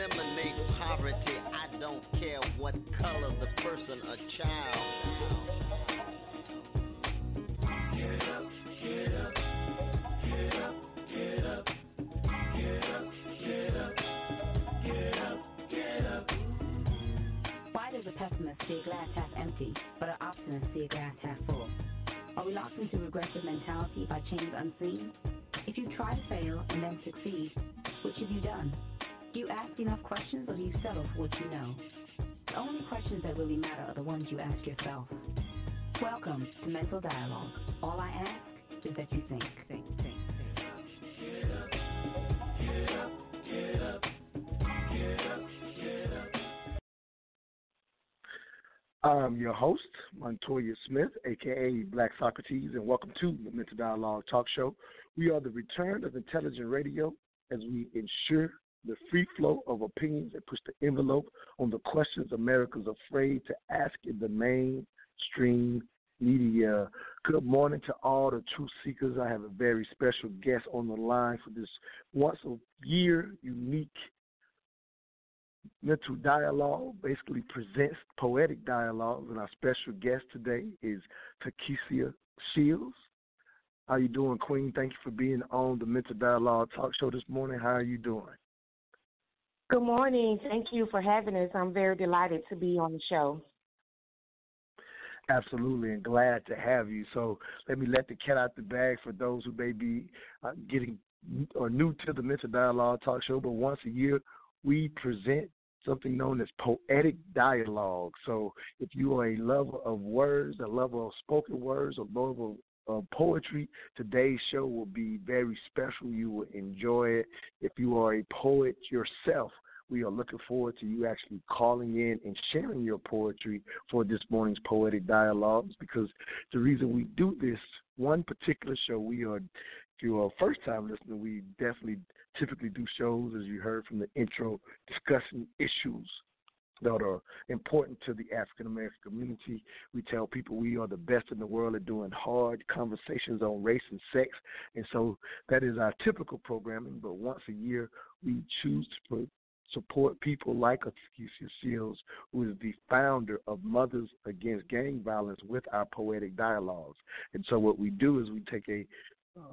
Eliminate poverty. I don't care what color the person child. Get up, get up, get up, get up. Why does a pessimist see a glass half empty, but an optimist see a glass half full? Are we locked into regressive mentality by chains unseen? If you try to fail and then succeed, which have you done? Do you ask enough questions or do you settle for what you know? The only questions that really matter are the ones you ask yourself. Welcome to Mental Dialogue. All I ask is that you think, think, think, think. Get up, get up, get up, get up, get up. I'm your host, Montoya Smith, aka Black Socrates, and welcome to the Mental Dialogue Talk Show. We are the return of intelligent radio as we ensure the free flow of opinions that push the envelope on the questions America's afraid to ask in the mainstream media. Good morning to all the truth seekers. I have a very special guest on the line for this once a year unique mental dialogue basically presents poetic dialogues and our special guest today is Takesia Shields. How you doing, Queen? Thank you for being on the Mental Dialogue Talk Show this morning. How are you doing? Good morning. Thank you for having us. I'm very delighted to be on the show. Absolutely, and glad to have you. So let me let the cat out the bag for those who may be uh, getting or new to the Mental Dialogue Talk Show. But once a year, we present something known as poetic dialogue. So if you are a lover of words, a lover of spoken words, a lover of poetry, today's show will be very special. You will enjoy it. If you are a poet yourself, we are looking forward to you actually calling in and sharing your poetry for this morning's poetic dialogues because the reason we do this one particular show, we are, if you're a first time listener, we definitely typically do shows, as you heard from the intro, discussing issues that are important to the African American community. We tell people we are the best in the world at doing hard conversations on race and sex. And so that is our typical programming. But once a year, we choose to put, support people like Takesia Shields, who is the founder of Mothers Against Gang Violence with our poetic dialogues. And so what we do is we take a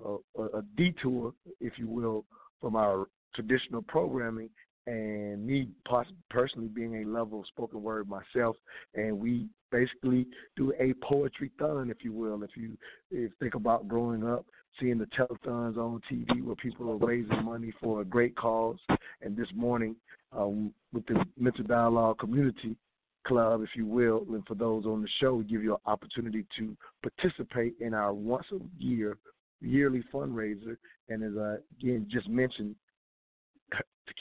uh, a, a detour, if you will, from our traditional programming and me personally being a lover of spoken word myself, and we basically do a poetry thon, if you will. If you if think about growing up, seeing the telethons on TV where people are raising money for a great cause, and this morning um, with the Mental Dialogue Community Club, if you will, and for those on the show, we give you an opportunity to participate in our once a year yearly fundraiser. And as I again just mentioned,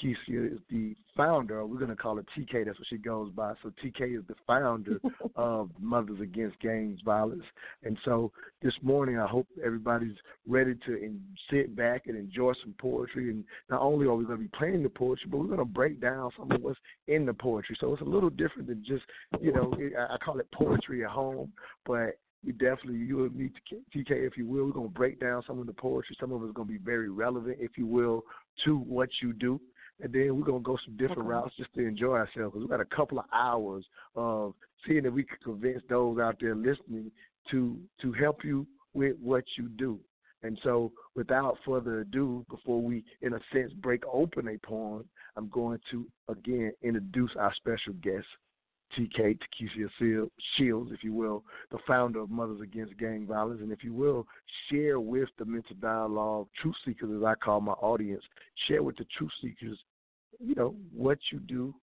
Takesia is the founder, we're going to call her TK, that's what she goes by. So TK is the founder of Mothers Against Gangs Violence. And so this morning, I hope everybody's ready to in, sit back and enjoy some poetry. And not only are we going to be playing the poetry, but we're going to break down some of what's in the poetry. So it's a little different than just, you know, I call it poetry at home, but we definitely you and me TK, if you will. We're gonna break down some of the poetry. Some of it's gonna be very relevant, if you will, to what you do. And then we're gonna go some different Okay. routes just to enjoy ourselves. Because we got a couple of hours of seeing if we can convince those out there listening to to help you with what you do. And so, without further ado, before we, in a sense, break open a poem, I'm going to again introduce our special guest, TK, Takesia Shields, if you will, the founder of Mothers Against Gang Violence, and if you will, share with the mental dialogue truth seekers, as I call my audience, share with the truth seekers, you know, what you do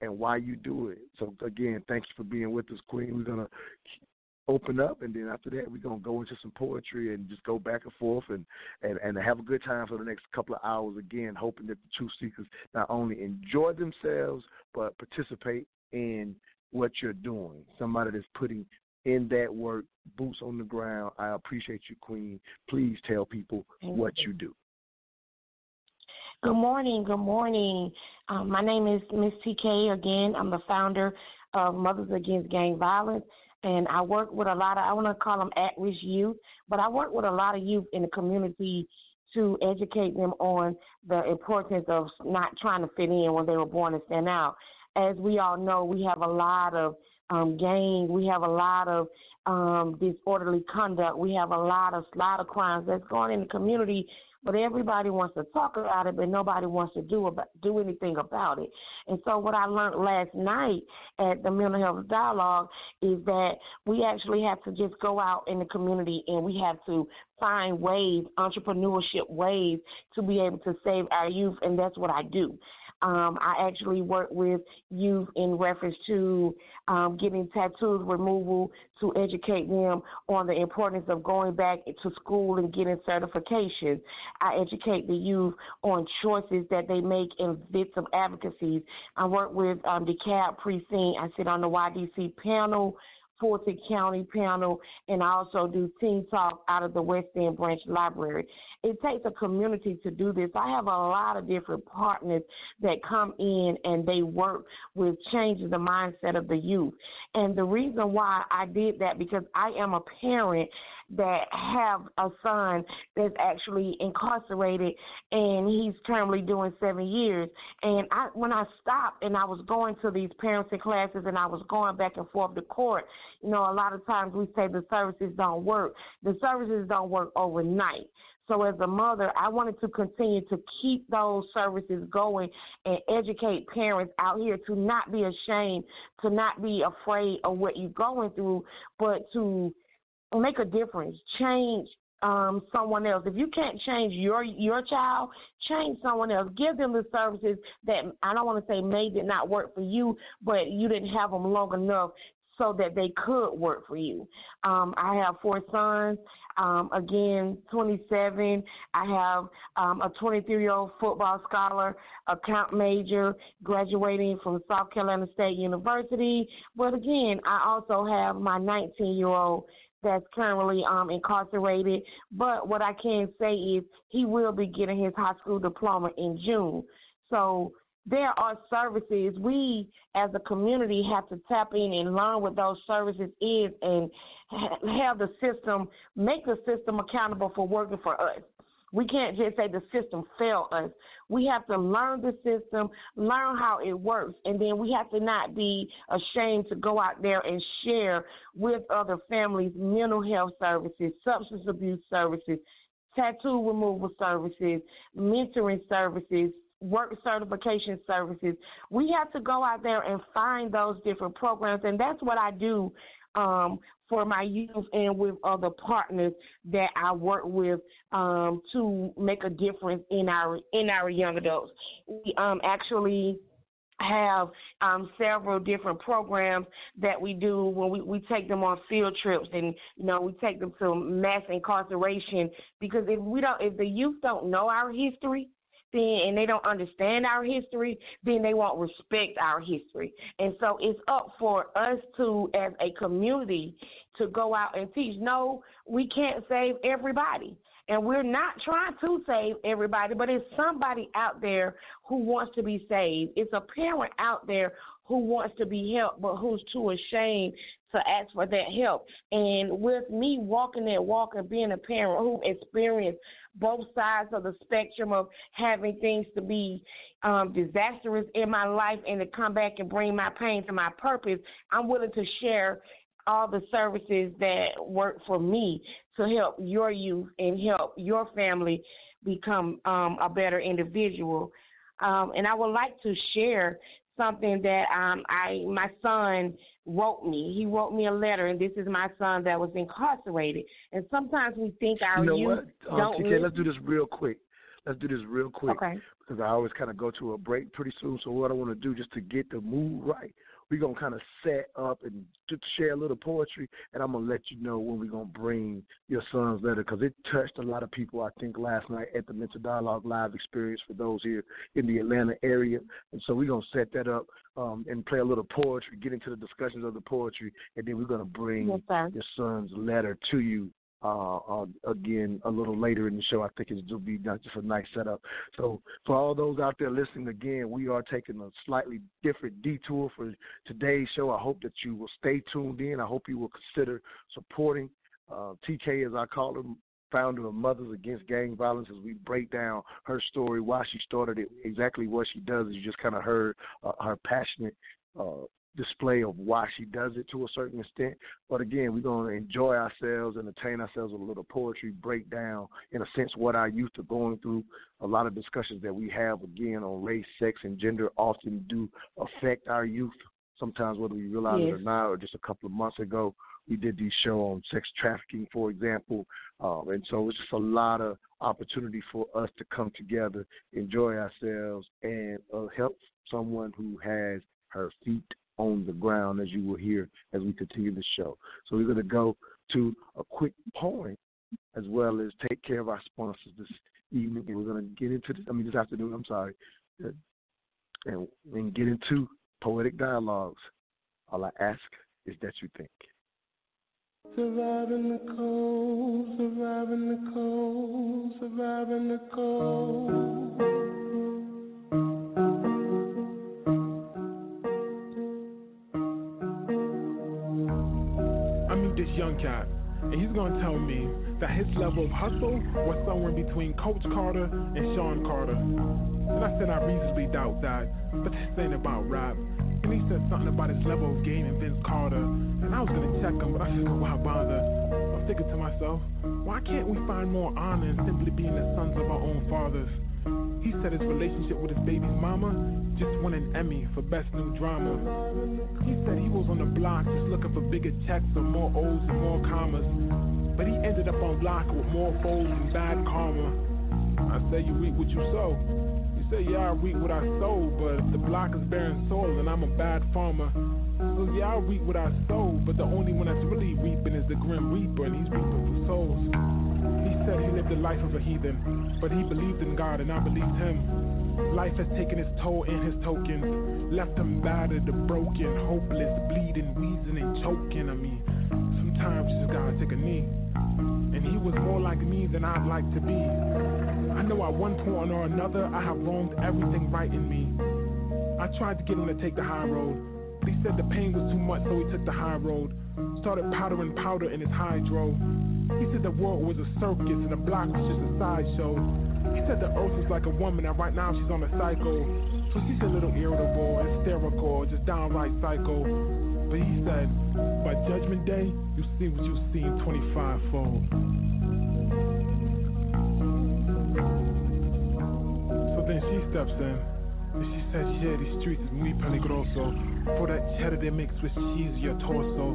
and why you do it. So again, thank you for being with us, Queen. We're gonna open up, and then after that, we're gonna go into some poetry and just go back and forth and and and have a good time for the next couple of hours. Again, hoping that the truth seekers not only enjoy themselves but participate in what you're doing. Somebody that's putting in that work, boots on the ground. I appreciate you, Queen. Please tell people what you do. Good morning. Good morning. Um, my name is Miss TK. Again, I'm the founder of Mothers Against Gang Violence, and I work with a lot of I want to call them at-risk youth, but I work with a lot of youth in the community to educate them on the importance of not trying to fit in when they were born and stand out as we all know, we have a lot of um, gangs, we have a lot of um, disorderly conduct, we have a lot of slaughter crimes that's going in the community. But everybody wants to talk about it, but nobody wants to do about do anything about it. And so, what I learned last night at the mental health dialogue is that we actually have to just go out in the community and we have to find ways, entrepreneurship ways, to be able to save our youth, and that's what I do. Um, I actually work with youth in reference to um, getting tattoos removal to educate them on the importance of going back to school and getting certifications. I educate the youth on choices that they make in of advocacy. I work with um, DeKalb Precinct. I sit on the YDC panel Fulton County panel, and I also do Teen Talk out of the West End Branch Library. It takes a community to do this. I have a lot of different partners that come in and they work with changing the mindset of the youth. And the reason why I did that because I am a parent that have a son that's actually incarcerated and he's currently doing seven years. And I when I stopped and I was going to these parenting classes and I was going back and forth to court, you know, a lot of times we say the services don't work. The services don't work overnight. So as a mother, I wanted to continue to keep those services going and educate parents out here to not be ashamed, to not be afraid of what you're going through, but to make a difference, change um, someone else. If you can't change your your child, change someone else. Give them the services that I don't want to say may did not work for you, but you didn't have them long enough so that they could work for you. Um, I have four sons. Um, again, 27. I have um, a 23 year old football scholar, account major, graduating from South Carolina State University. But again, I also have my 19 year old that's currently um, incarcerated. But what I can say is he will be getting his high school diploma in June. So there are services we as a community have to tap in and learn what those services is and have the system make the system accountable for working for us. We can't just say the system failed us. We have to learn the system, learn how it works, and then we have to not be ashamed to go out there and share with other families mental health services, substance abuse services, tattoo removal services, mentoring services, work certification services. We have to go out there and find those different programs, and that's what I do um, for my youth and with other partners that I work with um, to make a difference in our in our young adults. We um, actually have um, several different programs that we do when we, we take them on field trips and you know we take them to mass incarceration because if we don't if the youth don't know our history then and they don't understand our history, then they won't respect our history. And so it's up for us to, as a community, to go out and teach. No, we can't save everybody. And we're not trying to save everybody, but it's somebody out there who wants to be saved. It's a parent out there who wants to be helped, but who's too ashamed to ask for that help. And with me walking that walk and being a parent who experienced both sides of the spectrum of having things to be um, disastrous in my life and to come back and bring my pain to my purpose, I'm willing to share all the services that work for me to help your youth and help your family become um, a better individual. Um, and I would like to share something that um I my son wrote me. He wrote me a letter, and this is my son that was incarcerated. And sometimes we think our you know youth what? Um, don't. TK, let's do this real quick. Let's do this real quick Okay. because I always kind of go to a break pretty soon. So what I want to do just to get the mood right, we're gonna kind of set up and just share a little poetry, and I'm gonna let you know when we're gonna bring your son's letter because it touched a lot of people. I think last night at the Mental Dialogue live experience for those here in the Atlanta area, and so we're gonna set that up um, and play a little poetry, get into the discussions of the poetry, and then we're gonna bring Yes, your son's letter to you uh, uh, again a little later in the show. I think it'll be just a nice setup. So for all those out there listening again, we are taking a slightly different detour for today's show. I hope that you will stay tuned in. I hope you will consider supporting uh, TK, as I call him, founder of Mothers Against Gang Violence, as we break down her story, why she started it, exactly what she does. You just kind of heard uh, her passionate uh, display of why she does it to a certain extent. But again, we're going to enjoy ourselves, entertain ourselves with a little poetry, break down, in a sense, what our youth are going through. A lot of discussions that we have, again, on race, sex, and gender often do affect our youth. Sometimes, whether we realize it or not, or just a couple of months ago, we did these show on sex trafficking, for example. Um, and so it's just a lot of opportunity for us to come together, enjoy ourselves, and uh, help someone who has her feet on the ground, as you will hear as we continue the show. So we're going to go to a quick point as well as take care of our sponsors this evening. And we're going to get into this, I mean, this afternoon, I'm sorry, uh, and, and get into poetic dialogues. All I ask is that you think. Surviving the cold, surviving the cold, surviving the cold. Young cat, and he's gonna tell me that his level of hustle was somewhere between Coach Carter and Sean Carter. And I said I reasonably doubt that, but this ain't about rap. And he said something about his level of game and Vince Carter. And I was gonna check him, but I said, why bother? I'm thinking to myself, why can't we find more honor in simply being the sons of our own fathers? He said his relationship with his baby's mama just won an Emmy for best new drama. He said he was on the block just looking for bigger checks or more O's and more commas. But he ended up on block with more foes and bad karma. I say you reap what you sow. He said, yeah, I reap what I sow, but the block is barren soil, and I'm a bad farmer. So yeah, I reap what I sow, but the only one that's really reaping is the grim reaper, and he's reaping for souls. He said he lived the life of a heathen, but he believed in God, and I believed him. Life has taken its toll in his tokens, left him battered, broken, hopeless, bleeding, wheezing, and choking. I mean, sometimes you just gotta take a knee. And he was more like me than I'd like to be. I know at one point or another I have wronged everything right in me. I tried to get him to take the high road, but he said the pain was too much, so he took the high road. Started powdering powder in his hydro. He said the world was a circus and the block was just a sideshow. He said the earth is like a woman and right now she's on a cycle. So she's a little irritable, hysterical, just downright psycho. But he said, by judgment day, you see what you see in 25 fold. So then she steps in. She said, these streets is muy peligroso. For that cheddar they mix with cheese, your torso.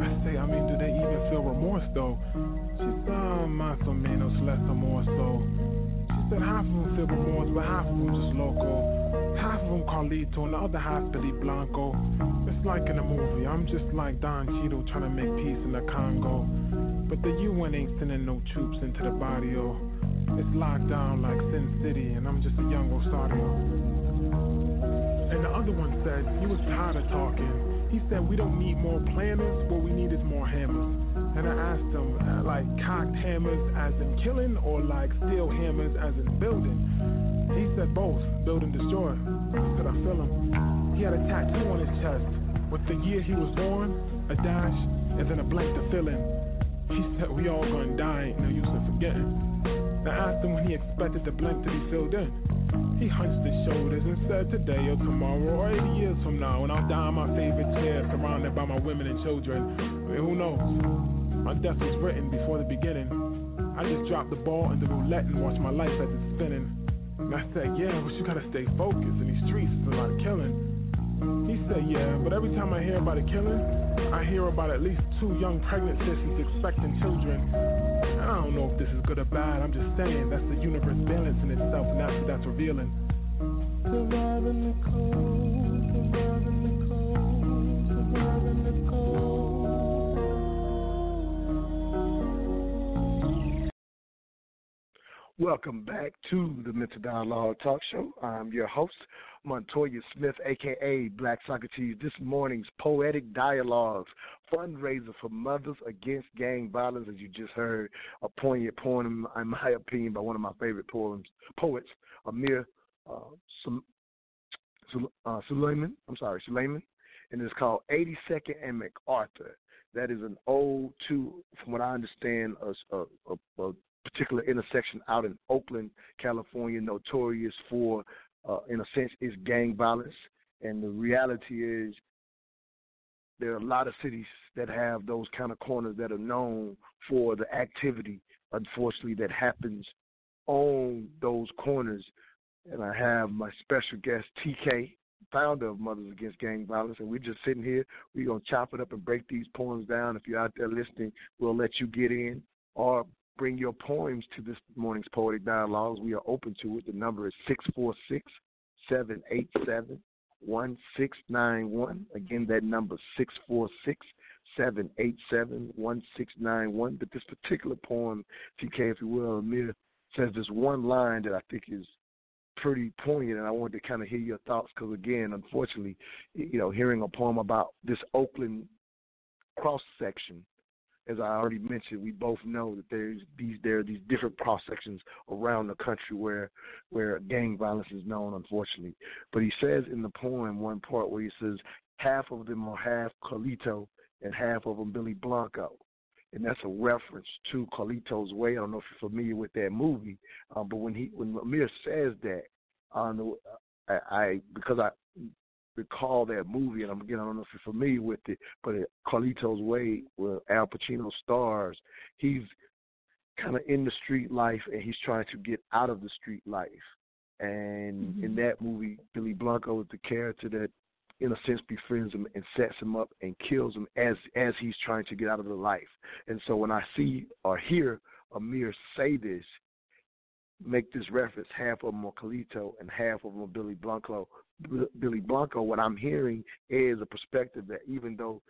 I say, I mean, do they even feel remorse though? She said, más o menos, less or more so. She said, half of them feel remorse, but half of them just loco. Half of them Carlito, and the other half Billy Blanco. It's like in a movie, I'm just like Don Cheadle trying to make peace in the Congo. But the UN ain't sending no troops into the barrio. It's locked down like Sin City, and I'm just a young Rosario. And the other one said he was tired of talking. He said we don't need more planners, what we need is more hammers. And I asked him, uh, like cocked hammers as in killing, or like steel hammers as in building. He said both, build and destroy. I said I feel him. He had a tattoo on his chest with the year he was born, a dash, and then a blank to fill in. He said we all gonna die, ain't no use in forgetting. I asked him when he expected the blank to be filled in. He hunched his shoulders and said today or tomorrow or 80 years from now when I'll die in my favorite chair surrounded by my women and children. I mean, who knows? My death was written before the beginning. I just dropped the ball in the roulette and watched my life as it's spinning. And I said, yeah, but you gotta stay focused. In these streets, it's a lot of killing. He said, yeah, but every time I hear about a killing, I hear about at least two young pregnant sisters expecting children. I don't know if this is good or bad. I'm just saying that's the universe balancing itself, and that's what that's revealing. Surviving the cold, surviving the cold, surviving the cold. Welcome back to the Mental Dialogue Talk Show. I'm your host, Montoya Smith, aka Black Socrates. This morning's Poetic Dialogues fundraiser for Mothers Against Gang Violence, as you just heard, a poignant poem, in my opinion, by one of my favorite poems, poets, Amir uh, uh, Sulaiman. I'm sorry, Sulaiman, and it's called 82nd and MacArthur. That is an ode to, from what I understand, a, a, a, a particular intersection out in Oakland, California, notorious for, uh, in a sense, is gang violence. And the reality is, there are a lot of cities that have those kind of corners that are known for the activity, unfortunately, that happens on those corners. And I have my special guest, TK, founder of Mothers Against Gang Violence, and we're just sitting here. We're going to chop it up and break these poems down. If you're out there listening, we'll let you get in or bring your poems to this morning's Poetic Dialogues. We are open to it. The number is 646 787 1691. Again, that number 646 787 1691. But this particular poem, TK, if you will, Amir, says this one line that I think is pretty poignant, and I wanted to kind of hear your thoughts because, again, unfortunately, you know, hearing a poem about this Oakland cross section as I already mentioned, we both know that there's these there are these different cross sections around the country where where gang violence is known, unfortunately. But he says in the poem one part where he says half of them are half Carlito and half of them Billy Blanco. And that's a reference to Carlito's Way. I don't know if you're familiar with that movie, uh, but when he when Amir says that, the, I, I because I recall that movie, and I'm again I don't know if you're familiar with it, but Carlito's Way, where Al Pacino stars, he's kind of in the street life, and he's trying to get out of the street life. And mm-hmm. in that movie, Billy Blanco is the character that, in a sense, befriends him and sets him up and kills him as as he's trying to get out of the life. And so when I see or hear Amir say this, make this reference, half of them are Carlito and half of them are Billy Blanco, Billy Blanco, what I'm hearing is a perspective that even though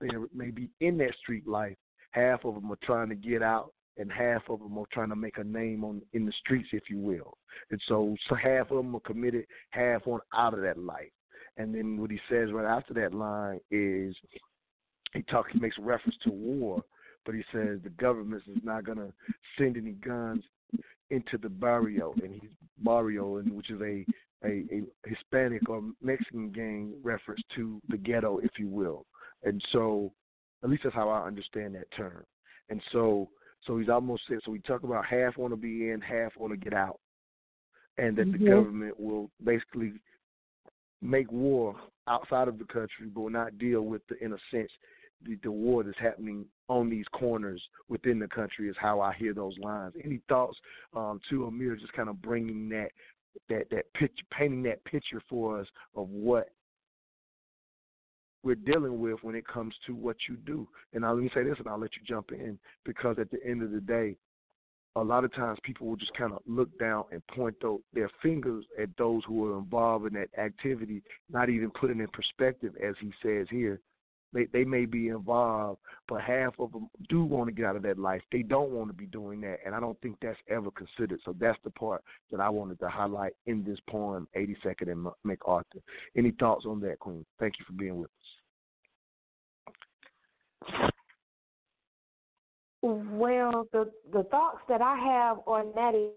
they may be in that street life, half of them are trying to get out, and half of them are trying to make a name on in the streets, if you will. And so, so half of them are committed, half on out of that life. And then what he says right after that line is he talks, he makes reference to war, but he says the government is not going to send any guns into the barrio, and he's barrio, and which is a a, a Hispanic or Mexican gang reference to the ghetto, if you will. And so, at least that's how I understand that term. And so, so he's almost said. So we talk about half want to be in, half want to get out, and that mm-hmm. the government will basically make war outside of the country, but will not deal with the, in a sense, the, the war that's happening on these corners within the country. Is how I hear those lines. Any thoughts um, to Amir, just kind of bringing that that that picture, painting that picture for us of what we're dealing with when it comes to what you do. And I'll let me say this, and I'll let you jump in because at the end of the day, a lot of times people will just kind of look down and point their fingers at those who are involved in that activity, not even putting in perspective, as he says here, they they may be involved, but half of them do want to get out of that life. They don't want to be doing that, and I don't think that's ever considered. So that's the part that I wanted to highlight in this poem, 82nd and MacArthur. Any thoughts on that, Queen? Thank you for being with us. Well, the the thoughts that I have on that is,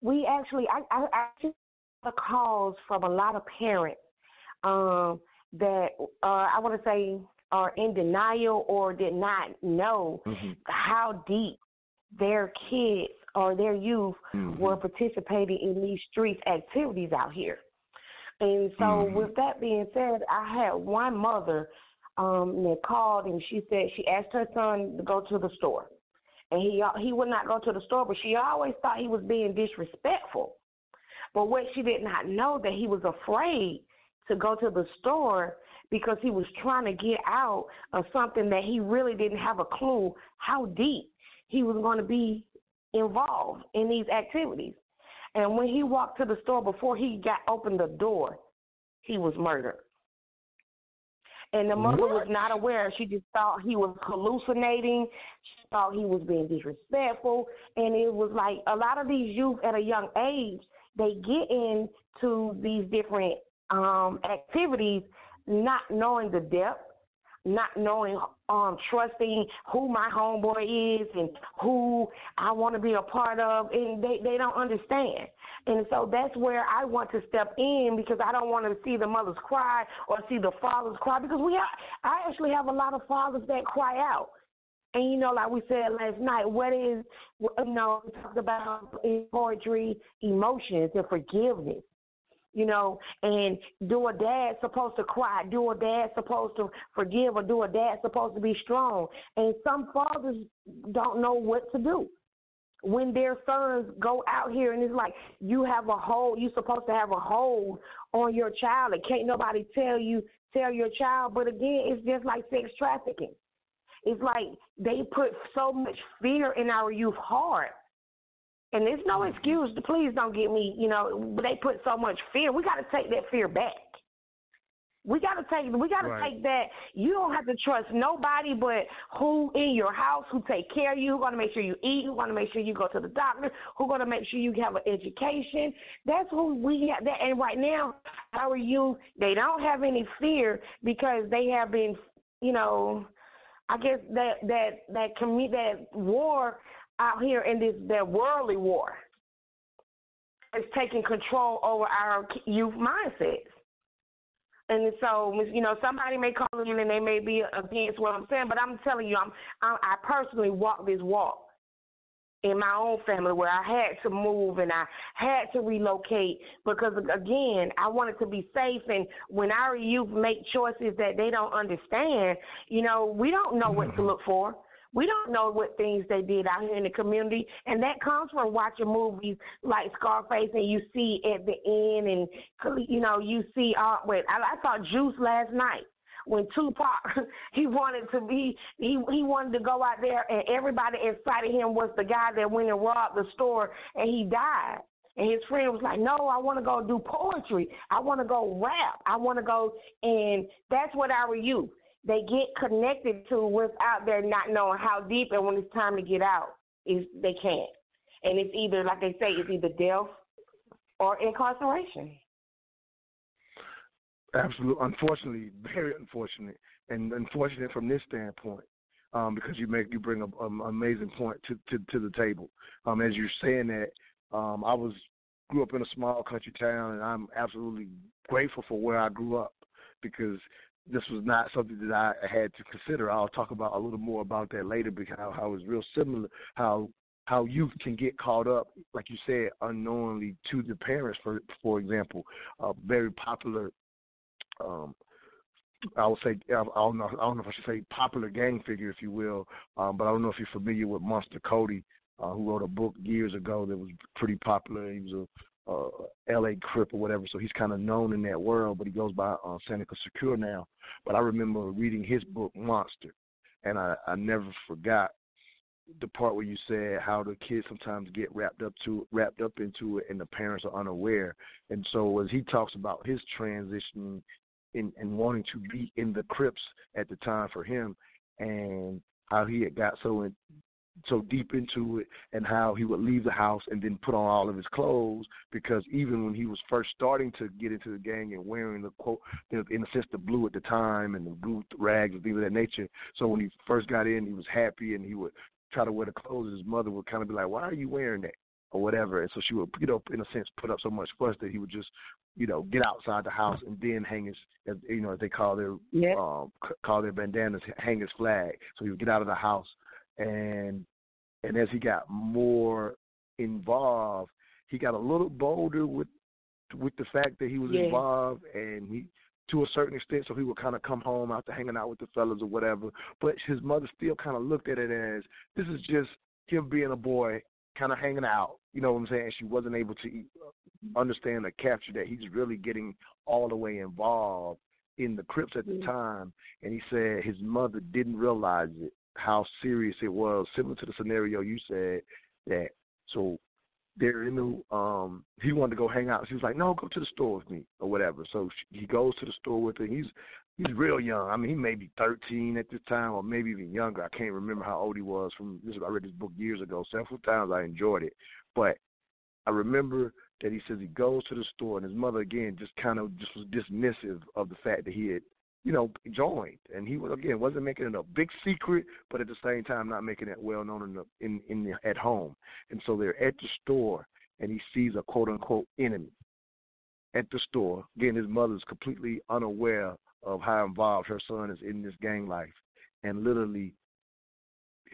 we actually I I, I get the calls from a lot of parents um, that uh, I want to say are in denial or did not know mm-hmm. how deep their kids or their youth mm-hmm. were participating in these street activities out here. And so, mm-hmm. with that being said, I had one mother um, that called and she said she asked her son to go to the store, and he he would not go to the store, but she always thought he was being disrespectful. But what she did not know that he was afraid to go to the store because he was trying to get out of something that he really didn't have a clue how deep he was going to be involved in these activities. And when he walked to the store before he got opened the door, he was murdered. And the mother what? was not aware. She just thought he was hallucinating. She thought he was being disrespectful. And it was like a lot of these youth at a young age, they get into these different um, activities not knowing the depth, not knowing, um, trusting who my homeboy is and who I want to be a part of, and they they don't understand. And so that's where I want to step in because I don't want to see the mothers cry or see the fathers cry because we have, I actually have a lot of fathers that cry out. And you know, like we said last night, what is you know, we talked about poetry emotions and forgiveness you know, and do a dad supposed to cry, do a dad supposed to forgive, or do a dad supposed to be strong. And some fathers don't know what to do. When their sons go out here and it's like you have a hold you're supposed to have a hold on your child and can't nobody tell you tell your child. But again it's just like sex trafficking. It's like they put so much fear in our youth heart and there's no mm-hmm. excuse. To please don't get me. You know, they put so much fear. We got to take that fear back. We got to take. We got to Right. take that. You don't have to trust nobody but who in your house who take care of you. Who going to make sure you eat. Who going to make sure you go to the doctor. Who going to make sure you have an education. That's who we have. That and right now, our youth they don't have any fear because they have been. You know, I guess that that that commu- that war out here in this that worldly war is taking control over our youth mindsets. And so, you know, somebody may call in and they may be against what I'm saying, but I'm telling you, I'm, I, I personally walk this walk in my own family where I had to move and I had to relocate because again, I wanted to be safe and when our youth make choices that they don't understand, you know, we don't know what to mm-hmm. look for. We don't know what things they did out here in the community, and that comes from watching movies like Scarface, and you see at the end, and you know you see. Uh, wait, I, I saw Juice last night when Tupac he wanted to be he he wanted to go out there, and everybody inside of him was the guy that went and robbed the store, and he died. And his friend was like, "No, I want to go do poetry. I want to go rap. I want to go." And that's what our youth they get connected to what's out there, not knowing how deep, and when it's time to get out, is they can't. And it's either, like they say, it's either death or incarceration. Absolutely, unfortunately, very unfortunate, and unfortunate from this standpoint, um, because you make you bring an amazing point to, to to the table. Um, as you're saying that, um, I was grew up in a small country town, and I'm absolutely grateful for where I grew up because this was not something that I had to consider. I'll talk about a little more about that later because how, how it's real similar how how youth can get caught up, like you said, unknowingly to the parents. For for example, a very popular, um, I would say I don't know I don't know if I should say popular gang figure, if you will, um, but I don't know if you're familiar with Monster Kody, uh, who wrote a book years ago that was pretty popular. He was uh, L.A. Crip or whatever, so he's kind of known in that world. But he goes by uh, Sanyika Shakur now. But I remember reading his book Monster, and I, I never forgot the part where you said how the kids sometimes get wrapped up to wrapped up into it, and the parents are unaware. And so as he talks about his transition in and wanting to be in the Crips at the time for him, and how he had got so in, so deep into it and how he would leave the house and then put on all of his clothes because even when he was first starting to get into the gang and wearing the quote in a sense the blue at the time and the blue rags and things of that nature so when he first got in he was happy and he would try to wear the clothes his mother would kind of be like why are you wearing that? or whatever. And so she would you know in a sense put up so much fuss that he would just you know get outside the house and then hang his as you know as they call their Yeah. um call their bandanas hang his flag. So he would get out of the house and and as he got more involved, he got a little bolder with with the fact that he was Yeah. involved, and he to a certain extent, so he would kind of come home after hanging out with the fellas or whatever. But his mother still kind of looked at it as this is just him being a boy kind of hanging out. You know what I'm saying? She wasn't able to understand or capture that he's really getting all the way involved in the Crips at the mm-hmm. time. And he said his mother didn't realize it, how serious it was, similar to the scenario you said that. So they're in the um he wanted to go hang out. She was like, "No, go to the store with me or whatever." So she, he goes to the store with her. He's he's real young. I mean, he may be 13 at this time, or maybe even younger. I can't remember how old he was. From this, I read this book years ago. Several times I enjoyed it, but I remember that he says he goes to the store, and his mother again just kind of just was dismissive of the fact that he had, you know, joined, and he was again wasn't making it a big secret, but at the same time not making it well known in the, in in the, at home. And so they're at the store, and he sees a quote unquote enemy at the store. Again, his mother's completely unaware of how involved her son is in this gang life, and literally,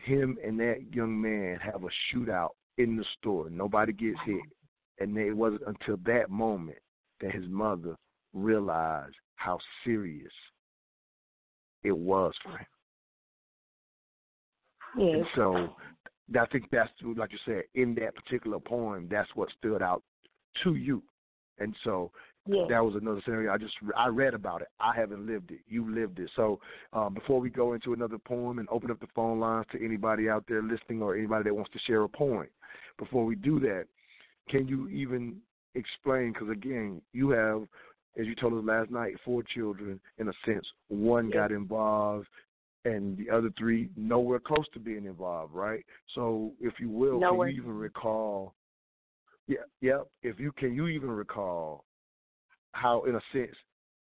him and that young man have a shootout in the store. Nobody gets hit, and it wasn't until that moment that his mother realized how serious it was for him. Yes. And so I think that's like you said in that particular poem. That's what stood out to you, and so yeah. That was another scenario. I just I read about it. I haven't lived it. You lived it. So um, before we go into another poem and open up the phone lines to anybody out there listening or anybody that wants to share a poem, before we do that, can you even explain? Because again, you have, as you told us last night, four children. In a sense, one got involved, and the other three nowhere close to being involved. Right. So, if you will, nowhere. can you even recall? Yeah, yeah. If you can, you even recall how, in a sense,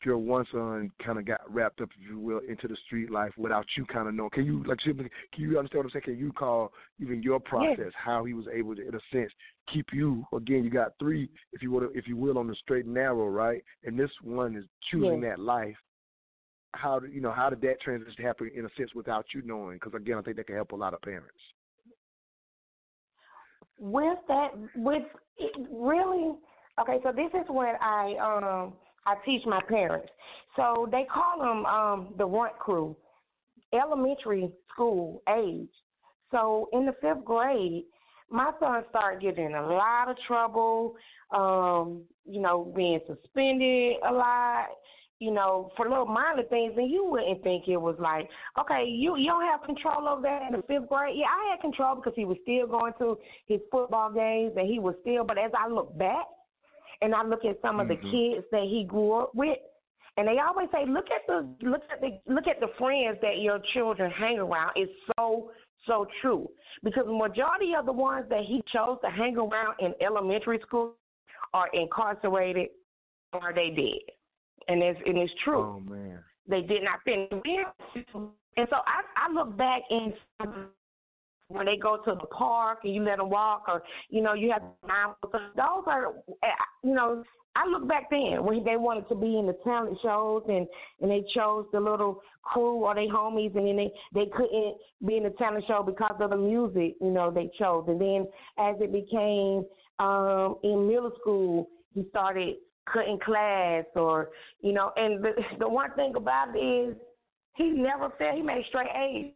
your one son kind of got wrapped up, if you will, into the street life without you kind of knowing. Can you like can you understand what I'm saying? Can you call even your process yes. how he was able to, in a sense, keep you again? You got three, if you will, if you will, on the straight and narrow, right? And this one is choosing yes. that life. How did you know? How did that transition happen in a sense without you knowing? Because again, I think that can help a lot of parents. With that, with really Okay, so this is what I um I teach my parents. So they call them um the runt crew, elementary school age. So in the fifth grade, my son started getting in a lot of trouble, um, you know, being suspended a lot, you know, for little minor things, and you wouldn't think it was like, okay, you you don't have control over that in the fifth grade. Yeah, I had control because he was still going to his football games, and he was still. But as I look back, and I look at some of mm-hmm. the kids that he grew up with, and they always say, look at the look at the look at the friends that your children hang around. It's so so true because the majority of the ones that he chose to hang around in elementary school are incarcerated or they dead, and it's and it's true. Oh man, they did not finish. And so I I look back and when they go to the park and you let them walk, or you know you have to those are you know I look back then when they wanted to be in the talent shows and and they chose the little crew or they homies and then they they couldn't be in the talent show because of the music you know they chose. And then as it became um in middle school he started cutting class or you know and the the one thing about it is he never failed. He made straight A's.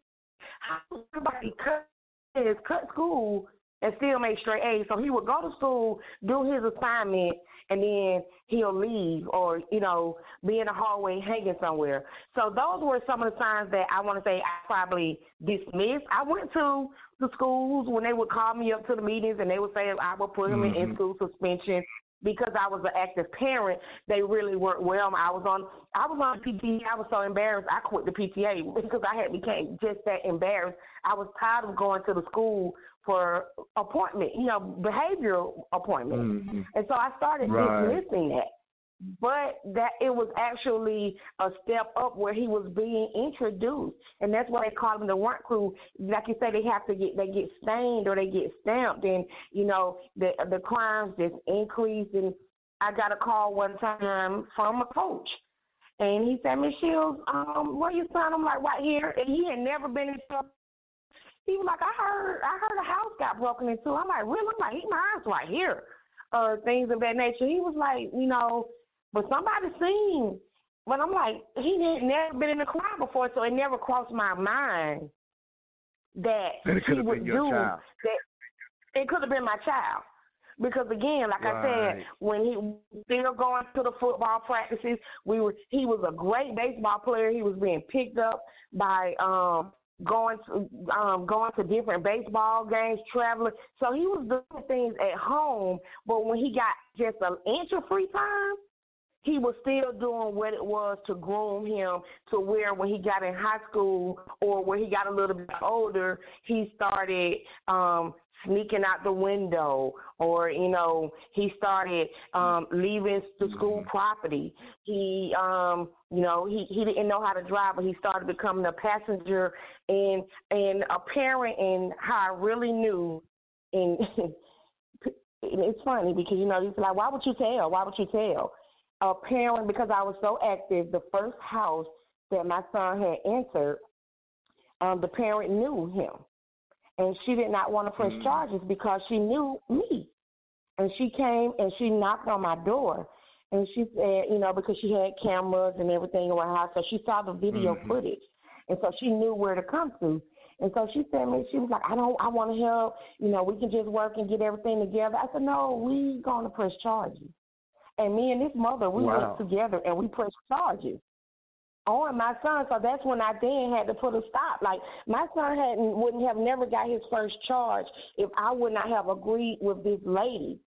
How somebody cut is cut school and still make straight A's. So he would go to school, do his assignment, and then he'll leave or, you know, be in the hallway hanging somewhere. So those were some of the signs that I want to say I probably dismissed. I went to the schools when they would call me up to the meetings and they would say I would put him mm-hmm. in school suspension because I was an active parent, they really weren't well. I was on I was on PTA. I was so embarrassed. I quit the PTA because I had became just that embarrassed. I was tired of going to the school for appointment, you know, behavioral appointments, mm-hmm. and so I started right. dismissing that but that it was actually a step up where he was being introduced, and that's why they call them the runt crew. Like you say, they have to get they get stained or they get stamped, and you know the the crimes just increase. And I got a call one time from a coach, and he said, "Miss um, where you son?" I'm like, "Right here," and he had never been in trouble. He was like, "I heard I heard a house got broken into." I'm like, "Really?" I'm like, "He mine's right here." Uh, things of that nature. He was like, you know, but somebody seen. But I'm like, he had never been in the crime before, so it never crossed my mind that it he would do child. that. It could have been my child. Because again, like right. I said, when he still going to the football practices, we were he was a great baseball player. He was being picked up by um going to um going to different baseball games, traveling. So he was doing things at home, but when he got just an inch of free time, he was still doing what it was to groom him to where when he got in high school or when he got a little bit older, he started um sneaking out the window or you know he started um leaving the school mm-hmm. property. He um you know he he didn't know how to drive but he started becoming a passenger and and a parent and how i really knew and it's funny because you know he's like why would you tell? Why would you tell a parent because i was so active the first house that my son had entered um the parent knew him and she did not want to press mm. charges because she knew me. And she came and she knocked on my door and she said, you know, because she had cameras and everything in her house, so she saw the video mm-hmm. footage, and so she knew where to come to. And so she said to me, she was like, I don't, I want to help. You know, we can just work and get everything together. I said, no, we going to press charges. And me and this mother, we wow. worked together and we pressed charges on my son. So that's when I then had to put a stop. Like my son hadn't wouldn't have never got his first charge if I would not have agreed with this lady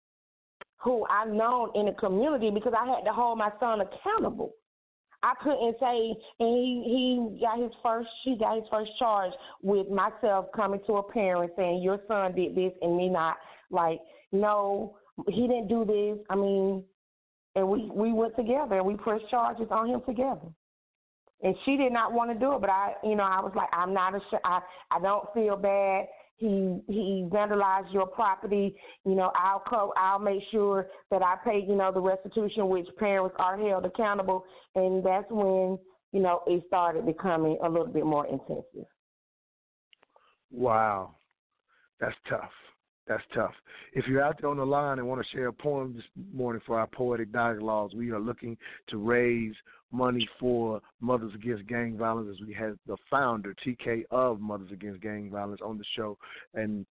who I known in the community because I had to hold my son accountable. I couldn't say and he he got his first she got his first charge with myself coming to a parent saying your son did this and me not like no he didn't do this. I mean and we we went together and we pressed charges on him together and she did not want to do it. But I, you know, I was like, I'm not a, I, I don't feel bad. He he vandalized your property. You know, I'll co- I'll make sure that I pay. You know, the restitution, which parents are held accountable. And that's when you know it started becoming a little bit more intensive. Wow, that's tough. That's tough. If you're out there on the line and want to share a poem this morning for our poetic dialogues, we are looking to raise money for Mothers Against Gang Violence as we had the founder, TK, of Mothers Against Gang Violence on the show. And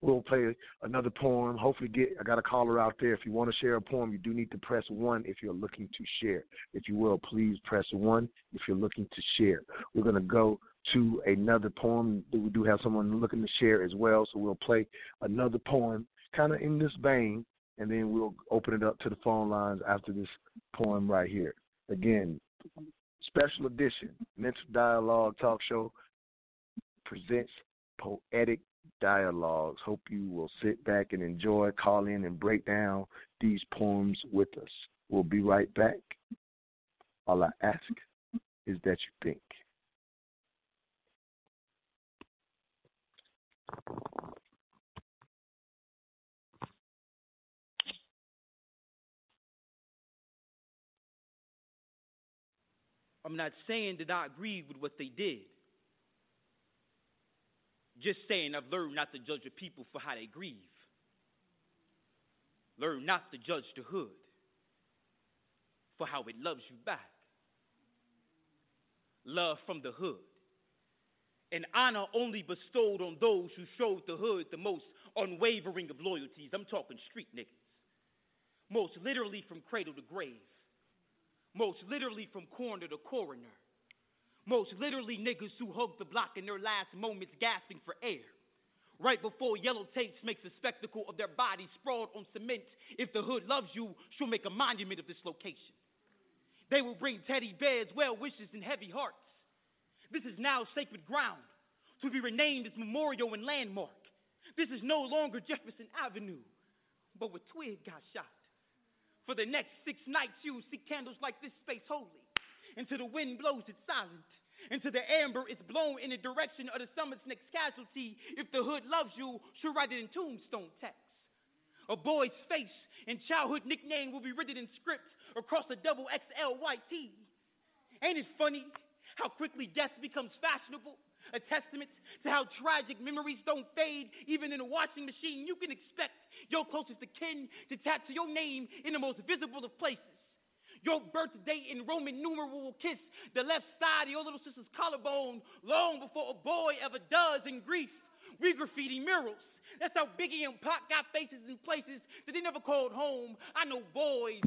we'll play another poem. Hopefully, get I got a caller out there. If you want to share a poem, you do need to press one if you're looking to share. If you will, please press one if you're looking to share. We're going to go to another poem. That we do have someone looking to share as well, so we'll play another poem, kind of in this vein, and then we'll open it up to the phone lines after this poem right here. Again, special edition Mental Dialogue Talk Show presents poetic dialogues. Hope you will sit back and enjoy, call in, and break down these poems with us. We'll be right back. All I ask is that you think. I'm not saying that I agree with what they did. Just saying I've learned not to judge a people for how they grieve. Learn not to judge the hood for how it loves you back. Love from the hood and honor only bestowed on those who showed the hood the most unwavering of loyalties. I'm talking street niggas. Most literally from cradle to grave. Most literally from corner to coroner. Most literally niggas who hugged the block in their last moments gasping for air. Right before yellow tapes makes a spectacle of their bodies sprawled on cement. If the hood loves you, she'll make a monument of this location. They will bring teddy bears, well wishes, and heavy hearts. This is now sacred ground to be renamed as memorial and landmark. This is no longer Jefferson Avenue, but where Twig got shot. For the next six nights, you will see candles like this space holy. Until the wind blows it silent. Until the amber is blown in the direction of the summit's next casualty. If the hood loves you, she'll write it in tombstone text. A boy's face and childhood nickname will be written in script across a double XL white. Ain't it funny how quickly death becomes fashionable, a testament to how tragic memories don't fade, even in a washing machine. You can expect your closest of kin to tattoo your name in the most visible of places. Your birthday in Roman numeral will kiss the left side of your little sister's collarbone long before a boy ever does in grief. We graffiti murals That's how Biggie and Pac got faces in places that they never called home. I know boys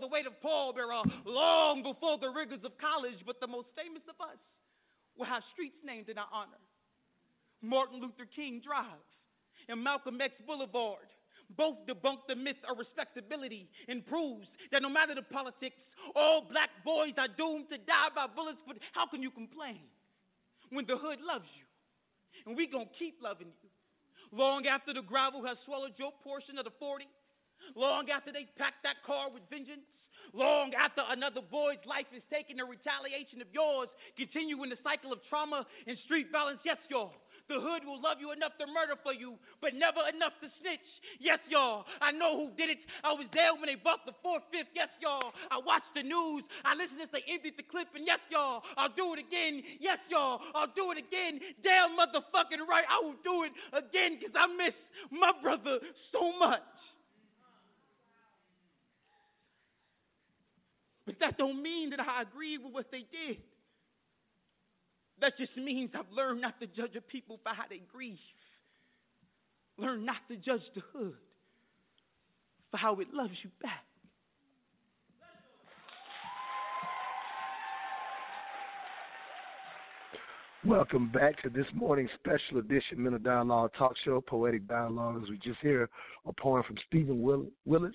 the weight of pallbearer long before the rigors of college, but the most famous of us will have streets named in our honor. Martin Luther King Drive and Malcolm X Boulevard both debunk the myth of respectability and proves that no matter the politics, all black boys are doomed to die by bullets. But how can you complain when the hood loves you? And we gonna keep loving you. Long after the gravel has swallowed your portion of the 40, long after they packed that car with vengeance, long after another boy's life is taken in retaliation of yours, continuing the cycle of trauma and street violence. Yes, y'all. The hood will love you enough to murder for you, but never enough to snitch. Yes, y'all. I know who did it. I was there when they bumped the fourth, fifth. Yes, y'all. I watched the news. I listened as they emptied the clip, and yes, y'all. I'll do it again. Yes, y'all. I'll do it again. Damn motherfucking right. I will do it again because I miss my brother so much. But that don't mean that I agree with what they did. That just means I've learned not to judge a people by how they grieve. Learn not to judge the hood for how it loves you back. Welcome back to this morning's special edition Mental Dialogue Talk Show, Poetic Dialogue. As we just hear a poem from Stephen Willis,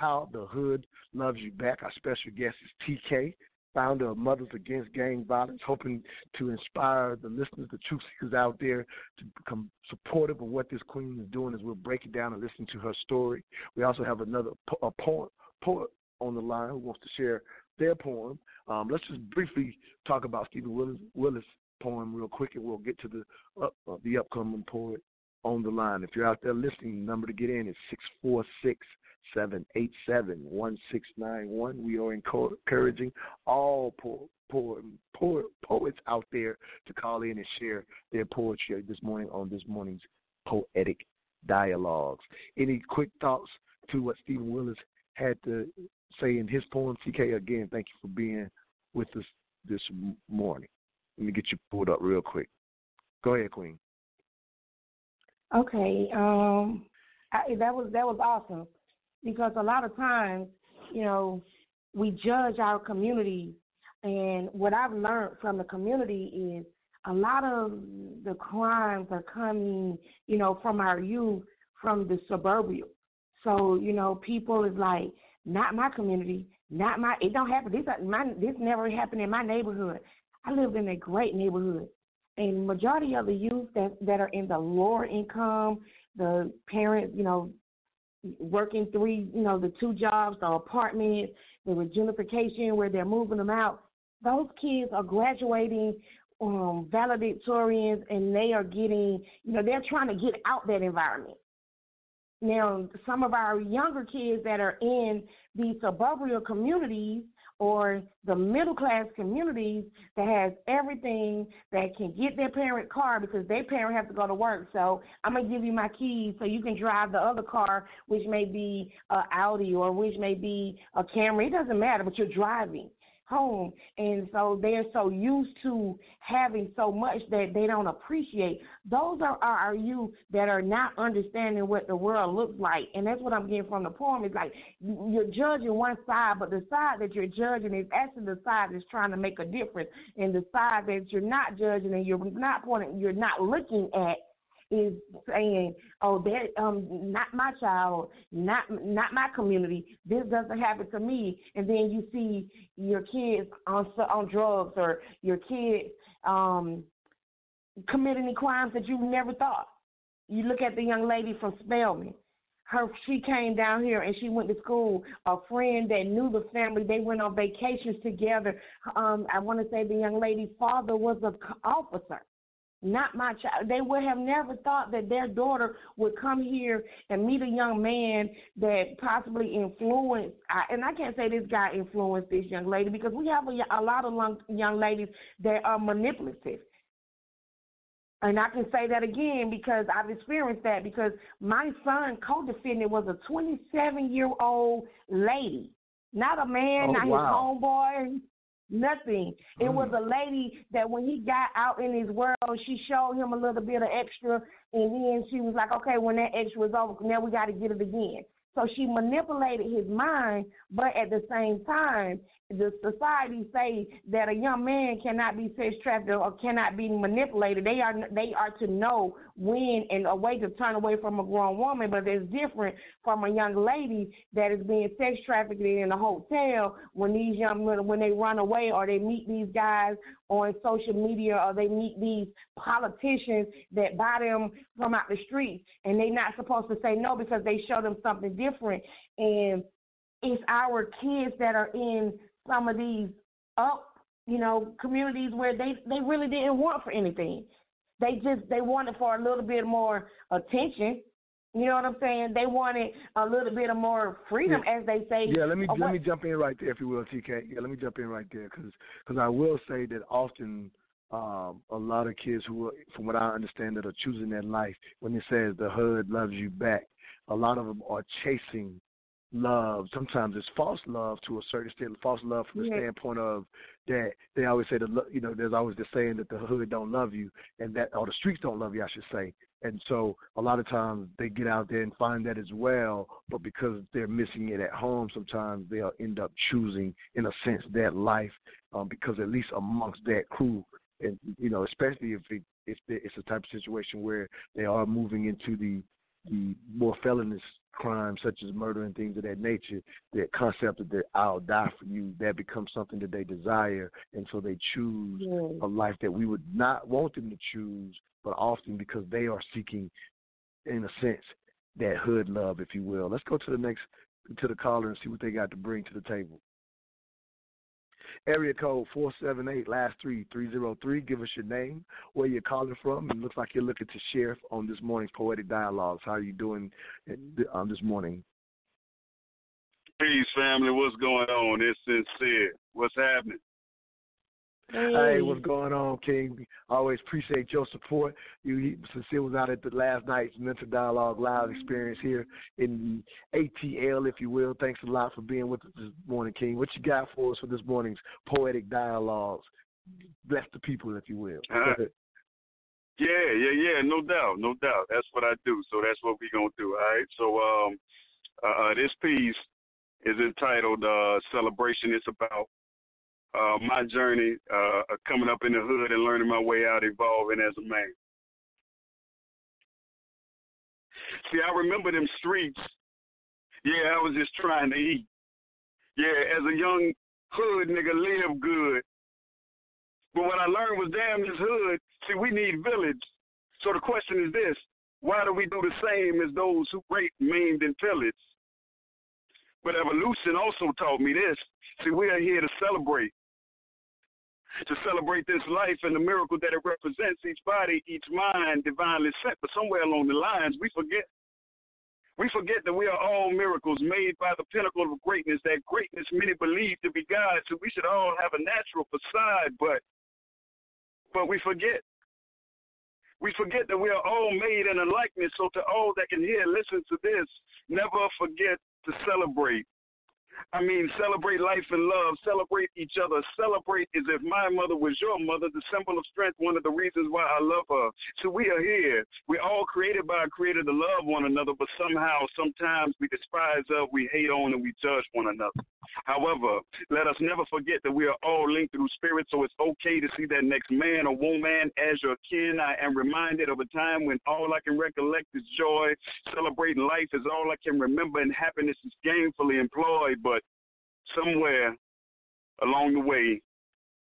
How the Hood Loves You Back. Our special guest is TK, founder of Mothers Against Gang Violence, hoping to inspire the listeners, the truth seekers out there to become supportive of what this queen is doing as we'll break it down and listen to her story. We also have another a poet, poet on the line who wants to share their poem. Um, let's just briefly talk about Stephen Willis, Willis' poem real quick, and we'll get to the uh, uh, the upcoming poet on the line. If you're out there listening, the number to get in is six four six Seven eight seven one six nine one. We are encouraging all poor, poor, poor poets out there to call in and share their poetry this morning on this morning's poetic dialogues. Any quick thoughts to what Stephen Willis had to say in his poem? TK, again, thank you for being with us this morning. Let me get you pulled up real quick. Go ahead, Queen. Okay, um, I, that was that was awesome because a lot of times, you know, we judge our community, and what I've learned from the community is a lot of the crimes are coming, you know, from our youth, from the suburbia. So, you know, people is like, not my community, not my. It don't happen. This my this never happened in my neighborhood. I lived in a great neighborhood, and majority of the youth that that are in the lower income, the parents, you know, working three, you know, the two jobs, the apartment, the reunification where they're moving them out. Those kids are graduating um, valedictorians and they are getting, you know, they're trying to get out that environment. Now, some of our younger kids that are in these suburban communities or the middle class communities that has everything that can get their parent car because their parent has to go to work. So I'm gonna give you my keys so you can drive the other car, which may be a Audi or which may be a Camry. It doesn't matter, but you're driving home. And so they're so used to having so much that they don't appreciate. Those are, are youth that are not understanding what the world looks like. And that's what I'm getting from the poem. It's like you're judging one side, but the side that you're judging is actually the side that's trying to make a difference. And the side that you're not judging and you're not pointing, you're not looking at is saying, "Oh, that um, not my child, not not my community. This doesn't happen to me." And then you see your kids on on drugs or your kids um, committing crimes that you never thought. You look at the young lady from Spelman. Her she came down here and she went to school. A friend that knew the family, they went on vacations together. Um, I want to say the young lady's father was an officer not my child. They would have never thought that their daughter would come here and meet a young man that possibly influenced. And I can't say this guy influenced this young lady because we have a, a lot of young ladies that are manipulative. And I can say that again because I've experienced that because my son co-defendant was a 27 year old lady, not a man, oh, not wow. his homeboy. Nothing. It Mm. was a lady that when he got out in his world, she showed him a little bit of extra, and then she was like, okay, when that extra was over, now we got to get it again. So she manipulated his mind, but at the same time, the society say that a young man cannot be sex trafficked or cannot be manipulated. They are they are to know when and a way to turn away from a grown woman, but it's different from a young lady that is being sex trafficked in a hotel when these young men when they run away or they meet these guys on social media or they meet these politicians that buy them from out the streets and they're not supposed to say no because they show them something different and it's our kids that are in some of these up you know communities where they they really didn't want for anything. They just they wanted for a little bit more attention. You know what i'm saying? They wanted a little bit of more freedom as they say Yeah, let me let what- me jump in right there, if you will, TK. Yeah, let me jump in right there, because I will say that often um, a lot of kids who, are, from what I understand, that are choosing that life, when it says the hood loves you back, a lot of them are chasing love. Sometimes it's false love to a certain extent, false love from the Yeah. standpoint of that they always say that you know there's always the saying that the hood don't love you and that or the streets don't love you, I should say. And so a lot of times they get out there and find that as well, but because they're missing it at home, sometimes they'll end up choosing, in a sense, that life um, because at least amongst that crew, and you know, especially if it, if it's a type of situation where they are moving into the the more felonious crimes such as murder and things of that nature, that concept of that I'll die for you, that becomes something that they desire, and so they choose a life that we would not want them to choose, but often because they are seeking, in a sense, that hood love, if you will. Let's go to the next to the caller and see what they got to bring to the table. Area code four seven eight last three three zero three. Give us your name, where you're calling from, and looks like you're looking to share on this morning's poetic dialogues. How are you doing um, this morning? Peace, family. What's going on? It's sincere. What's happening? Hey, what's going on, King? Always appreciate your support. You sincere was out at the last night's mental dialogue live experience here in ATL, if you will. Thanks a lot for being with us this morning, King. What you got for us for this morning's poetic dialogues? Bless the people, if you will. Uh, yeah, yeah, yeah. No doubt, no doubt. That's what I do. So that's what we gonna do. All right. So um, uh, this piece is entitled uh, "Celebration." It's about uh, my journey uh, coming up in the hood and learning my way out, evolving as a man. See, I remember them streets. Yeah, I was just trying to eat. Yeah, as a young hood nigga, live good. But what I learned was, damn, this hood. See, we need village. So the question is this: Why do we do the same as those who raped, maimed, and pillaged? But evolution also taught me this. See, we are here to celebrate to celebrate this life and the miracle that it represents, each body, each mind divinely sent. But somewhere along the lines, we forget. We forget that we are all miracles made by the pinnacle of greatness, that greatness many believe to be God. So we should all have a natural facade, but but we forget. We forget that we are all made in a likeness. So to all that can hear, listen to this. Never forget to celebrate. I mean, celebrate life and love, celebrate each other, celebrate as if my mother was your mother, the symbol of strength, one of the reasons why I love her. So we are here. We're all created by a creator to love one another, but somehow, sometimes we despise of, we hate on, and we judge one another. However, let us never forget that we are all linked through spirit, so it's okay to see that next man or woman as your kin. I am reminded of a time when all I can recollect is joy. Celebrating life is all I can remember, and happiness is gainfully employed. But somewhere along the way,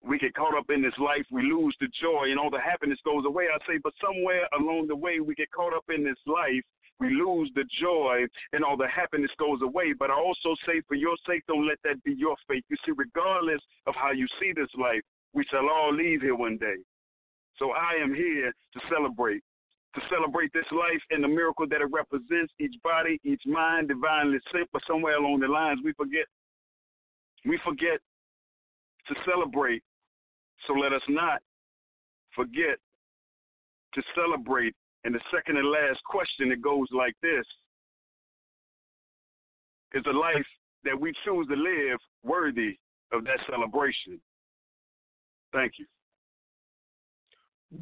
we get caught up in this life, we lose the joy, and all the happiness goes away. I say, but somewhere along the way, we get caught up in this life, we lose the joy, and all the happiness goes away. But I also say, for your sake, don't let that be your fate. You see, regardless of how you see this life, we shall all leave here one day. So I am here to celebrate. To celebrate this life and the miracle that it represents, each body, each mind, divinely sent, but somewhere along the lines we forget we forget to celebrate. So let us not forget to celebrate. And the second and last question, it goes like this Is the life that we choose to live worthy of that celebration? Thank you.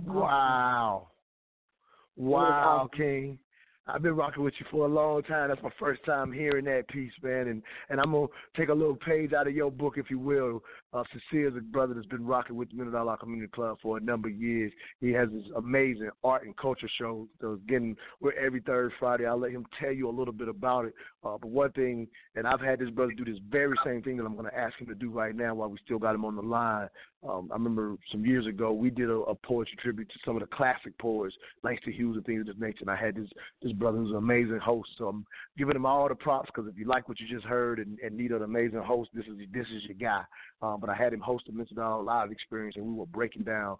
Wow. Wow, King. I've been rocking with you for a long time. That's my first time hearing that piece, man. And and I'm gonna take a little page out of your book, if you will. Uh, Sincere's a brother that's been rocking with the Million Dollar Community Club for a number of years. He has this amazing art and culture show. So getting we're every third Friday. I'll let him tell you a little bit about it. Uh, but one thing, and I've had this brother do this very same thing that I'm going to ask him to do right now while we still got him on the line. Um, I remember some years ago we did a, a poetry tribute to some of the classic poets, Langston Hughes and things of this nature. And I had this this brother who's an amazing host. So I'm giving him all the props because if you like what you just heard and, and need an amazing host, this is this is your guy. Um, but I had him host a Mental Dialogue Live experience, and we were breaking down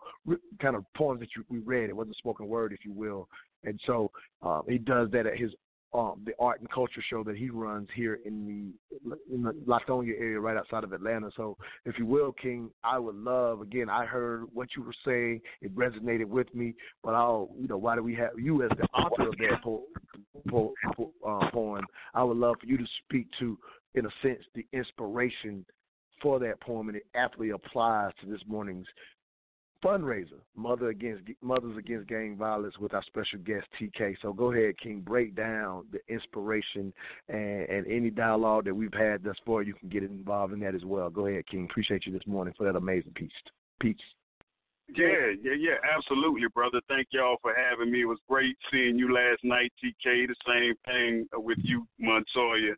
kind of poems that you, we read. It wasn't spoken word, if you will. And so uh, he does that at his um, the art and culture show that he runs here in the in the Lithonia area, right outside of Atlanta. So, if you will, King, I would love. Again, I heard what you were saying; it resonated with me. But I'll, you know, why do we have you as the author of that po- po- po- uh, poem? I would love for you to speak to, in a sense, the inspiration for that poem, and it aptly applies to this morning's fundraiser, Mother Against Mothers Against Gang Violence, with our special guest TK. So go ahead, King, break down the inspiration and, and any dialogue that we've had thus far. You can get involved in that as well. Go ahead, King. Appreciate you this morning for that amazing piece. Peace. Yeah, yeah, yeah, absolutely, brother. Thank y'all for having me. It was great seeing you last night, TK. The same thing with you, Montoya.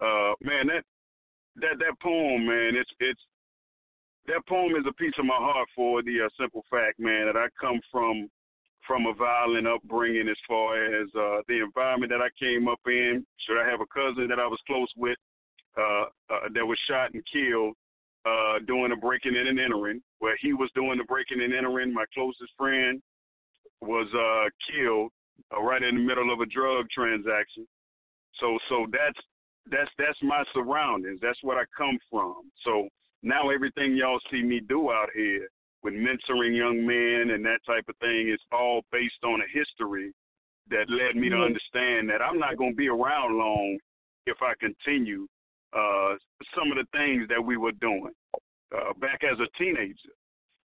Uh, man, that that that poem, man, it's it's that poem is a piece of my heart for the uh, simple fact, man, that I come from from a violent upbringing as far as uh, the environment that I came up in. Should I have a cousin that I was close with uh, uh, that was shot and killed uh, doing a breaking in and entering, where he was doing the breaking and entering. My closest friend was uh, killed uh, right in the middle of a drug transaction. So, so that's that's that's my surroundings. That's what I come from. So now everything y'all see me do out here with mentoring young men and that type of thing is all based on a history that led me to understand that I'm not going to be around long if I continue uh, some of the things that we were doing uh, back as a teenager.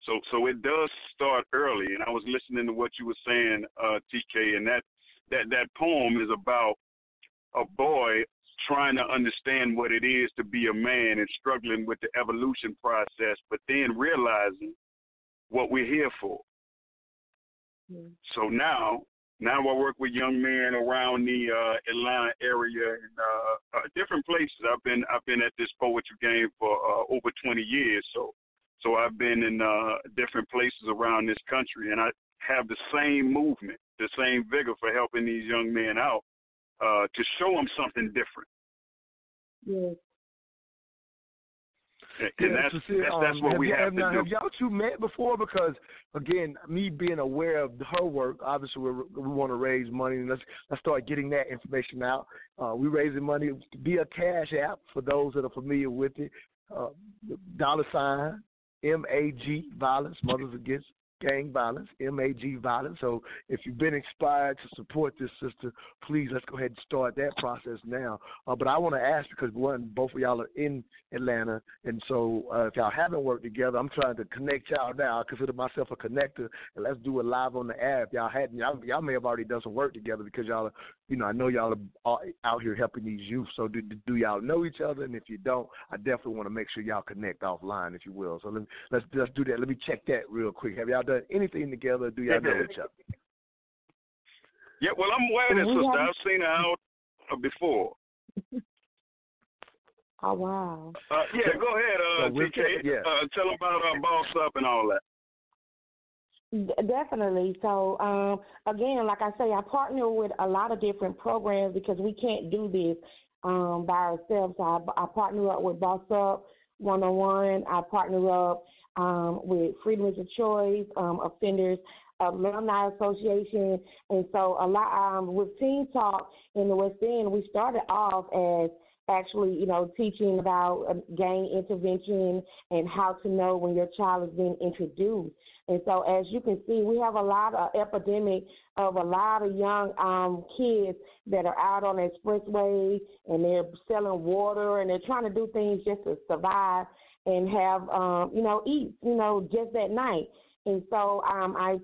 So, so it does start early. And I was listening to what you were saying, uh, TK, and that that that poem is about a boy trying to understand what it is to be a man and struggling with the evolution process, but then realizing what we're here for. Mm. So now, now I work with young men around the uh, Atlanta area and uh, uh, different places. I've been I've been at this poetry game for uh, over 20 years, so so I've been in uh, different places around this country, and I have the same movement, the same vigor for helping these young men out uh, to show them something different. Yes. And, that's, that's, that's um, what we have, have to now, do. Have y'all two met before? Because again, me being aware of her work, obviously we we want to raise money, and let's let's start getting that information out. Uh, we raising money via Cash App for those that are familiar with it. Uh, dollar sign M A G Violence Mothers Against gang violence, MAG violence. So if you've been inspired to support this sister, please let's go ahead and start that process now. Uh, but I want to ask because one, both of y'all are in Atlanta, and so uh, if y'all haven't worked together, I'm trying to connect y'all now. I consider myself a connector, and let's do it live on the app. Y'all hadn't, y'all, y'all may have already done some work together because y'all are you know, I know y'all are out here helping these youth. So do, do y'all know each other? And if you don't, I definitely want to make sure y'all connect offline, if you will. So let let's let's do that. Let me check that real quick. Have y'all done anything together? Do y'all know each other? Yeah, well, I'm aware of this sister. I've seen her out uh, before. Oh wow! Uh, yeah, go ahead, uh, so TK. Yeah. Uh, tell them about uh, Boss Up and all that. Definitely. So um, again, like I say, I partner with a lot of different programs because we can't do this um, by ourselves. So I, I partner up with Boss Up One on One. I partner up um, with Freedom of Choice, um, Offenders Alumni Association, and so a lot um, with Teen Talk in the West End. We started off as actually, you know, teaching about uh, gang intervention and how to know when your child is being introduced. And so, as you can see, we have a lot of epidemic of a lot of young um, kids that are out on the expressway and they're selling water and they're trying to do things just to survive. And have um, you know eat you know just that night. And so um, I,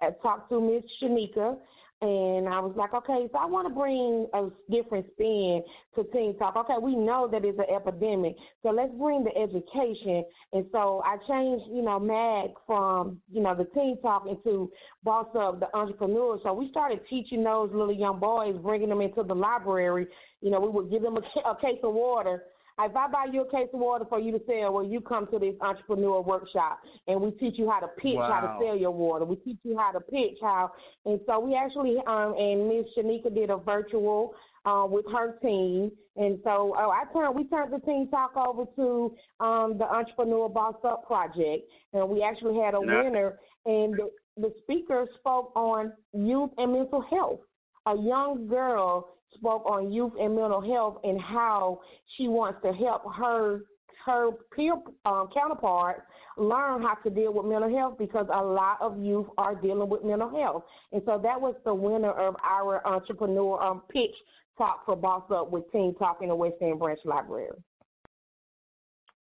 I talked to Miss Shanika, and I was like, okay, so I want to bring a different spin to Teen Talk. Okay, we know that it's an epidemic, so let's bring the education. And so I changed, you know, MAG from, you know, the Teen Talk into Boss Up, the entrepreneur. So we started teaching those little young boys, bringing them into the library. You know, we would give them a, a case of water if I buy you a case of water for you to sell, well, you come to this entrepreneur workshop and we teach you how to pitch, wow. how to sell your water. We teach you how to pitch, how, and so we actually, um, and Miss Shanika did a virtual uh, with her team, and so oh, I turned, we turned the team Talk over to um, the Entrepreneur Boss Up Project, and we actually had a winner, and the, the speaker spoke on youth and mental health. A young girl spoke on youth and mental health and how she wants to help her her peer um, counterparts learn how to deal with mental health because a lot of youth are dealing with mental health. And so that was the winner of our entrepreneur um, pitch talk for Boss Up with Teen Talk in the West End Branch Library.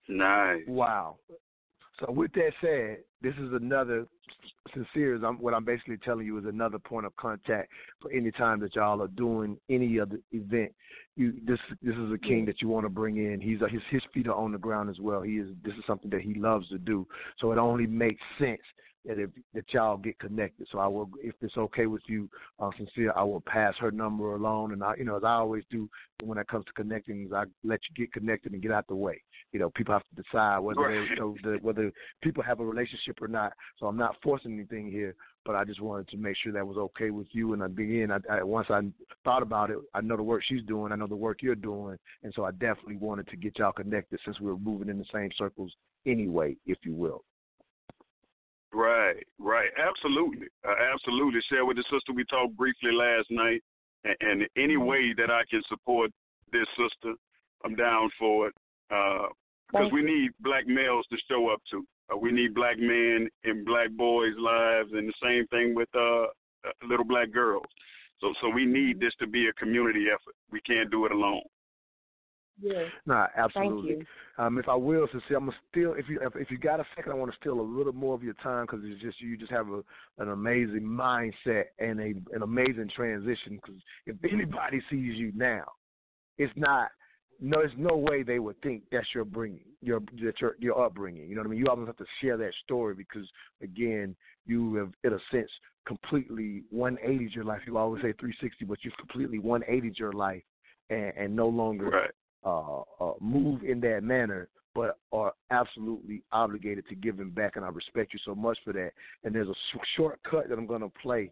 Nice. Wow. So with that said, this is another sincere is I'm, what I'm basically telling you is another point of contact for any time that y'all are doing any other event. You this this is a king that you want to bring in. He's a, his his feet are on the ground as well. He is this is something that he loves to do. So it only makes sense that if that y'all get connected. So I will, if it's okay with you, uh, sincere, I will pass her number along, and I, you know, as I always do when it comes to connecting, I let you get connected and get out the way. You know, people have to decide whether they, know, the, whether people have a relationship or not. So I'm not forcing anything here, but I just wanted to make sure that was okay with you. And I begin, I, I once I thought about it, I know the work she's doing, I know the work you're doing, and so I definitely wanted to get y'all connected since we we're moving in the same circles anyway, if you will. Right, right, absolutely, uh, absolutely. Share with the sister. We talked briefly last night, and, and any Mm-hmm. way that I can support this sister, I'm down for it. Because uh, we need black males to show up to. Uh, we need black men in black boys' lives, and the same thing with uh, uh, little black girls. So, so we need this to be a community effort. We can't do it alone. Yeah. No, absolutely. Thank you. Um, if I will, Cecilia, I'm gonna still. If you if, if you got a second, I want to steal a little more of your time because it's just you just have a, an amazing mindset and a an amazing transition. Because if anybody sees you now, it's not. No, there's no way they would think that's your bringing, your that your your upbringing. You know what I mean? You always have to share that story because again, you have in a sense completely 180 your life. You always say 360, but you've completely 180 your life and, and no longer right. Uh, uh, move in that manner, but are absolutely obligated to giving back. And I respect you so much for that. And there's a sh- shortcut that I'm going to play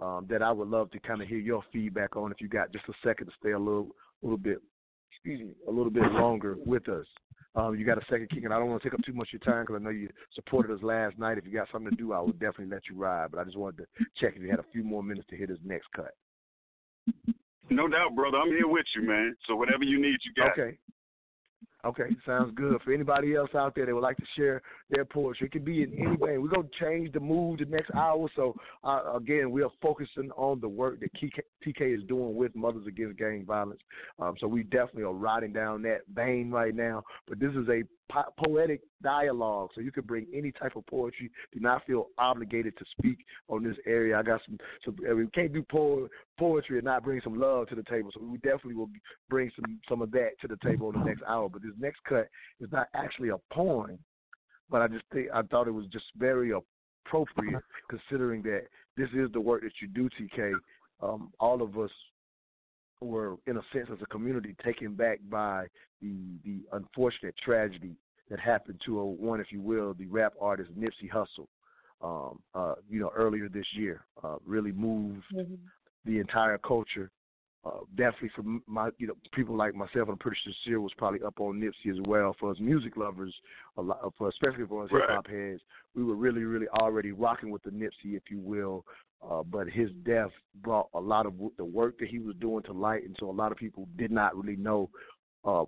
um, that I would love to kind of hear your feedback on. If you got just a second to stay a little, little bit, excuse me, a little bit longer with us. Um, you got a second and I don't want to take up too much of your time because I know you supported us last night. If you got something to do, I would definitely let you ride. But I just wanted to check if you had a few more minutes to hit this next cut. No doubt, brother. I'm here with you, man. So whatever you need, you got. Okay. Okay, sounds good. For anybody else out there that would like to share their poetry, it could be in any way. We're going to change the mood the next hour. So, uh, again, we are focusing on the work that TK is doing with Mothers Against Gang Violence. Um, so, we definitely are riding down that vein right now. But this is a po- poetic dialogue. So, you can bring any type of poetry. Do not feel obligated to speak on this area. I got some, some we can't do po- poetry and not bring some love to the table. So, we definitely will bring some, some of that to the table in the next hour. But this next cut is not actually a poem, but I just think I thought it was just very appropriate considering that this is the work that you do, TK. Um, all of us were, in a sense, as a community, taken back by the the unfortunate tragedy that happened to a one, if you will, the rap artist Nipsey Hussle. Um, uh, you know, earlier this year, uh, really moved Mm-hmm. the entire culture uh, definitely for my you know people like myself, I'm pretty sure Sear was probably up on Nipsey as well. For us music lovers, a lot, for especially for us Right. hip hop heads, we were really really already rocking with the Nipsey, if you will. Uh, but his death brought a lot of the work that he was doing to light, and so a lot of people did not really know uh,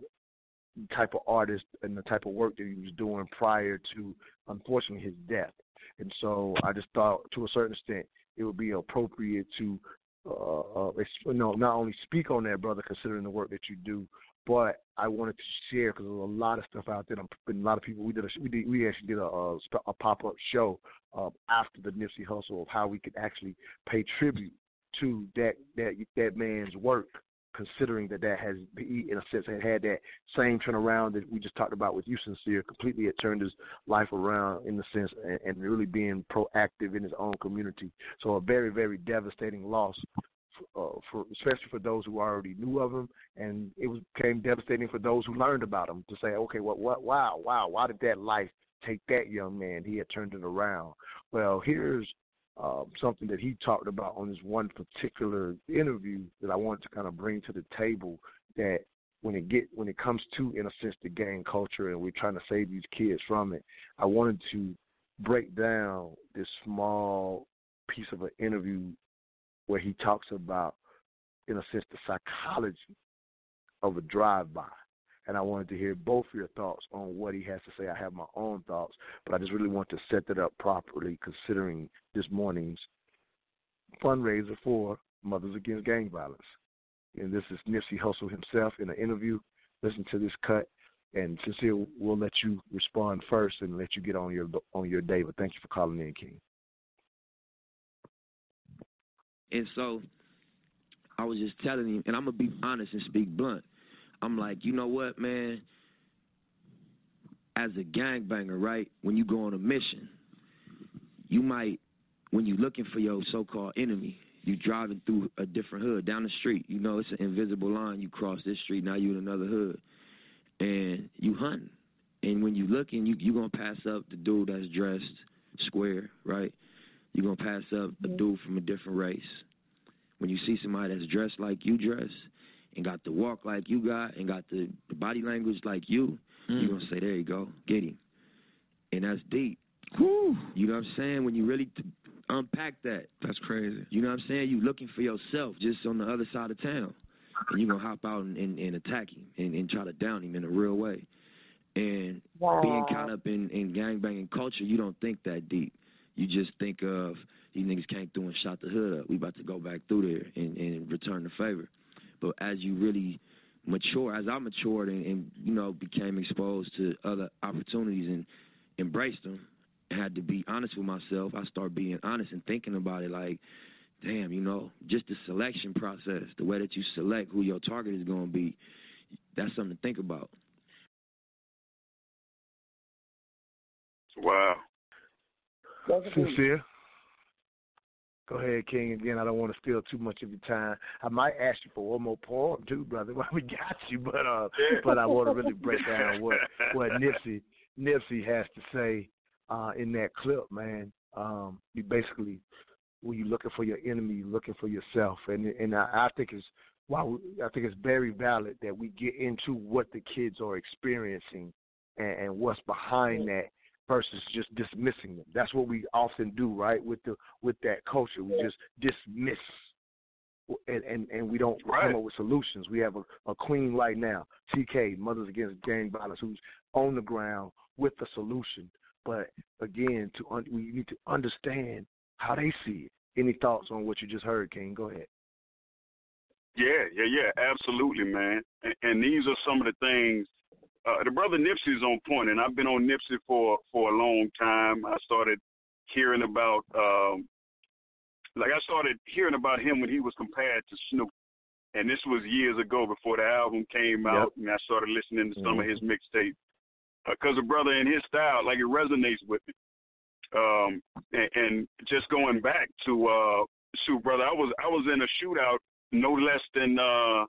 the type of artist and the type of work that he was doing prior to, unfortunately, his death. And so I just thought, to a certain extent, it would be appropriate to uh, uh, you know, not only speak on that, brother, considering the work that you do, but I wanted to share because there's a lot of stuff out there. And a lot of people. We did a we did we actually did a a, a pop up show uh, after the Nipsey Hussle of how we could actually pay tribute to that that that man's work considering that that has, in a sense, had had that same turnaround that we just talked about with you, Sincere. Completely, it turned his life around in the sense and, and really being proactive in his own community. So a very, very devastating loss uh, for especially for those who already knew of him, and it was became devastating for those who learned about him to say, okay, what, what, wow, wow, why did that life take that young man? He had turned it around. Well, here's um, something that he talked about on this one particular interview that I wanted to kind of bring to the table that when it get when it comes to in a sense the gang culture and we're trying to save these kids from it, I wanted to break down this small piece of an interview where he talks about in a sense the psychology of a drive by and I wanted to hear both your thoughts on what he has to say. I have my own thoughts, but I just really want to set that up properly considering this morning's fundraiser for Mothers Against Gang Violence. And this is Nipsey Hussle himself in an interview. Listen to this cut, and Sincere, we'll let you respond first and let you get on your on your day. But thank you for calling in, King. And so I was just telling him, and I'm gonna be honest and speak blunt. I'm like, you know what, man? As a gangbanger, right? When you go on a mission, you might, when you're looking for your so-called enemy, you driving through a different hood down the street. You know, it's an invisible line. You cross this street, now you in another hood, and you hunting. And when you looking, you you gonna pass up the dude that's dressed square, right? You gonna pass up a dude from a different race. When you see somebody that's dressed like you dress, and got the walk like you got and got the, the body language like you, mm. you're going to say, there you go, get him. And that's deep. Whew. You know what I'm saying? When you really t- unpack that. That's crazy. You know what I'm saying? You looking for yourself just on the other side of town. And you're going to hop out and, and, and attack him and, and try to down him in a real way. And wow. being caught up in, in gangbanging culture, you don't think that deep. You just think of these niggas came through and shot the hood up. We about to go back through there and, and return the favor. But as you really mature, as I matured and, and you know became exposed to other opportunities and embraced them, had to be honest with myself. I started being honest and thinking about it like, damn, you know, just the selection process, the way that you select who your target is going to be, that's something to think about. Wow. Sincere. Go ahead, King. Again, I don't want to steal too much of your time. I might ask you for one more poem too, brother, while we got you. But uh, but I want to really break down what what Nipsey Nipsey has to say uh, in that clip, man. Um, you basically when you're looking for your enemy, you're looking for yourself, and and I, I think it's while I think it's very valid that we get into what the kids are experiencing and, and what's behind that versus just dismissing them. That's what we often do, right? With the with that culture, we just dismiss, and and, and we don't right. come up with solutions. We have a, a queen right now, TK, Mothers Against Gang Violence, who's on the ground with the solution. But again, to un- we need to understand how they see it. Any thoughts on what you just heard, King? Go ahead. Yeah, yeah, yeah, absolutely, man. And, and these are some of the things uh, the brother Nipsey's on point, and I've been on Nipsey for for a long time. I started hearing about, um, like I started hearing about him when he was compared to Snoop, and this was years ago before the album came out, yep. and I started listening to some mm-hmm. of his mixtapes because uh, the brother and his style, like it resonates with me. Um, and, and just going back to uh, shoot, brother, I was I was in a shootout no less than uh,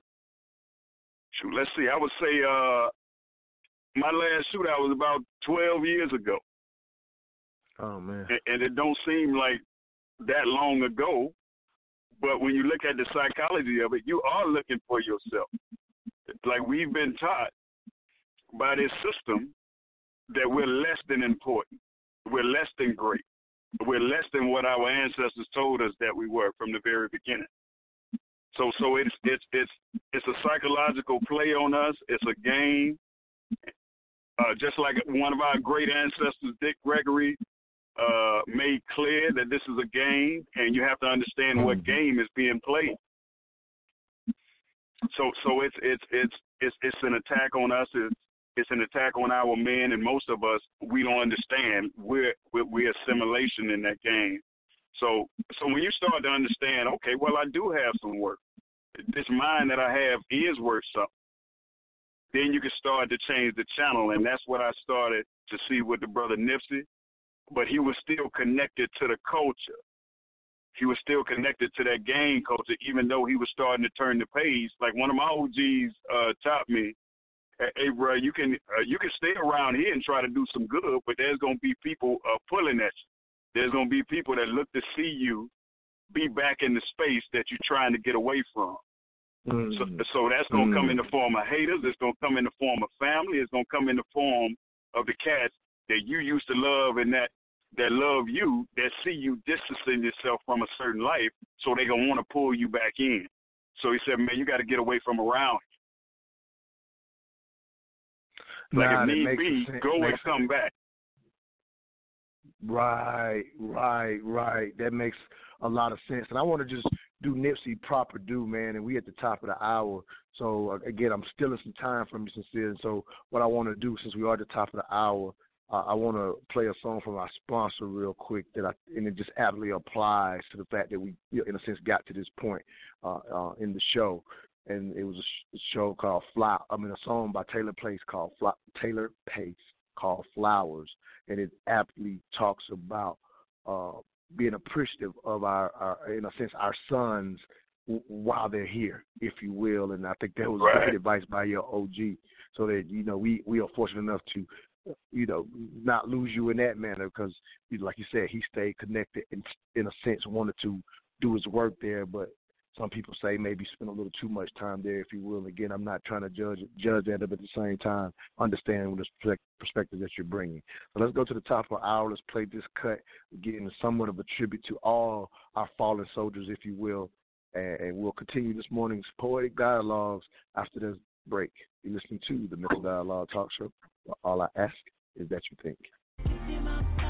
shoot, let's see, I would say uh, my last shootout was about 12 years ago. Oh man. And, and it don't seem like that long ago, but when you look at the psychology of it, you are looking for yourself. Like we've been taught by this system that we're less than important. We're less than great. We're less than what our ancestors told us that we were from the very beginning. So so it's it's it's it's a psychological play on us. It's a game. Uh, just like one of our great ancestors, Dick Gregory, uh, made clear that this is a game, and you have to understand what mm-hmm. game is being played. So, so it's it's it's it's it's an attack on us. It's it's an attack on our men, and most of us we don't understand. We're we're, we're assimilation in that game. So so when you start to understand, okay, well I do have some work. This mind that I have is worth something. Then you can start to change the channel, and that's what I started to see with the brother Nipsey. But he was still connected to the culture. He was still connected to that gang culture, even though he was starting to turn the page. Like one of my OGs uh, taught me, "Hey, bro, you can uh, you can stay around here and try to do some good, but there's gonna be people uh, pulling at you. There's gonna be people that look to see you be back in the space that you're trying to get away from. Mm. So, so that's gonna Mm. come in the form of haters. It's gonna come in the form of family. It's gonna come in the form of the cats that you used to love and that that love you, that see you distancing yourself from a certain life, so they gonna want to pull you back in. So he said, man, you got to get away from around. Like Nah, if need be, sense. go and come back. Right, right, right. That makes a lot of sense. And I want to just do Nipsey proper due, man. And we at the top of the hour. So uh, again, I'm stealing some time from you, sincere. And so what I want to do, since we are at the top of the hour, uh, I want to play a song from our sponsor real quick that I and it just aptly applies to the fact that we, in a sense, got to this point uh, uh, in the show. And it was a show called Fly. I mean, a song by Taylor Pace called Fly, Taylor Pace called Flowers, and it aptly talks about uh, being appreciative of our, our, in a sense, our sons w- while they're here, if you will. And I think that was Right. great advice by your OG, so that you know we we are fortunate enough to, you know, not lose you in that manner because, you know, like you said, he stayed connected and in a sense wanted to do his work there, but some people say maybe spend a little too much time there, if you will. Again, I'm not trying to judge judge that, but at the same time, understand the perspective that you're bringing. So let's go to the top of our hour. Let's play this cut, getting somewhat of a tribute to all our fallen soldiers, if you will, and, and we'll continue this morning's poetic dialogues after this break. You're listening to the Mental Dialogue Talk Show. All I ask is that you think.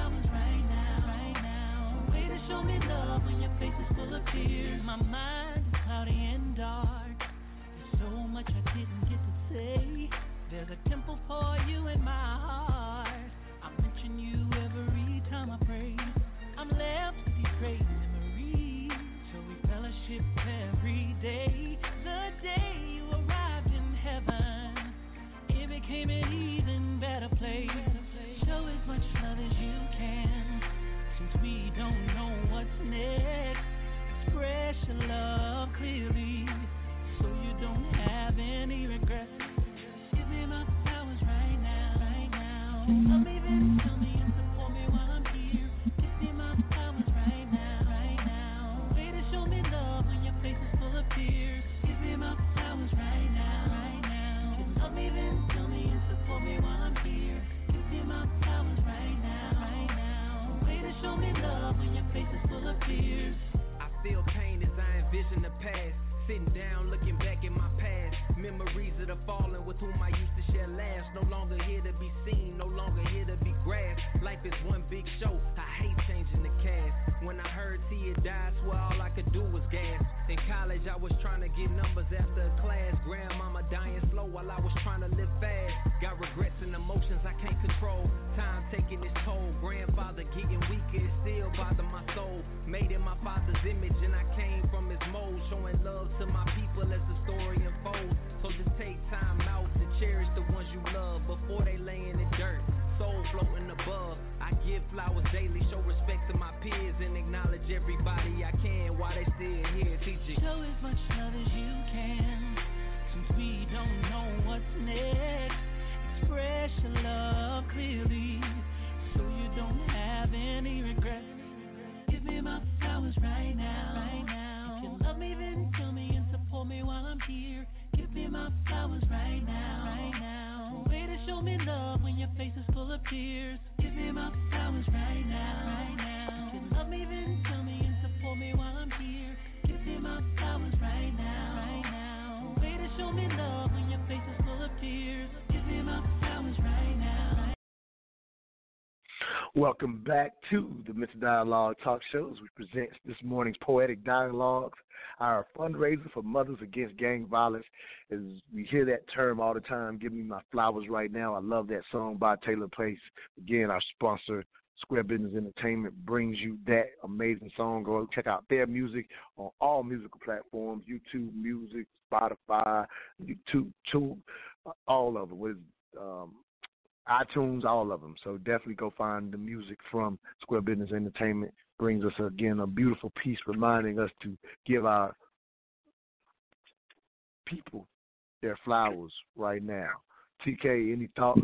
Welcome back to the Mr. Dialogue Talk Shows. We present this morning's poetic dialogues our fundraiser for Mothers Against Gang Violence. As we hear that term all the time, Give Me My Flowers right now. I love that song by Taylor Place. Again, our sponsor, Square Business Entertainment, brings you that amazing song. Go check out their music on all musical platforms YouTube Music, Spotify, YouTube, too, all of it. With um, iTunes, all of them. So definitely go find the music from Square Business Entertainment. Brings us again a beautiful piece reminding us to give our people their flowers right now. TK, any thoughts?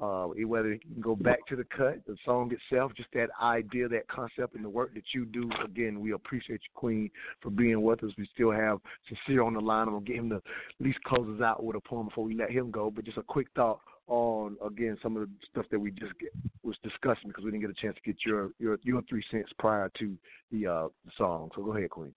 Uh, whether you can go back to the cut, the song itself, just that idea, that concept, and the work that you do. Again, we appreciate you, Queen, for being with us. We still have Sincere on the line. I'm gonna get him to at least close us out with a poem before we let him go. But just a quick thought on again some of the stuff that we just get, was discussing because we didn't get a chance to get your your your three cents prior to the uh the song. So go ahead, Queen.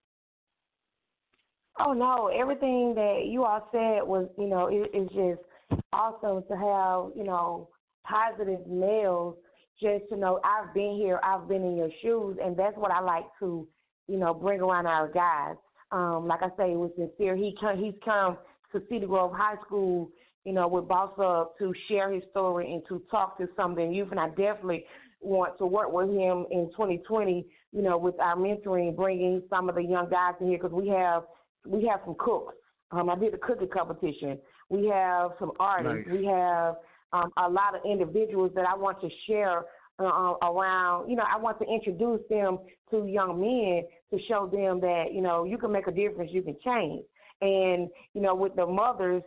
Oh no, everything that you all said was, you know, it, it's just awesome to have, you know, positive males. Just to know, I've been here, I've been in your shoes, and that's what I like to, you know, bring around our guys. Um, like I say, with sincere, he come, he's come to Cedar Grove High School, you know, with Boss Up to share his story and to talk to some of the youth, and I definitely want to work with him in 2020, you know, with our mentoring, bringing some of the young guys in here because we have we have some cooks. Um, I did a cooking competition. We have some artists. Nice. We have um, a lot of individuals that I want to share uh, around. You know, I want to introduce them to young men to show them that you know you can make a difference, you can change. And you know, with the mothers,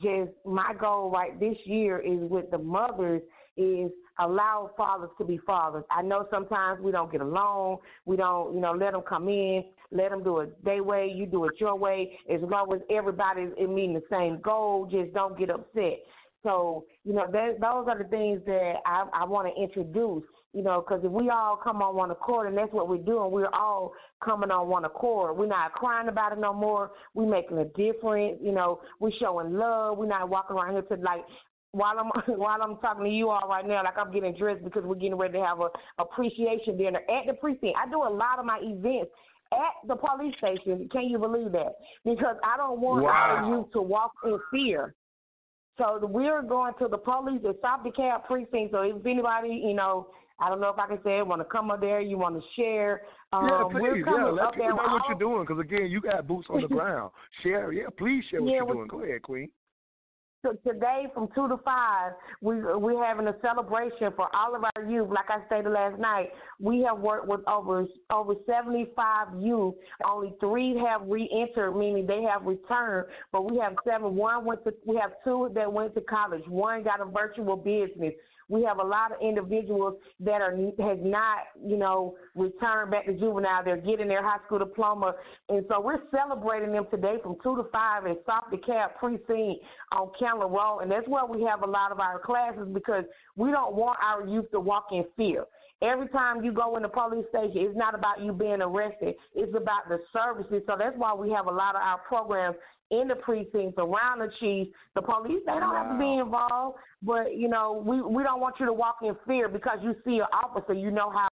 just my goal right this year is with the mothers is allow fathers to be fathers. I know sometimes we don't get along. We don't, you know, let them come in, let them do it their way, you do it your way. As long as everybody's in meeting the same goal, just don't get upset. So, you know, that, those are the things that I, I want to introduce, you know, because if we all come on one accord, and that's what we're doing, we're all coming on one accord. We're not crying about it no more. We're making a difference, you know, we're showing love. We're not walking around here to like, while I'm while I'm talking to you all right now, like I'm getting dressed because we're getting ready to have a appreciation dinner at the precinct. I do a lot of my events at the police station. Can you believe that? Because I don't want Wow. our youth to walk in fear. So we're going to the police at South DeKalb precinct. So if anybody, you know, I don't know if I can say it, want to come up there, you want to share. Um, yeah, we're please, coming yeah, let people know what all- you're doing because again, you got boots on the ground. Share, yeah, please share what Yeah, you're we- doing. Go ahead, Queen. So today from two to five, we we're having a celebration for all of our youth. Like I stated last night, we have worked with over over seventy five youth. Only three have re-entered, meaning they have returned. But we have seven. One went to. We have two that went to college. One got a virtual business. We have a lot of individuals that are has not, you know, returned back to juvenile. They're getting their high school diploma, and so we're celebrating them today from two to five at South DeKalb Precinct on Candler Road, and that's where we have a lot of our classes because we don't want our youth to walk in fear. Every time you go in the police station, it's not about you being arrested. It's about the services. So that's why we have a lot of our programs in the precincts around the chief. The police, they don't have to be involved, but you know, we we don't want you to walk in fear because you see an officer, you know how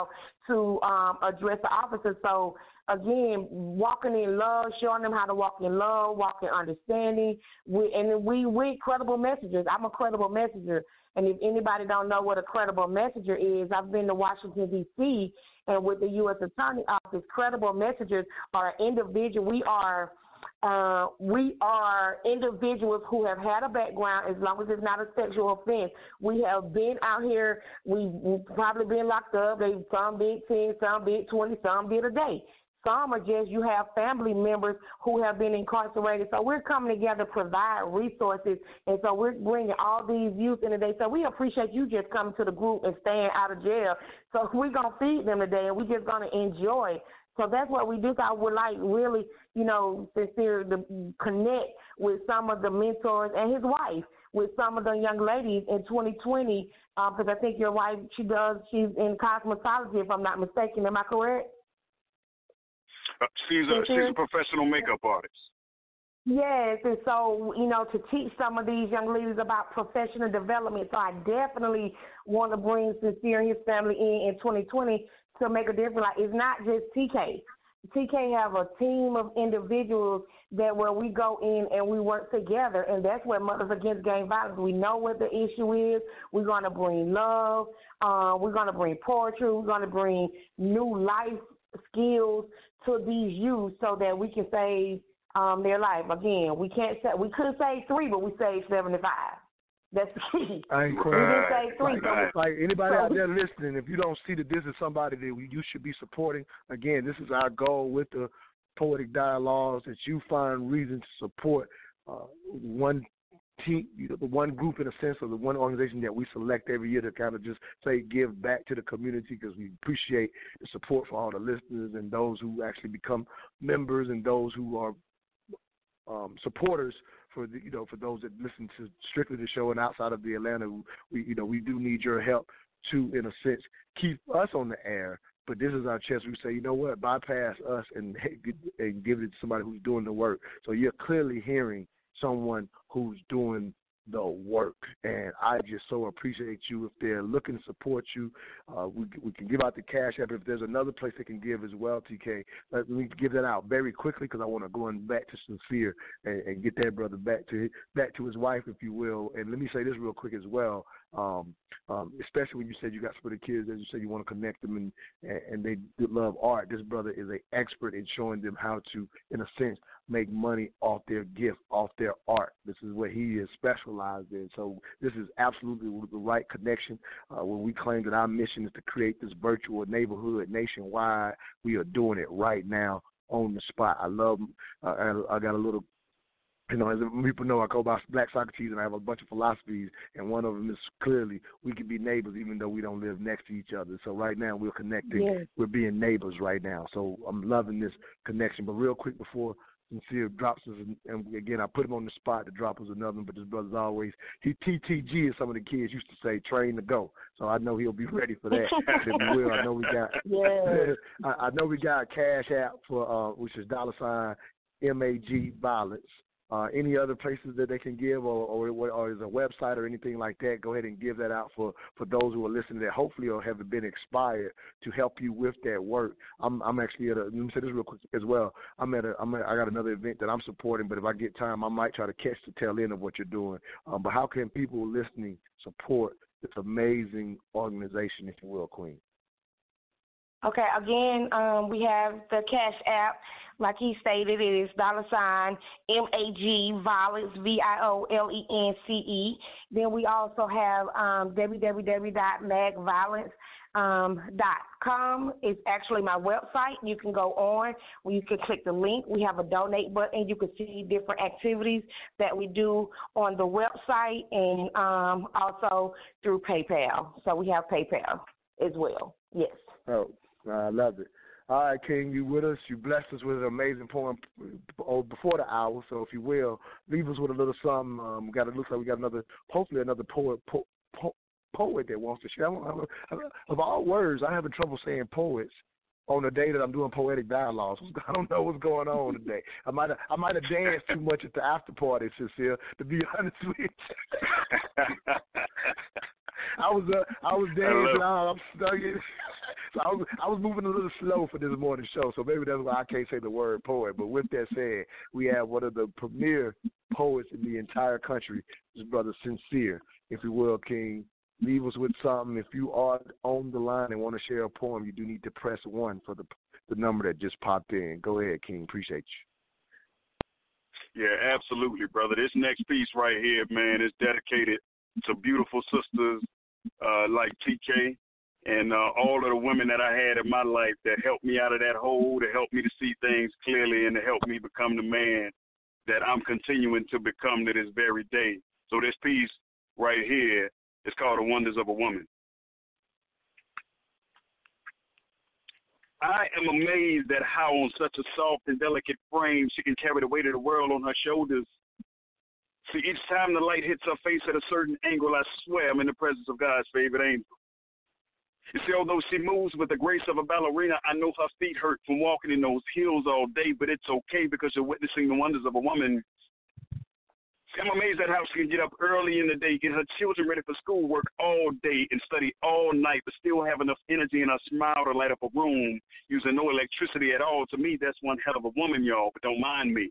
to um, address the officer. So again, walking in love, showing them how to walk in love, walk in understanding. We and we we credible messengers. I'm a credible messenger. And if anybody don't know what a credible messenger is, I've been to Washington D.C. and with the U.S. Attorney Office, credible messengers are an individual. We are uh, we are individuals who have had a background as long as it's not a sexual offense. We have been out here. We've, probably been locked up. They some did ten, some did twenty, some did a day. Some are just you have family members who have been incarcerated. So we're coming together to provide resources, and so we're bringing all these youth in today. So we appreciate you just coming to the group and staying out of jail. So we're gonna feed them today, and we're just gonna enjoy. So that's what we do. So I would like really, you know, sincere to connect with some of the mentors and his wife, with some of the young ladies in 2020, because I think your wife, she does, she's in cosmetology, if I'm not mistaken. Am I correct? Uh, she's a she's a professional makeup artist. Yes, and so you know to teach some of these young ladies about professional development. So I definitely want to bring Sincere and his family in in 2020 to make a difference. Like it's not just TK. TK have a team of individuals that where we go in and we work together, and that's where Mothers Against Gang Violence. We know what the issue is. We're gonna bring love. Uh, we're gonna bring poetry. We're gonna bring new life skills to these youth so that we can save um, their life. Again, we can't say we could save three, but we saved seventy five. That's the key. I ain't We didn't say three, like, like anybody out there listening, if you don't see that this is somebody that you should be supporting, again, this is our goal with the poetic dialogues that you find reason to support uh, one team, the one group in a sense, or the one organization that we select every year to kind of just say give back to the community because we appreciate the support for all the listeners and those who actually become members and those who are um, supporters for the you know for those that listen to strictly the show and outside of the Atlanta, we you know we do need your help to in a sense keep us on the air. But this is our chance. We say, you know what, bypass us and and give it to somebody who's doing the work. So you're clearly hearing someone who's doing the work, and I just so appreciate you. If they're looking to support you, uh, we we can give out the cash app. If there's another place they can give as well, TK, let me give that out very quickly because I want to go on back to Sincere and, and get that brother back to back to his wife, if you will. And let me say this real quick as well. Um, um, especially when you said you got some of the kids, as you said, you want to connect them and and they love art. This brother is an expert in showing them how to, in a sense, make money off their gift, off their art. This is what he is specialized in. So this is absolutely the right connection. Uh, when we claim that our mission is to create this virtual neighborhood nationwide, we are doing it right now on the spot. I love. Uh, I, I got a little you know, as people know, I go by Black Socrates, and I have a bunch of philosophies, and one of them is clearly we can be neighbors even though we don't live next to each other. So right now we're connecting, Yes. we're being neighbors right now. So I'm loving this connection. But real quick before Sincere drops us, and, and again I put him on the spot to drop us another one, but this brother's always he TTG as some of the kids used to say, train to go. So I know he'll be ready for that. if will, I know we got. Yes. I, I know we got a cash app for uh, which is dollar sign MAG violence. Uh, any other places that they can give, or, or or is a website or anything like that? Go ahead and give that out for for those who are listening that hopefully will have been inspired to help you with that work. I'm I'm actually at a let me say this real quick as well. I'm at a I'm at, I got another event that I'm supporting, but if I get time, I might try to catch the tail end of what you're doing. Um, but how can people listening support this amazing organization, if you will, Queen? Okay, again, um, we have the Cash App. Like he stated, it is dollar sign M A G Violence V I O L E N C E. Then we also have um, www.magviolence. Um, is actually my website. You can go on you can click the link. We have a donate button. You can see different activities that we do on the website and um, also through PayPal. So we have PayPal as well. Yes. Oh, I love it. All right, King, you with us. You blessed us with an amazing poem oh, before the hour. So, if you will, leave us with a little something. Um, we got it looks like we got another, hopefully another poet, po, po, poet that wants to share. I I Of all words, I'm having trouble saying poets on the day that I'm doing poetic dialogues. I don't know what's going on today. I might have, I might have danced too much at the after party, Cecile. To be honest with you. I was uh, I was dancing. I'm stuck. in- So I was I was moving a little slow for this morning show, so maybe that's why I can't say the word poet. But with that said, we have one of the premier poets in the entire country, his brother Sincere, if you will, King. Leave us with something. If you are on the line and want to share a poem, you do need to press one for the the number that just popped in. Go ahead, King. Appreciate you. Yeah, absolutely, brother. This next piece right here, man, is dedicated to beautiful sisters uh, like TK and uh, all of the women that I had in my life that helped me out of that hole, that helped me to see things clearly, and to help me become the man that I'm continuing to become to this very day. So this piece right here is called The Wonders of a Woman. I am amazed at how, on such a soft and delicate frame, she can carry the weight of the world on her shoulders. See, each time the light hits her face at a certain angle, I swear I'm in the presence of God's favorite angel. You see, although she moves with the grace of a ballerina, I know her feet hurt from walking in those heels all day, but it's okay because you're witnessing the wonders of a woman. I'm amazed at how she can get up early in the day, get her children ready for school, work all day, and study all night, but still have enough energy in her smile to light up a room using no electricity at all. To me, that's one hell of a woman, y'all, but don't mind me.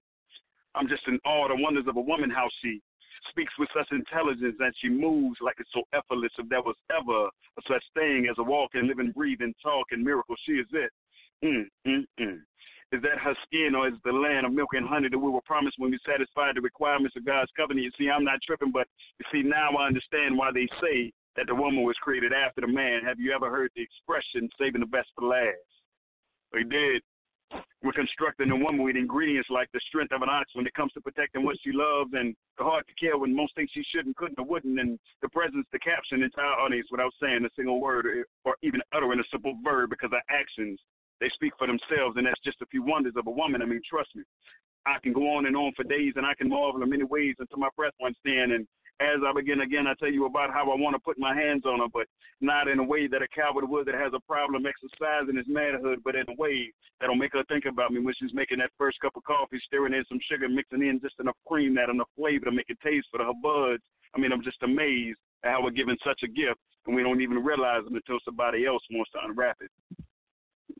I'm just in awe of the wonders of a woman, how she speaks with such intelligence and she moves like it's so effortless if there was ever a such thing as a walking, and breathing, and miracle. She is it. Mm, mm, mm. Is that her skin or is the land of milk and honey that we were promised when we satisfied the requirements of God's covenant? You see, I'm not tripping, but you see, now I understand why they say that the woman was created after the man. Have you ever heard the expression, saving the best for last? They did. We're constructing a woman with ingredients like the strength of an ox when it comes to protecting what she loves and the heart to care when most things she shouldn't, couldn't, or wouldn't, and the presence to capture an entire audience without saying a single word or, or even uttering a simple verb because her actions, they speak for themselves, and that's just a few wonders of a woman. I mean, trust me. I can go on and on for days, and I can marvel in many ways until my breath runs thin, And as I begin again, I tell you about how I want to put my hands on her, but not in a way that a coward would that has a problem exercising his manhood, but in a way that'll make her think about me when she's making that first cup of coffee, stirring in some sugar, mixing in just enough cream, that enough flavor to make it taste for her buds. I mean, I'm just amazed at how we're given such a gift, and we don't even realize it until somebody else wants to unwrap it.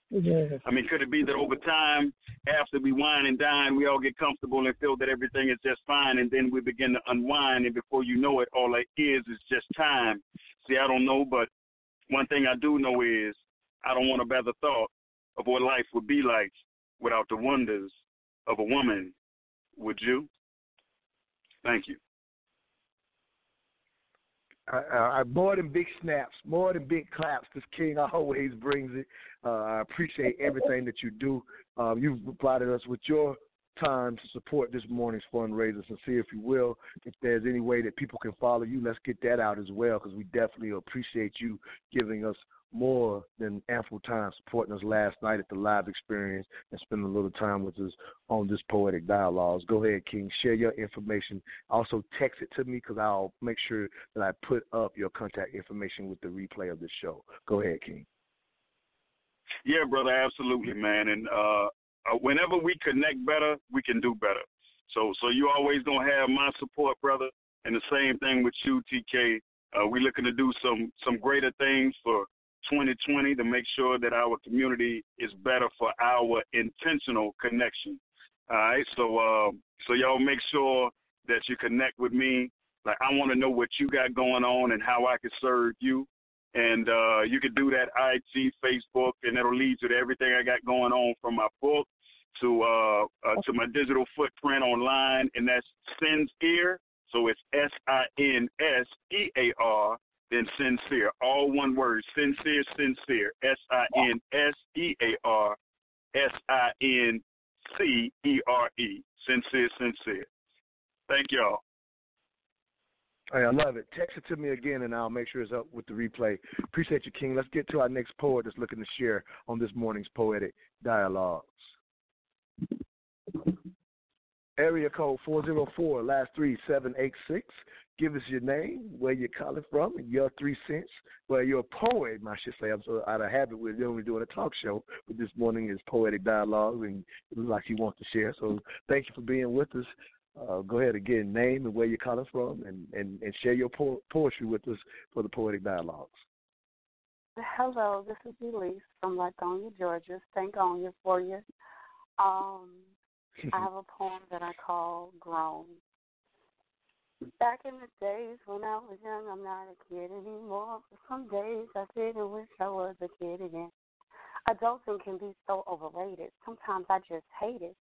Yes. I mean, could it be that over time, after we wine and dine, we all get comfortable and feel that everything is just fine, and then we begin to unwind, and before you know it, all it is is just time. See, I don't know, but one thing I do know is I don't want to bear the thought of what life would be like without the wonders of a woman. Would you? Thank you. I, I, more than big snaps, more than big claps, because King always brings it. Uh, I appreciate everything that you do. Um, you've provided us with your time to support this morning's fundraiser. And see if you will, if there's any way that people can follow you, let's get that out as well, because we definitely appreciate you giving us more than ample time supporting us last night at the live experience and spending a little time with us on this poetic dialogues. Go ahead, King. Share your information. Also, text it to me because I'll make sure that I put up your contact information with the replay of the show. Go ahead, King. Yeah, brother, absolutely, man. And uh, uh, whenever we connect better, we can do better. So, so you always gonna have my support, brother. And the same thing with you, TK. Uh, we're looking to do some some greater things for 2020 to make sure that our community is better for our intentional connection. All right, so uh, so y'all make sure that you connect with me. Like I want to know what you got going on and how I can serve you. And uh, you can do that IG, Facebook, and it'll lead you to everything I got going on from my book to uh, uh to my digital footprint online, and that's Sincere. So it's S I N S E A R then sincere. All one word. Sincere, sincere. S I N S E A R S I N C E R E. Sincere, sincere. Thank y'all. Hey, I love it. Text it to me again, and I'll make sure it's up with the replay. Appreciate you, King. Let's get to our next poet that's looking to share on this morning's poetic dialogues. Area code 404, last three, 786. Give us your name, where you're calling from, and your three cents. Well, you're a poet, I should say. I'm so out of habit with only doing a talk show, but this morning is poetic dialogue, and it looks like you want to share. So thank you for being with us. Uh, go ahead again, name and where you're calling from, and, and, and share your po- poetry with us for the poetic dialogues. Hello, this is Elyse from Lithonia, Georgia. Stankonia for you. Um, I have a poem that I call Grown. Back in the days when I was young, I'm not a kid anymore. But some days I sit and wish I was a kid again. Adulting can be so overrated. Sometimes I just hate it.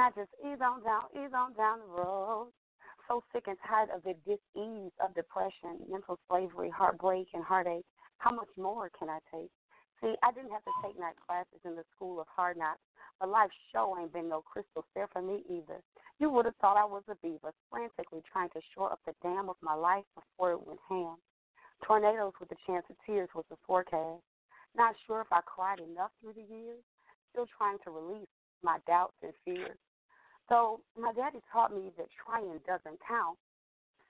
I just ease on down, ease on down the road? So sick and tired of the dis-ease of depression, mental slavery, heartbreak, and heartache. How much more can I take? See, I didn't have to take night classes in the school of hard knocks, but life's show ain't been no crystal stair for me either. You would have thought I was a beaver, frantically trying to shore up the dam of my life before it went ham. Tornadoes with a chance of tears was the forecast. Not sure if I cried enough through the years, still trying to release my doubts and fears. So my daddy taught me that trying doesn't count.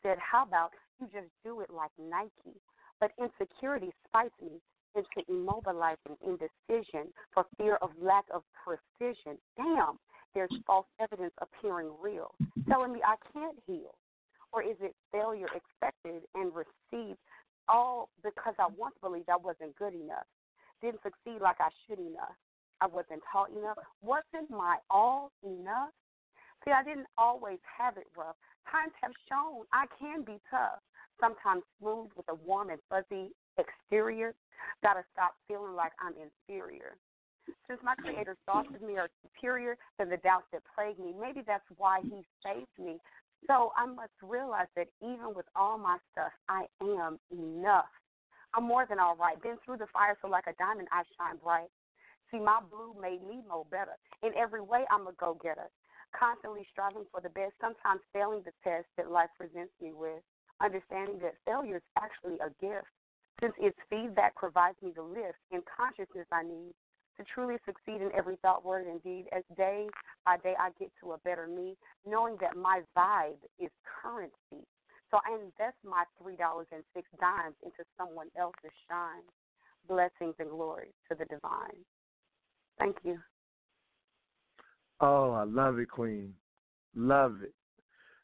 Said, how about you just do it like Nike? But insecurity spiked me into immobilizing indecision for fear of lack of precision. Damn, there's false evidence appearing real, telling me I can't heal. or is it failure expected and received all because I once believed I wasn't good enough, didn't succeed like I should enough, I wasn't taught enough, wasn't my all enough? See, I didn't always have it rough. Times have shown I can be tough, sometimes smooth with a warm and fuzzy exterior. Gotta stop feeling like I'm inferior. Since my creator's thoughts of me are superior than the doubts that plague me, maybe that's why he saved me. So I must realize that even with all my stuff, I am enough. I'm more than all right. Been through the fire, so like a diamond, I shine bright. See, my blue made me more better. In every way, I'm a go getter. Constantly striving for the best, sometimes failing the test that life presents me with. Understanding that failure is actually a gift, since its feedback provides me the lift and consciousness I need to truly succeed in every thought, word, and deed. As day by day I get to a better me, knowing that my vibe is currency. So I invest my three dollars and six dimes into someone else's shine. Blessings and glory to the divine. Thank you. Oh, I love it, Queen. Love it.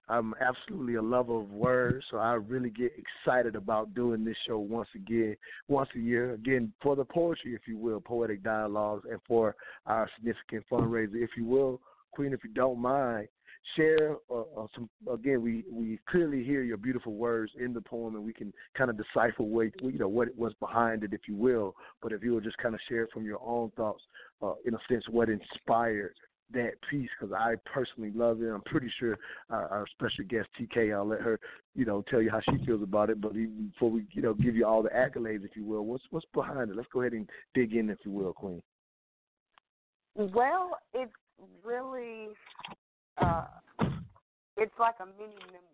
I'm absolutely a lover of words, so I really get excited about doing this show once again, once a year, again for the poetry, if you will, poetic dialogues, and for our significant fundraiser, if you will, Queen, if you don't mind, share uh, uh, some. Again, we we clearly hear your beautiful words in the poem, and we can kind of decipher what you know what was behind it, if you will. But if you will just kind of share from your own thoughts, uh, in a sense, what inspired that piece because I personally love it. I'm pretty sure our, our special guest TK, I'll let her, you know, tell you how she feels about it. But even before we, you know, give you all the accolades, if you will, what's what's behind it? Let's go ahead and dig in, if you will, Queen. Well, it's really, uh, it's like a mini memoir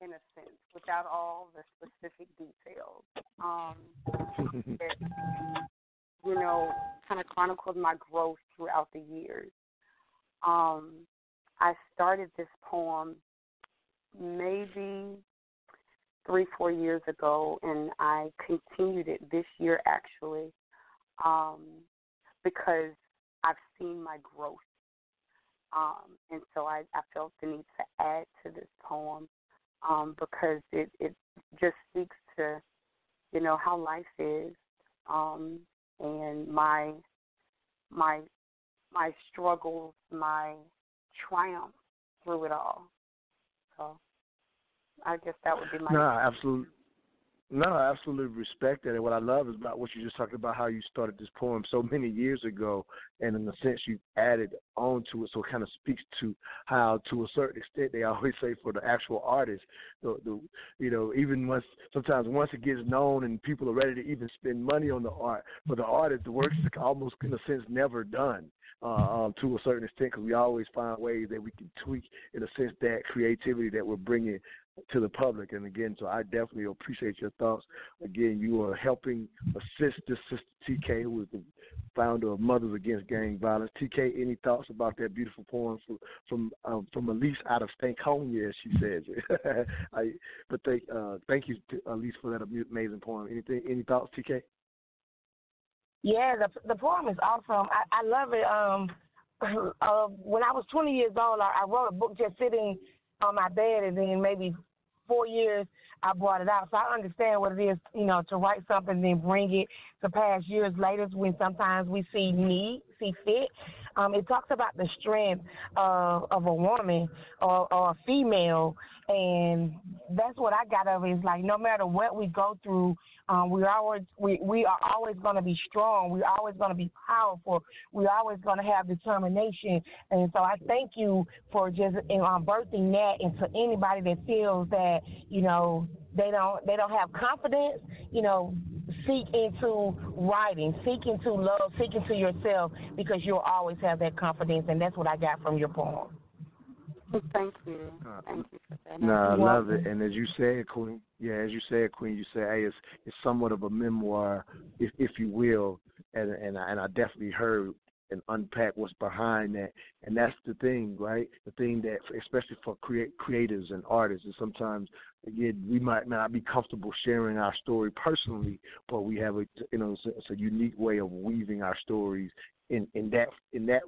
in a sense, without all the specific details. Um, it, you know, kind of chronicled my growth throughout the years um, I started this poem maybe three, four years ago, and I continued it this year actually um, because I've seen my growth. Um, and so I, I felt the need to add to this poem um, because it, it just speaks to, you know, how life is um, and my my my struggles, my triumph through it all. So I guess that would be my. No, absolutely. No, I absolutely respect that. And what I love is about what you just talked about how you started this poem so many years ago, and in a sense you added on to it, so it kind of speaks to how, to a certain extent, they always say for the actual artist, the, the you know, even once sometimes once it gets known and people are ready to even spend money on the art, for the artist, the work is almost in a sense never done uh, um, to a certain extent because we always find ways that we can tweak, in a sense, that creativity that we're bringing to the public. And again, so I definitely appreciate your thoughts. Again, you are helping assist this sister TK, who is the founder of Mothers Against Gang Violence. TK, any thoughts about that beautiful poem from from um, from Elyse out of Stankonia, as she says it. I, but thank uh, thank you, to Elyse, for that amazing poem. Anything, any thoughts, TK? Yeah, the the poem is awesome. I, I love it. Um, uh, when I was 20 years old, I, I wrote a book just sitting on my bed, and then maybe four years I brought it out. So I understand what it is, you know, to write something and then bring it to pass years later when sometimes we see need, see fit. Um, it talks about the strength of, of a woman or, or a female, and that's what I got of it. Is like no matter what we go through, um, we always we we are always going to be strong. We're always going to be powerful. We're always going to have determination. And so I thank you for just um, birthing that into anybody that feels that you know they don't they don't have confidence. You know, seek into writing, seek into love, seek into yourself because you'll always have that confidence, and that's what I got from your poem. Thank you. Uh, thank you for that. No, I love it. And as you said, Queen, yeah, as you said, Queen, you say, hey, it's it's somewhat of a memoir, if if you will, and and I, and I definitely heard and unpack what's behind that. And that's the thing, right? The thing that, especially for create creatives and artists, is sometimes again we might not be comfortable sharing our story personally, but we have a you know it's a, it's a unique way of weaving our stories in in that in that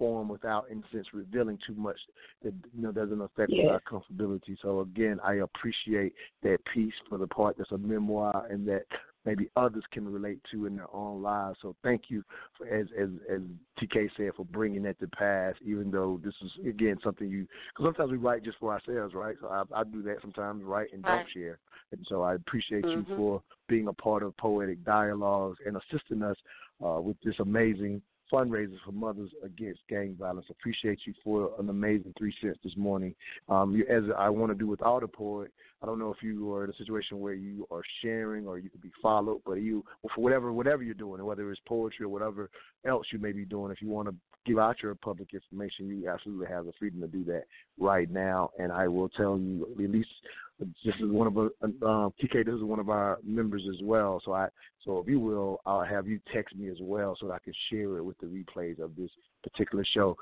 form without, in a sense, revealing too much that you know doesn't affect Yeah. our comfortability. So again, I appreciate that piece for the part that's a memoir and that maybe others can relate to in their own lives. So thank you, for, as as as TK said, for bringing that to pass. Even though this is again something you, because sometimes we write just for ourselves, right? So I, I do that sometimes, write and don't share. And so I appreciate Mhm. you for being a part of Poetic Dialogues and assisting us uh, with this amazing fundraiser for Mothers Against Gang Violence. Appreciate you for an amazing three cents this morning. Um, you, as I want to do with all the poet, I don't know if you are in a situation where you are sharing or you could be followed, but you for whatever whatever you're doing, whether it's poetry or whatever else you may be doing, if you want to give out your public information, you absolutely have the freedom to do that right now. And I will tell you, at least this is one of our um, TK. This is one of our members as well. So I, so if you will, I'll have you text me as well so that I can share it with the replays of this particular show.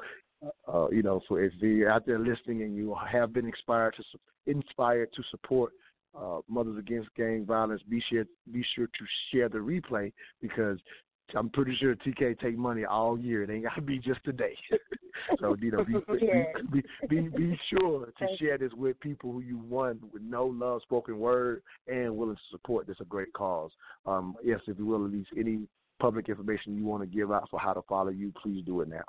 Uh, you know, for if you're out there listening and you have been inspired to inspired to support uh, Mothers Against Gang Violence, be sure be sure to share the replay because I'm pretty sure TK take money all year. It ain't got to be just today. so you know, be, Yeah. be, be be be sure to Thank share this with people who you want with no love spoken word and willing to support this a great cause. Um, yes, if you will, Elyse any public information you want to give out for how to follow you, please do it now.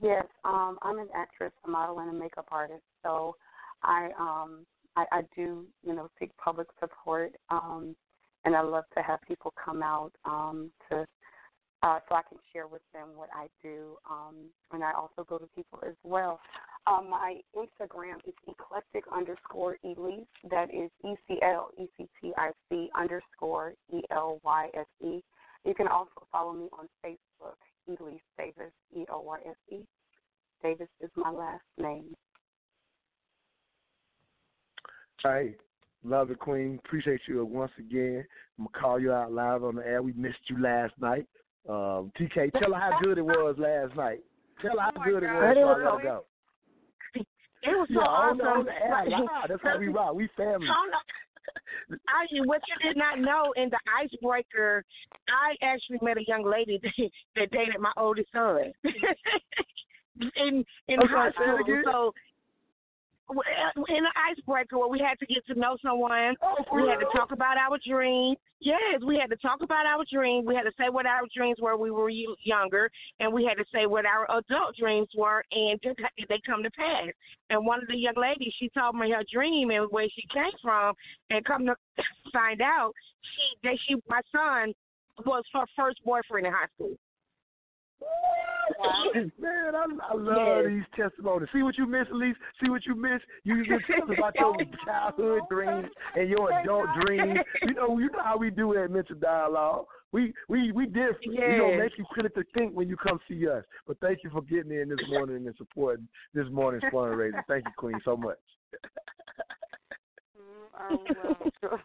Yes, um, I'm an actress, a model, and a makeup artist. So I um I, I do, you know, seek public support. Um and I love to have people come out um to uh so I can share with them what I do. Um and I also go to people as well. Um my Instagram is eclectic underscore elyse. That is E C L E C T I C underscore E L Y S E. You can also follow me on Facebook, Elyse Davis, E O Y S E. Davis is my last name. Hey, love the Queen. Appreciate you once again. I'm gonna call you out live on the air. We missed you last night. Um, TK, tell her how good it was last night. Tell her how good it was. God. before I It was go. It was so Yeah, awesome. on the air. That's how we rock. We family. I, what you did not know in the icebreaker, I actually met a young lady that, that dated my oldest son in in I'm high it school. So in the icebreaker where we had to get to know someone, Oh, we had to talk about our dreams. Yes, we had to talk about our dreams. We had to say what our dreams were when we were younger, and we had to say what our adult dreams were, and did they come to pass? And one of the young ladies, she told me her dream and where she came from, and come to find out, she that she my son was her first boyfriend in high school. Man, I, I love Yes. these testimonies. See what you miss, Elyse? See what you miss? You you tell us about your childhood dreams and your adult dreams. You know, you know how we do at Mental Dialogue. We we we different. We don't Yes. make you critically think when you come see us. But thank you for getting in this morning and supporting this morning's fundraiser. Thank you, Queen, so much.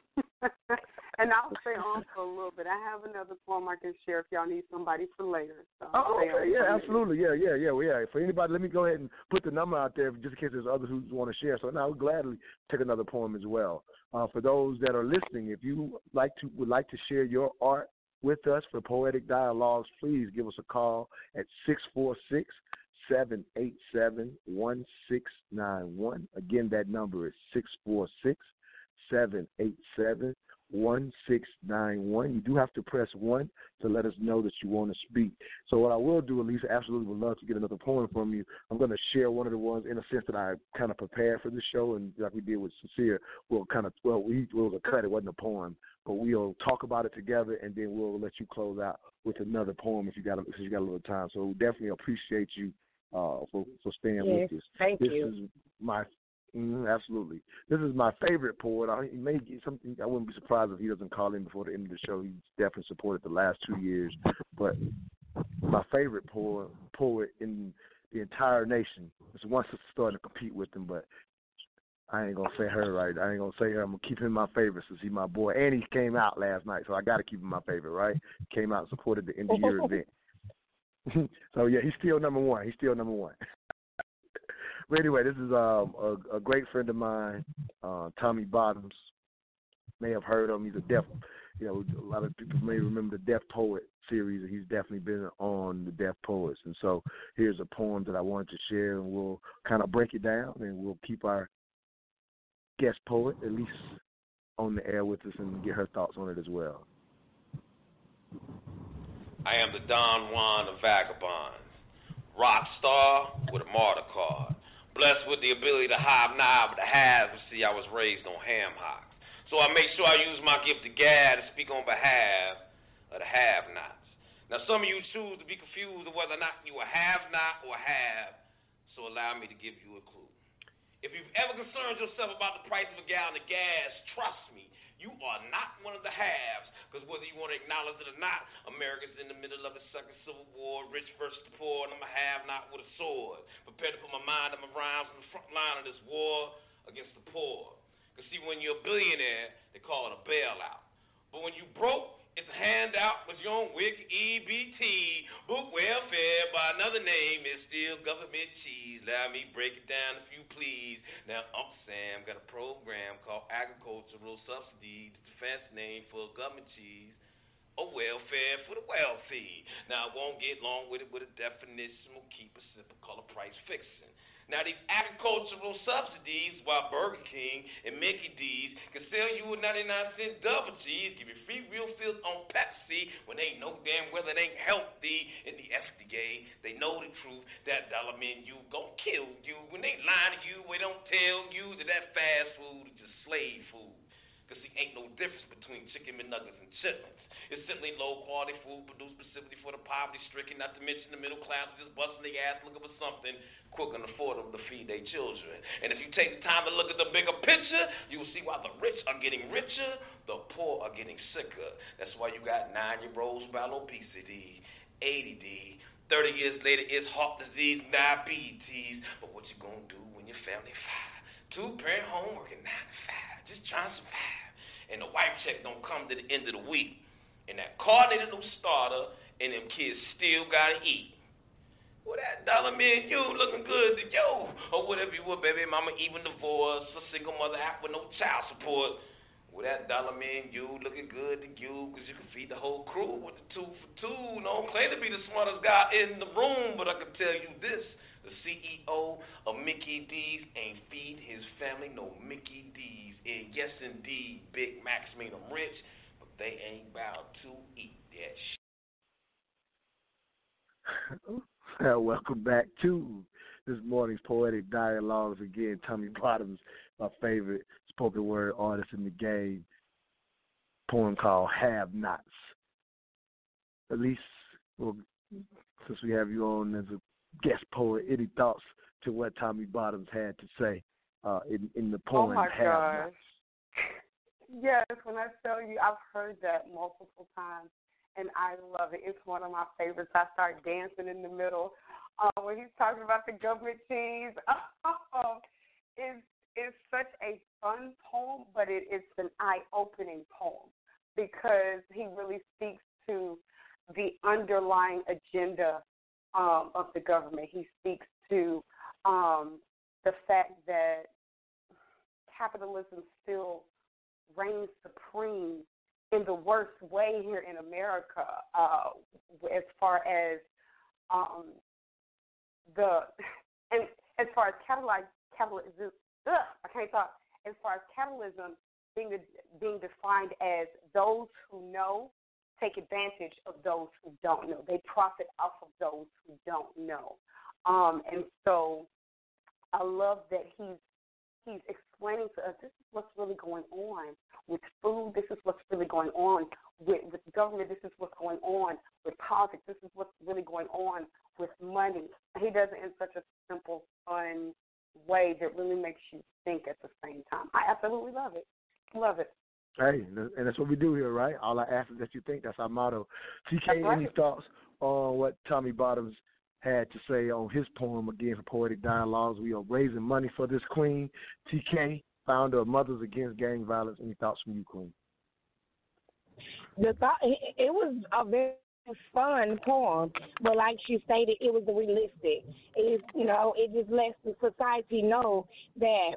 And I'll stay on for a little bit. I have another poem I can share if y'all need somebody for later. So Oh, okay, yeah, for a minute. absolutely, yeah, yeah, yeah, well, yeah. For anybody, let me go ahead and put the number out there just in case there's others who want to share. So now we'll gladly take another poem as well. Uh, for those that are listening, if you like to would like to share your art with us for poetic dialogues, please give us a call at six four six seven eight seven one six nine one. Again, that number is six four six seven eight seven one six nine one. You do have to press one to let us know that you want to speak. So what I will do, Elisa, absolutely would love to get another poem from you. I'm going to share one of the ones in a sense that I kind of prepared for this show, and like we did with Sincere, we'll kind of well, we it was a cut. It wasn't a poem, but we'll talk about it together, and then we'll let you close out with another poem if you got if you got a little time. So we definitely appreciate you uh, for for staying Yes, with us. thank you. this you. is my mm, absolutely. This is my favorite poet. I, he may get something. I wouldn't be surprised if he doesn't call in before the end of the show. He's definitely supported the last two years. But my favorite poet poet in the entire nation. There's one sister starting to compete with him, but I ain't gonna say her right. I ain't gonna say her. I'm gonna keep him my favorite since he's my boy, and he came out last night, so I got to keep him my favorite, right? Came out and supported the end of year event. so yeah, he's still number one. He's still number one. But anyway, this is um, a, a great friend of mine, uh, Tommy Bottoms. May have heard of him. He's a deaf you know, a lot of people may remember the Def Poet series. He's definitely been on the Deaf Poets, and so here's a poem that I wanted to share, and we'll kind of break it down, and we'll keep our guest poet Elyse on the air with us and get her thoughts on it as well. I am the Don Juan of Vagabonds, rock star with a martyr card, blessed with the ability to hobnob the haves. You see, I was raised on ham hocks, so I make sure I use my gift of gab to speak on behalf of the have-nots. Now, some of you choose to be confused of whether or not you a have-not or have, so allow me to give you a clue. If you've ever concerned yourself about the price of a gallon of gas, trust me, you are not one of the haves. Because whether you want to acknowledge it or not, America's in the middle of a second civil war, rich versus the poor, and I'm a have not with a sword. Prepared to put my mind and my rhymes on the front line of this war against the poor. Because see, when you're a billionaire, they call it a bailout. But when you broke, it's a handout with your own WIC EBT. Book welfare by another name is still government cheese. Let me break it down if you please. Now, Uncle Sam got a program called Agricultural Subsidy, the defense name for government cheese. A welfare for the wealthy. Now, I won't get long with it with a definition. We'll keep it simple, call it price fixing. Now, these agricultural subsidies, while Burger King and Mickey D's can sell you a 99 cent double cheese, give you free real fills on Pepsi when they know damn well it ain't healthy in the FDA. They know the truth. That dollar menu gon' kill you. When they lie to you, they don't tell you that that fast food is just slave food. Because see, ain't no difference between chicken McNuggets and chitlins. It's simply low quality food produced specifically for the poverty stricken, not to mention the middle class just busting their ass looking for something quick and affordable to feed their children. And if you take the time to look at the bigger picture, you will see why the rich are getting richer, the poor are getting sicker. That's why you got nine year olds with obesity, ADD. 30 years later, it's heart disease, diabetes. But what you gonna do when your family five? Two parent home working nine to five, just trying to survive. And the wife check don't come to the end of the week. And that car needed a new starter, and them kids still gotta eat. Well, that dollar man, you looking good to you. Or whatever you were, baby mama, even divorced, a single mother out with no child support. Well, that dollar man, you looking good to you because you can feed the whole crew with the two for two. No claim to be the smartest guy in the room, but I can tell you this. The CEO of Mickey D's ain't feed his family no Mickey D's. And yes, indeed, Big Macs made them rich, they ain't about to eat that shit. Welcome back to this morning's poetic dialogues. Again, Tommy Bottoms, my favorite spoken word artist in the game. Poem called Have Nots. At least, well, since we have you on as a guest poet, any thoughts to what Tommy Bottoms had to say uh, in, in the poem Oh my Have gosh. Nots? Yes, when I tell you, I've heard that multiple times, and I love it. It's one of my favorites. I start dancing in the middle uh, when he's talking about the government cheese. Oh, it's it's such a fun poem, but it, it's an eye-opening poem because he really speaks to the underlying agenda um, of the government. He speaks to um, the fact that capitalism still reigns supreme in the worst way here in America, uh, as far as um, the and as far as catalyze ugh, I can't talk. As far as capitalism being being defined as those who know take advantage of those who don't know. They profit off of those who don't know. Um, and so I love that he's he's explaining to us this is what's really going on with food. This is what's really going on with, with government. This is what's going on with politics. This is what's really going on with money. He does it in such a simple, fun way that really makes you think at the same time. I absolutely love it. Love it. Hey, and that's what we do here, right? All I ask is that you think. That's our motto. TK, That's right. any thoughts on what Tommy Bottoms had to say on his poem again for Poetic Dialogues? We are raising money for this queen. TK, founder of Mothers Against Gang Violence. Any thoughts from you, Queen? the thought it, was a very fun poem, but like she stated, it was realistic. It you know it just lets the society know that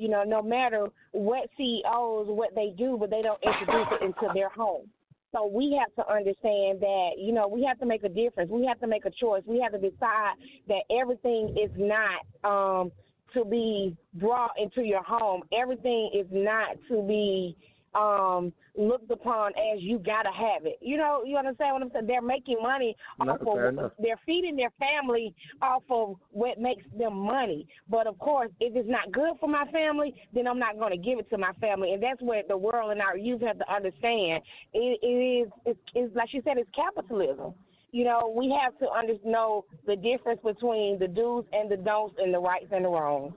you know, no matter what CEOs, what they do, but they don't introduce it into their home. So we have to understand that, you know, we have to make a difference. We have to make a choice. We have to decide that everything is not um, to be brought into your home. Everything is not to be um looked upon as you gotta have it. You know, you understand what I'm saying? They're making money off of they're feeding their family off of what makes them money. But of course, if it's not good for my family, then I'm not going to give it to my family, and that's what the world and our youth have to understand. It, it is it's, it's like she said, it's capitalism. You know, we have to under, know the difference between the do's and the don'ts and the rights and the wrongs.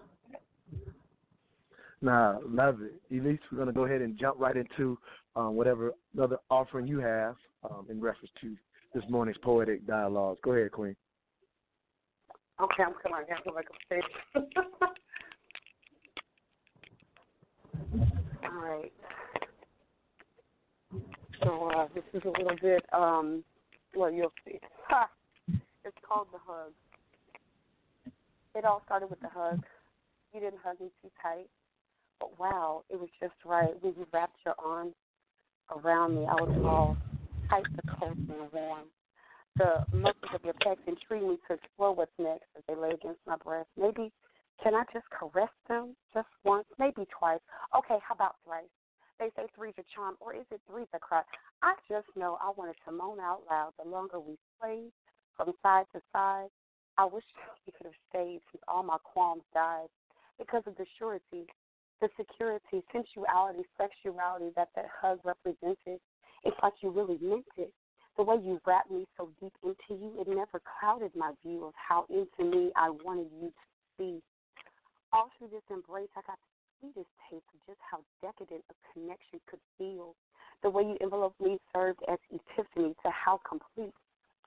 Nah, love it. Elyse, we're going to go ahead and jump right into um, whatever other offering you have um, in reference to this morning's poetic dialogues. Go ahead, Queen. Okay, I'm coming. I have to go back upstairs. All right. So uh, this is a little bit. Um, well, you'll see. Ha! It's called the hug. It all started with the hug. You didn't hug me too tight, but wow, it was just right. When you wrapped your arms around me, I was all tight to close and warm. The muscles of your pecs intrigue me to explore what's next as they lay against my breast. Maybe can I just caress them just once, maybe twice? Okay, how about thrice? They say three's a charm, or is it three's a cry? I just know I wanted to moan out loud the longer we played from side to side. I wish we could have stayed since all my qualms died because of the surety, the security, sensuality, sexuality that that hug represented. It's like you really meant it. The way you wrapped me so deep into you, it never clouded my view of how into me I wanted you to see. All through this embrace, I got the sweetest taste of just how decadent a connection could feel. The way you enveloped me served as epiphany to how complete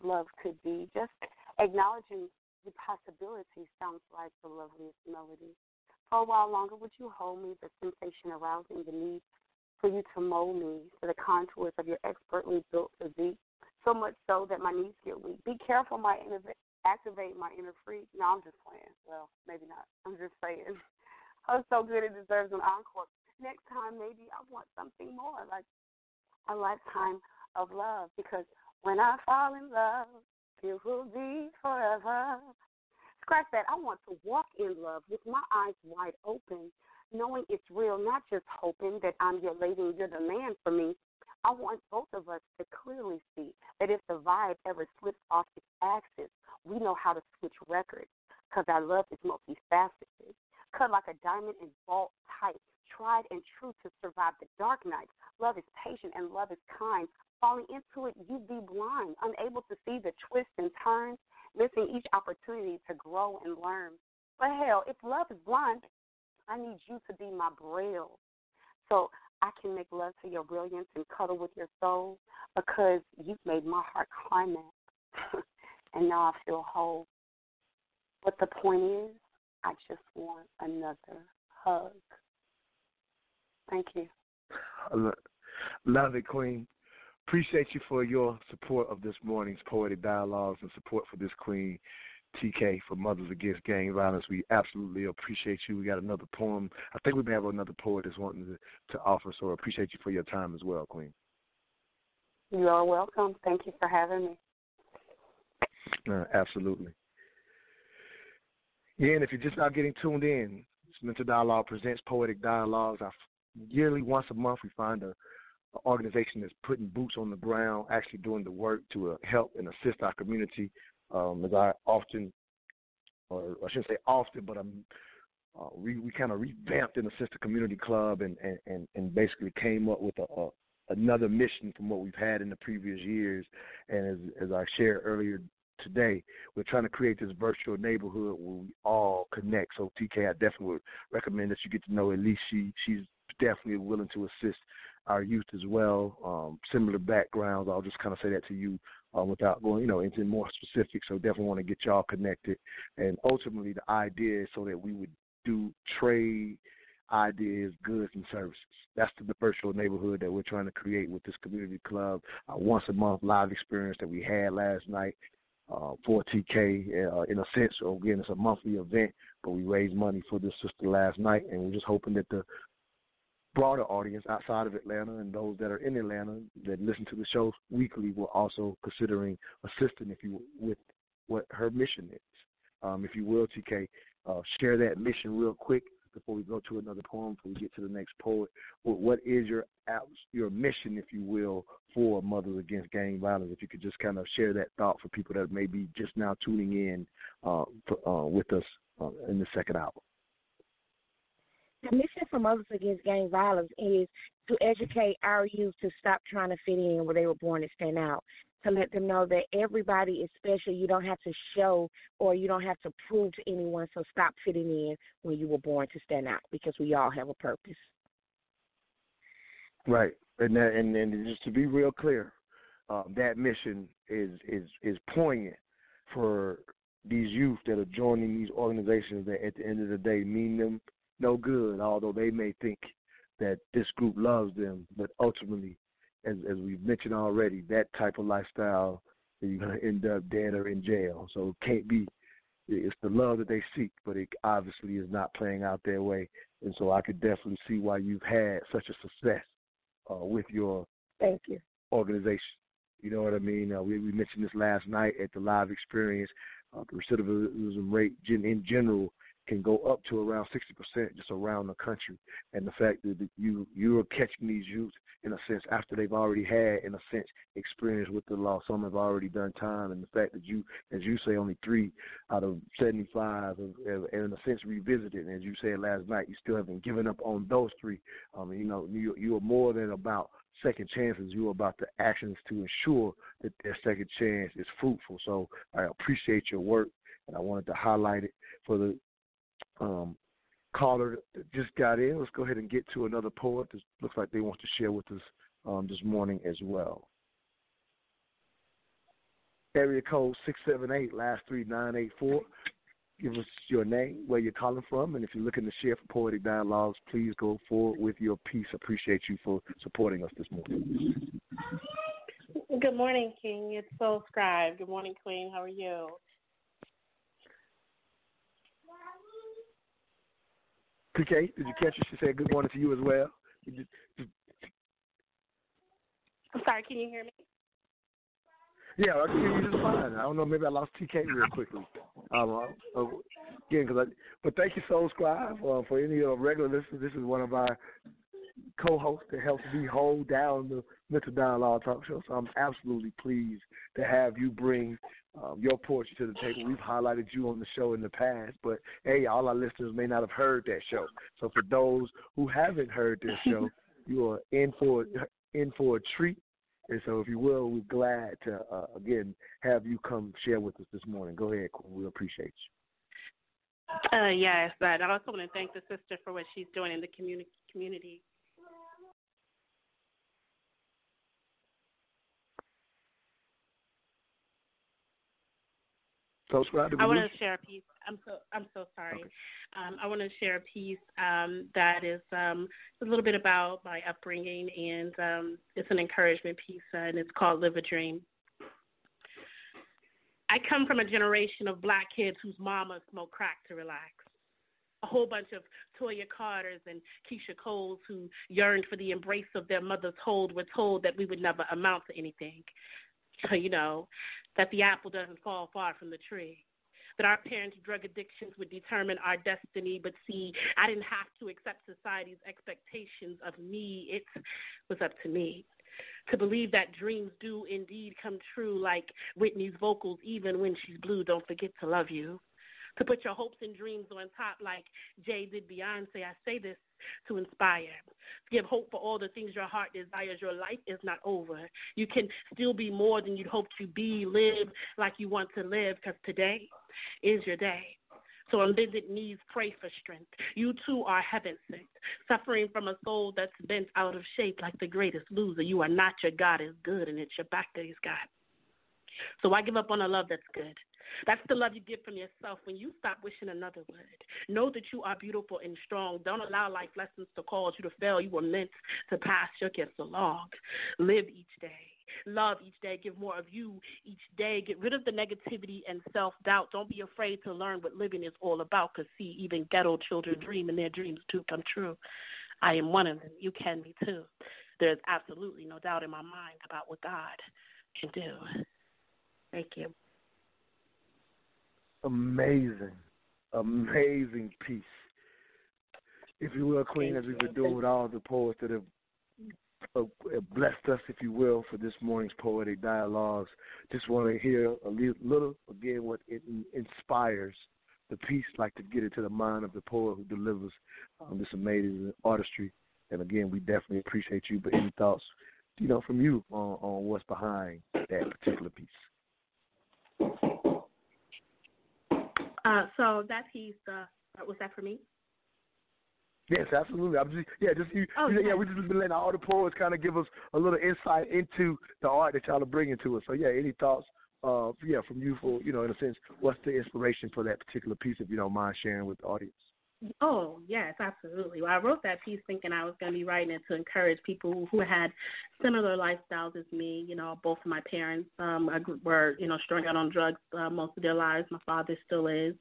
love could be. Just acknowledging the possibility sounds like the loveliest melody. For a while longer, would you hold me, the sensation arousing the need for you to mold me to the contours of your expertly built physique, so much so that my knees get weak. Be careful, my inner activate my inner freak. No, I'm just playing. Well, maybe not. I'm just saying. I was so good it deserves an encore. Next time, maybe I want something more, like a lifetime of love. Because when I fall in love, it will be forever. Scratch that. I want to walk in love with my eyes wide open, knowing it's real, not just hoping that I'm your lady and you're the man for me. I want both of us to clearly see that if the vibe ever slips off its axis, we know how to switch records because our love is multifaceted. Cut like a diamond and vault tight, tried and true to survive the dark nights. Love is patient and love is kind. Falling into it, you'd be blind, unable to see the twists and turns, missing each opportunity to grow and learn. But hell, if love is blind, I need you to be my braille. So I can make love to your brilliance and cuddle with your soul because you've made my heart climax. and now I feel whole. But the point is, I just want another hug. Thank you. Love it, Queen. Appreciate you for your support of this morning's poetic dialogues and support for this Queen TK for Mothers Against Gang Violence. We absolutely appreciate you. We got another poem. I think we may have another poet that's wanting to, to offer, so I appreciate you for your time as well, Queen. You are welcome. Thank you for having me. Uh, absolutely. Yeah, and if you're just not getting tuned in, Mental Dialogue presents Poetic Dialogues. Our yearly, once a month, we find a organization that's putting boots on the ground, actually doing the work to uh, help and assist our community. Um, as I often, or I shouldn't say often, but I'm, uh, we we kind of revamped and assisted community club and, and, and, and basically came up with a, a another mission from what we've had in the previous years. And as as I shared earlier today, we're trying to create this virtual neighborhood where we all connect. So TK, I definitely would recommend that you get to know Elyse. She she's definitely willing to assist our youth as well. Um, similar backgrounds. I'll just kind of say that to you uh, without going, you know, into more specifics. So definitely want to get y'all connected. And ultimately, the idea is so that we would do trade ideas, goods, and services. That's the virtual neighborhood that we're trying to create with this community club. Once a month live experience that we had last night. uh, for TK uh, in a sense. So again, it's a monthly event, but we raised money for this sister last night, and we're just hoping that the broader audience outside of Atlanta and those that are in Atlanta that listen to the show weekly will also considering assisting if you with what her mission is. Um, if you will, TK, uh, share that mission real quick before we go to another poem, before we get to the next poet. What is your your mission, if you will, for Mothers Against Gang Violence? If you could just kind of share that thought for people that may be just now tuning in uh, for, uh, with us uh, in the second hour. The mission for Mothers Against Gang Violence is to educate our youth to stop trying to fit in where they were born and stand out. To let them know that everybody is special. You don't have to show or you don't have to prove to anyone. So stop fitting in when you were born to stand out because we all have a purpose. Right, and that, and and just to be real clear, um, that mission is is is poignant for these youth that are joining these organizations that at the end of the day mean them no good, although they may think that this group loves them, but ultimately, as as we've mentioned already, that type of lifestyle you're gonna end up dead or in jail. So it can't be it's the love that they seek, but it obviously is not playing out their way. And so I could definitely see why you've had such a success uh, with your thank you organization. You know what I mean? Uh, we, we mentioned this last night at the live experience. Uh, the recidivism rate in general can go up to around 60% just around the country. And the fact that you you are catching these youths in a sense after they've already had, in a sense, experience with the law. Some have already done time, and the fact that you, as you say, only three out of 75 have, have in a sense revisited. And as you said last night, you still haven't given up on those three. Um, you know, you you are more than about second chances. You're about the actions to ensure that their second chance is fruitful. So I appreciate your work, and I wanted to highlight it for the um, caller just got in. Let's go ahead and get to another poet looks like they want to share with us um, this morning as well. Area code 678, last three nine eight four. Give us your name, where you're calling from, and if you're looking to share for Poetic Dialogues, please go forward with your piece. Appreciate you for supporting us this morning. Good morning, King. It's Soul Scribe. Good morning, Queen. How are you? TK, did you catch it? She said good morning to you as well. I'm sorry, can you hear me? Yeah, I can hear you just fine. I don't know, maybe I lost TK real quickly. Um, uh, again, cause I, but thank you, Soul Scribe, uh, for any of uh, regular listeners. This is one of our co-hosts that helps me hold down the Mental Dialogue Talk Show. So I'm absolutely pleased to have you bring um, your portion to the table. We've highlighted you on the show in the past, but hey, all our listeners may not have heard that show. So for those who haven't heard this show, you are in for in for a treat. And so, if you will, we're glad to uh, again have you come share with us this morning. Go ahead. We appreciate you. Uh, yes, but I also want to thank the sister for what she's doing in the community. Community. I want to share a piece. I'm so I'm so sorry. Okay. Um, I want to share a piece um, that is um, a little bit about my upbringing, and um, it's an encouragement piece, uh, and it's called "Live a Dream." I come from a generation of black kids whose mamas smoked crack to relax. A whole bunch of Toya Carters and Keisha Coles who yearned for the embrace of their mother's hold were told that we would never amount to anything. You know, that the apple doesn't fall far from the tree. That our parents' drug addictions would determine our destiny, but see, I didn't have to accept society's expectations of me. It was up to me to believe that dreams do indeed come true, like Whitney's vocals, even when she's blue. Don't forget to love you to put your hopes and dreams on top like Jay did Beyonce. I say this to inspire, give hope for all the things your heart desires. Your life is not over. You can still be more than you'd hope to be. Live like you want to live because today is your day. So on bended knees, pray for strength. You too are heaven sent, suffering from a soul that's bent out of shape like the greatest loser. You are not your God is good, and it's your back that He's got. So I give up on a love that's good. That's the love you get from yourself when you stop wishing another would. Know that you are beautiful and strong. Don't allow life lessons to cause you to fail. You were meant to pass your gifts along. Live each day. love each day, give more of you each day, get rid of the negativity and self doubt. Don't be afraid to learn what living is all about because, see, even ghetto children dream and their dreams do come true. I am one of them. You can be too. There's absolutely no doubt in my mind about what God can do. Thank you. Amazing, amazing piece. If you will, Queen, as we've been doing with all the poets that have uh, blessed us, if you will, for this morning's poetic dialogues. Just want to hear a little, again, what it inspires the piece, like to get into the mind of the poet who delivers um, this amazing artistry. And again, we definitely appreciate you. But any thoughts, you know, from you on, on what's behind that particular piece? Uh, so that piece, uh, was that for me? Yes, absolutely. I'm just yeah, just you, Oh, you yeah. yeah. We just been letting all the poets kind of give us a little insight into the art that y'all are bringing to us. So yeah, any thoughts? Uh, yeah, from you for you know, in a sense, what's the inspiration for that particular piece, if you don't mind sharing with the audience? Oh, yes, absolutely. Well, I wrote that piece thinking I was going to be writing it to encourage people who had similar lifestyles as me. You know, both of my parents um, were, you know, strung out on drugs uh, most of their lives. My father still is.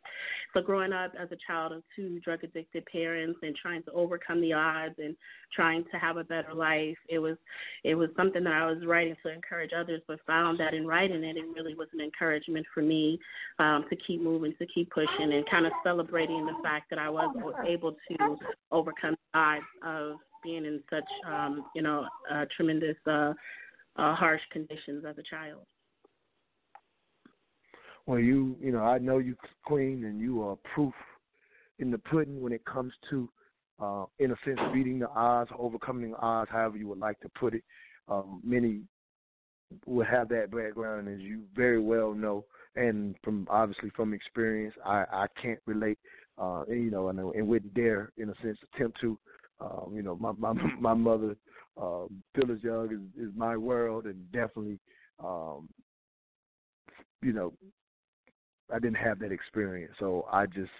So growing up as a child of two drug addicted parents and trying to overcome the odds and trying to have a better life, it was it was something that I was writing to encourage others, but found that in writing it, it really was an encouragement for me um, to keep moving, to keep pushing, and kind of celebrating the fact that I was able to overcome the odds of being in such, um, you know, uh, tremendous, uh, uh, harsh conditions as a child. Well, you you know, I know you, Queen, and you are proof in the pudding when it comes to, uh, in a sense, beating the odds, overcoming the odds, however you would like to put it. Um, many will have that background, as you very well know, and from obviously from experience, I I can't relate, uh, and, you know, and, and wouldn't dare, in a sense, attempt to. Um, you know, my my my mother, uh, Phyllis Young, is, is my world, and definitely, um, you know, I didn't have that experience. So I just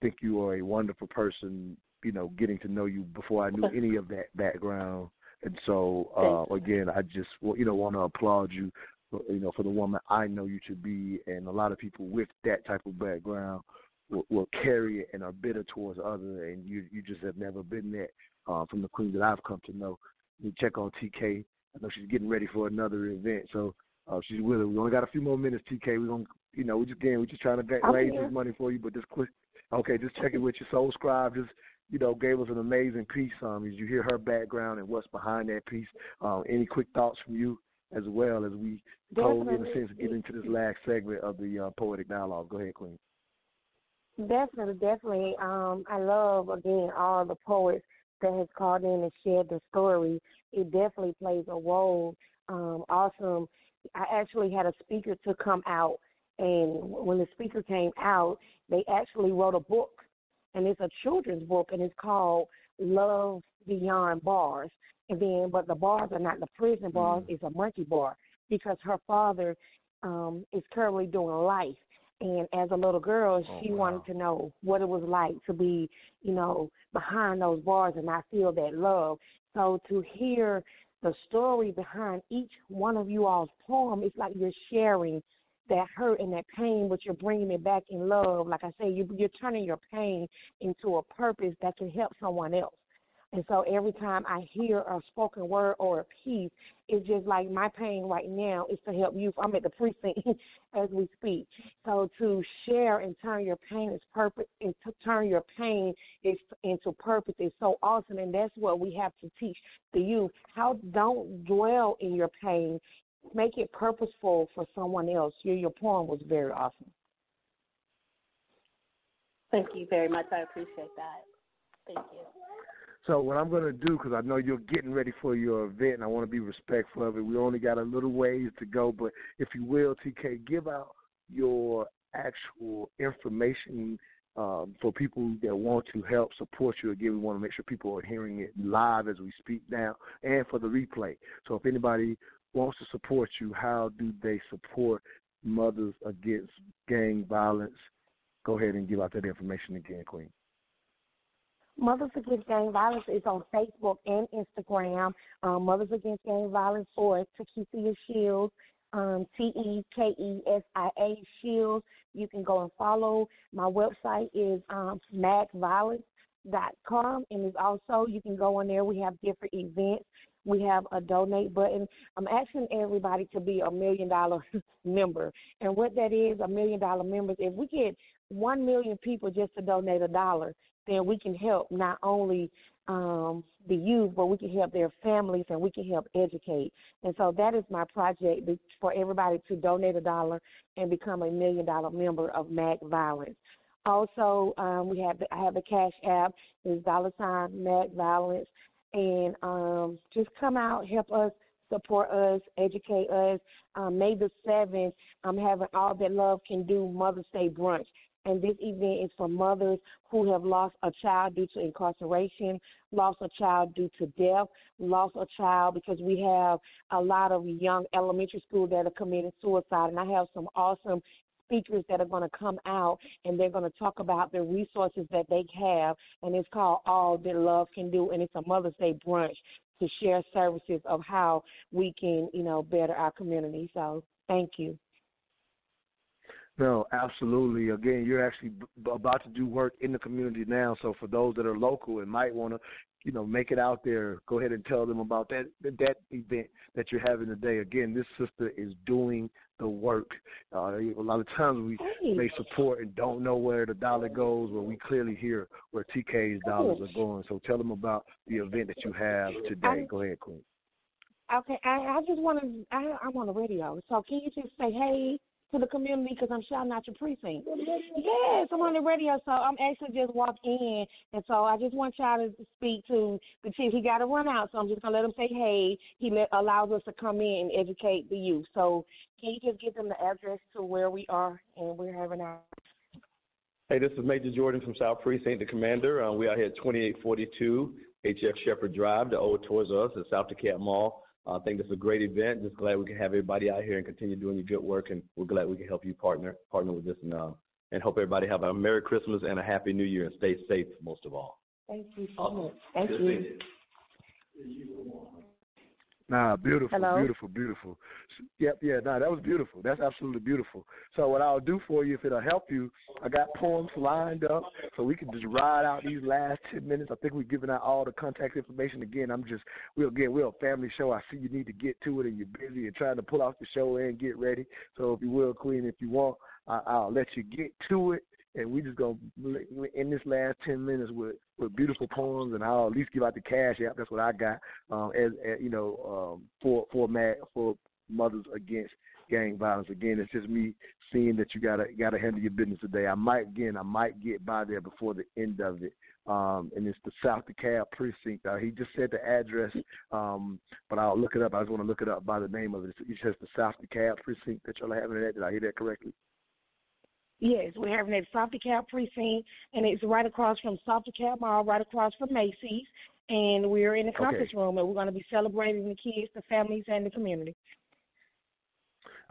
think you are a wonderful person, you know, getting to know you before I knew any of that background. And so, uh, again, I just, you know, want to applaud you, for, you know, for the woman I know you to be. And a lot of people with that type of background will, will carry it and are bitter towards others, And you, you just have never been that uh, from the queen that I've come to know. You check on TK. I know she's getting ready for another event. So uh, she's with. We only got a few more minutes, TK. We're going to, you know, we just, again, we're just trying to get, raise here. this money for you, but just quick. Okay, just checking with your soul scribe. Just you know, gave us an amazing piece. Um, as you hear her background and what's behind that piece. Um, any quick thoughts from you as well as we go in a sense get into this last segment of the uh, poetic dialogue. Go ahead, Queen. Definitely, definitely. Um, I love again all the poets that has called in and shared their story. It definitely plays a role. Um, awesome. I actually had a speaker to come out, and when the speaker came out, they actually wrote a book, and it's a children's book, and it's called Love Beyond Bars. And then, but the bars are not the prison bars; it's a monkey bar because her father um, is currently doing life. And as a little girl, Oh, she wanted to know what it was like to be, you know, behind those bars and not feel that love. So to hear the story behind each one of you all's poem, it's like you're sharing that hurt and that pain, but you're bringing it back in love. Like I say, you, you're turning your pain into a purpose that can help someone else. And so every time I hear a spoken word or a piece, it's just like my pain right now is to help you. I'm at the precinct as we speak. So to share and turn your pain is purpose and to turn your pain is into purpose is so awesome. And that's what we have to teach the youth. How don't dwell in your pain. Make it purposeful for someone else. Your your poem was very awesome. Thank you very much. I appreciate that. Thank you. So what I'm going to do, because I know you're getting ready for your event, and I want to be respectful of it. We only got a little ways to go, but if you will, TK, give out your actual information um, for people that want to help support you. Again, we want to make sure people are hearing it live as we speak now, and for the replay. So if anybody wants to support you, how do they support Mothers Against Gang Violence? Go ahead and give out that information again, Queen. Mothers Against Gang Violence is on Facebook and Instagram. Um, Mothers Against Gang Violence or Tekesia Shields, um, T E K E S I A Shields. You can go and follow. My website is um, macviolence.com, and it's also you can go on there. We have different events. We have a donate button. I'm asking everybody to be a million dollar member, and what that is, a million dollar members. If we get one million people just to donate a dollar, then we can help not only um, the youth, but we can help their families and we can help educate. And so that is my project for everybody to donate a dollar and become a million dollar member of MAC Violence. Also, um, we have the, I have the Cash App is dollar sign MAC Violence, and um, just come out, help us, support us, educate us. Um, May the seventh, I'm having all that love can do Mother's Day brunch and this event is for mothers who have lost a child due to incarceration, lost a child due to death, lost a child because we have a lot of young elementary school that are committing suicide. And I have some awesome speakers that are going to come out and they're going to talk about the resources that they have. And it's called All That Love Can Do. And it's a Mother's Day brunch to share services of how we can, you know, better our community. So thank you. No, absolutely. Again, you're actually b- about to do work in the community now. So for those that are local and might want to, you know, make it out there, go ahead and tell them about that that event that you're having today. Again, this sister is doing the work. Uh, a lot of times we hey. may support and don't know where the dollar goes, but we clearly hear where TK's dollars are going. So tell them about the event that you have today. go ahead, Queen. Okay, I, I just want to. I, I'm on the radio, so can you just say, "Hey, to the community because I'm shouting out your precinct. Yes, I'm on the radio, so I'm actually just walked in, and so I just want y'all to speak to the chief. He got to run out, so I'm just gonna let him say hey. He let, allows us to come in and educate the youth. So can you just give them the address to where we are and we're having our. Hey, this is Major Jordan from South Precinct, the commander. Um, we are here at 2842 HF Shepherd Drive, the old Toys R Us at South DeKalb Mall. I think this is a great event. Just glad we can have everybody out here and continue doing your good work, and we're glad we can help you partner partner with this and uh, and hope everybody have a Merry Christmas and a Happy New Year and stay safe most of all. Thank you so much. Thank you. Nah, beautiful, Hello? beautiful, beautiful. Yep, yeah, nah, that was beautiful. That's absolutely beautiful. So what I'll do for you, if it'll help you, I got poems lined up, so we can just ride out these last ten minutes. I think we've given out all the contact information again. I'm just, we'll again, we're a family show. I see you need to get to it, and you're busy and trying to pull off the show and get ready. So if you will, Queen, if you want, I, I'll let you get to it and we just gonna in this last ten minutes with with beautiful poems, and I'll at least give out the cash app. That's what I got, um, as, as you know, um, for for mad for mothers against gang violence. Again, it's just me seeing that you gotta gotta handle your business today. I might again, I might get by there before the end of it. Um, and it's the South DeKalb precinct. Uh, he just said the address, um, but I'll look it up. I just want to look it up by the name of it. He says the South DeKalb precinct that y'all are having it at. Did I hear that correctly? Yes, we're having it at DeKalb precinct, and it's right across from South DeKalb Mall, right across from Macy's. And we're in the conference okay. room, and we're going to be celebrating the kids, the families, and the community.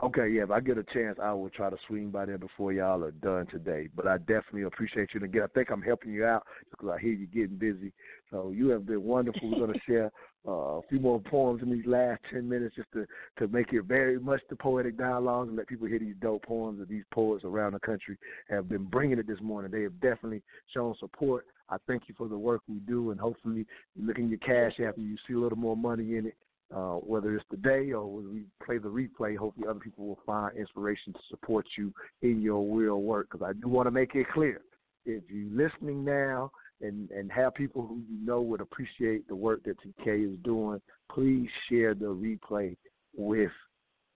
Okay, yeah, if I get a chance, I will try to swing by there before y'all are done today. But I definitely appreciate you. And again, I think I'm helping you out because I hear you getting busy. So you have been wonderful. We're going to share uh, a few more poems in these last 10 minutes just to, to make it very much the poetic dialogue and let people hear these dope poems that these poets around the country have been bringing it this morning. They have definitely shown support. I thank you for the work we do, and hopefully, you look in your cash after you see a little more money in it uh, whether it's today or when we play the replay, hopefully other people will find inspiration to support you in your real work. Because I do want to make it clear, if you're listening now and and have people who you know would appreciate the work that TK is doing, please share the replay with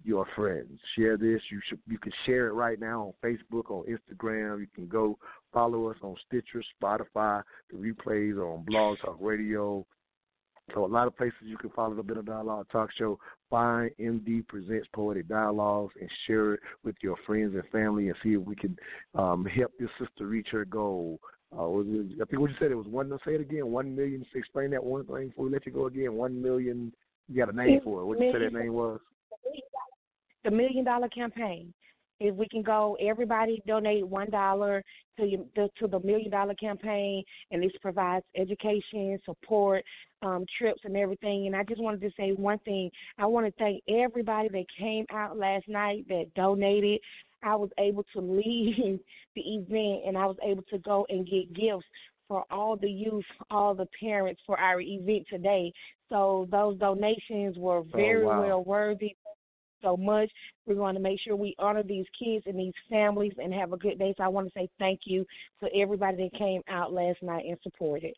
your friends. Share this. You should you can share it right now on Facebook, on Instagram. You can go follow us on Stitcher, Spotify. The replays are on Blog Talk Radio, so a lot of places you can follow the Bitter Dialogue Talk Show. Find MD Presents Poetic Dialogues and share it with your friends and family and see if we can um, help your sister reach her goal. Uh, it, I think what you said it was one. Say it again. One million. Explain that one thing before we let you go again. One million. You got a name for it. What did you say that name was? The Million Dollar Campaign, if we can go, everybody donate one dollar to you, the, to the Million Dollar Campaign, and this provides education, support, um, trips, and everything. And I just wanted to say one thing. I want to thank everybody that came out last night that donated. I was able to leave the event, and I was able to go and get gifts for all the youth, all the parents for our event today. So those donations were very oh, wow. well worthy. So much. We're going to make sure we honor these kids and these families and have a good day. So I want to say thank you to everybody that came out last night and supported.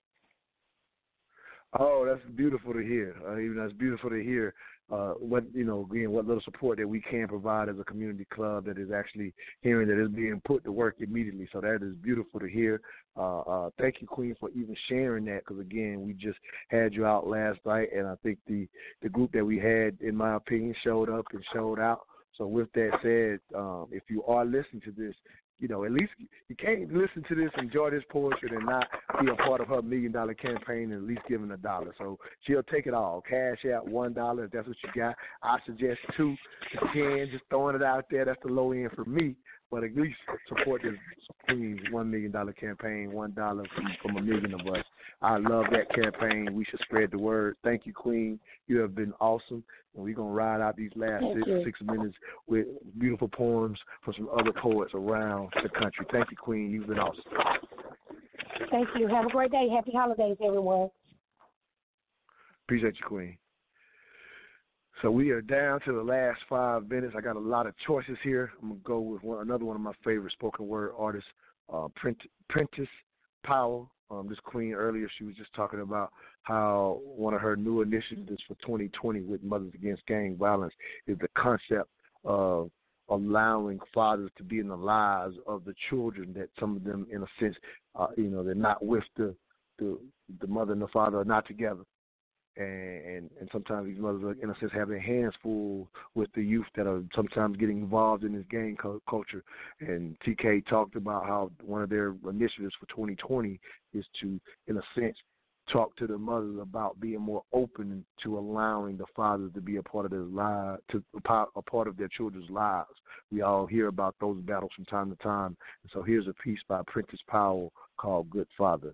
Oh, that's beautiful to hear. Uh, even that's beautiful to hear uh, what you know, again, what little support that we can provide as a community club that is actually hearing that is being put to work immediately. So that is beautiful to hear. Uh, uh, thank you, Queen, for even sharing that because again, we just had you out last night, and I think the the group that we had, in my opinion, showed up and showed out. So with that said, um, if you are listening to this, you know, at least you can't listen to this, enjoy this portion, and not be a part of her million dollar campaign and at least giving a dollar. So she'll take it all. Cash out one dollar if that's what you got. I suggest two to ten, just throwing it out there. That's the low end for me but at least support this Queen's one million dollar campaign, one dollar from, from a million of us. I love that campaign. We should spread the word. Thank you, Queen. You have been awesome. And we're gonna ride out these last six, six minutes with beautiful poems from some other poets around the country. Thank you, Queen. You've been awesome. Thank you. Have a great day. Happy holidays, everyone. Appreciate you, Queen. So we are down to the last five minutes. I got a lot of choices here. I'm gonna go with one, another one of my favorite spoken word artists, uh, Prentice Powell. Um, this queen earlier, she was just talking about how one of her new initiatives for 2020 with Mothers Against Gang Violence is the concept of allowing fathers to be in the lives of the children that some of them, in a sense, uh, you know, they're not with the the the mother and the father are not together and, and sometimes these mothers, are, in a sense, their hands full with the youth that are sometimes getting involved in this gang culture. And TK talked about how one of their initiatives for 2020 is to, in a sense, talk to the mothers about being more open to allowing the fathers to be a part of their lives, to a part of their children's lives. We all hear about those battles from time to time. And so here's a piece by Prentice Powell called "Good Father."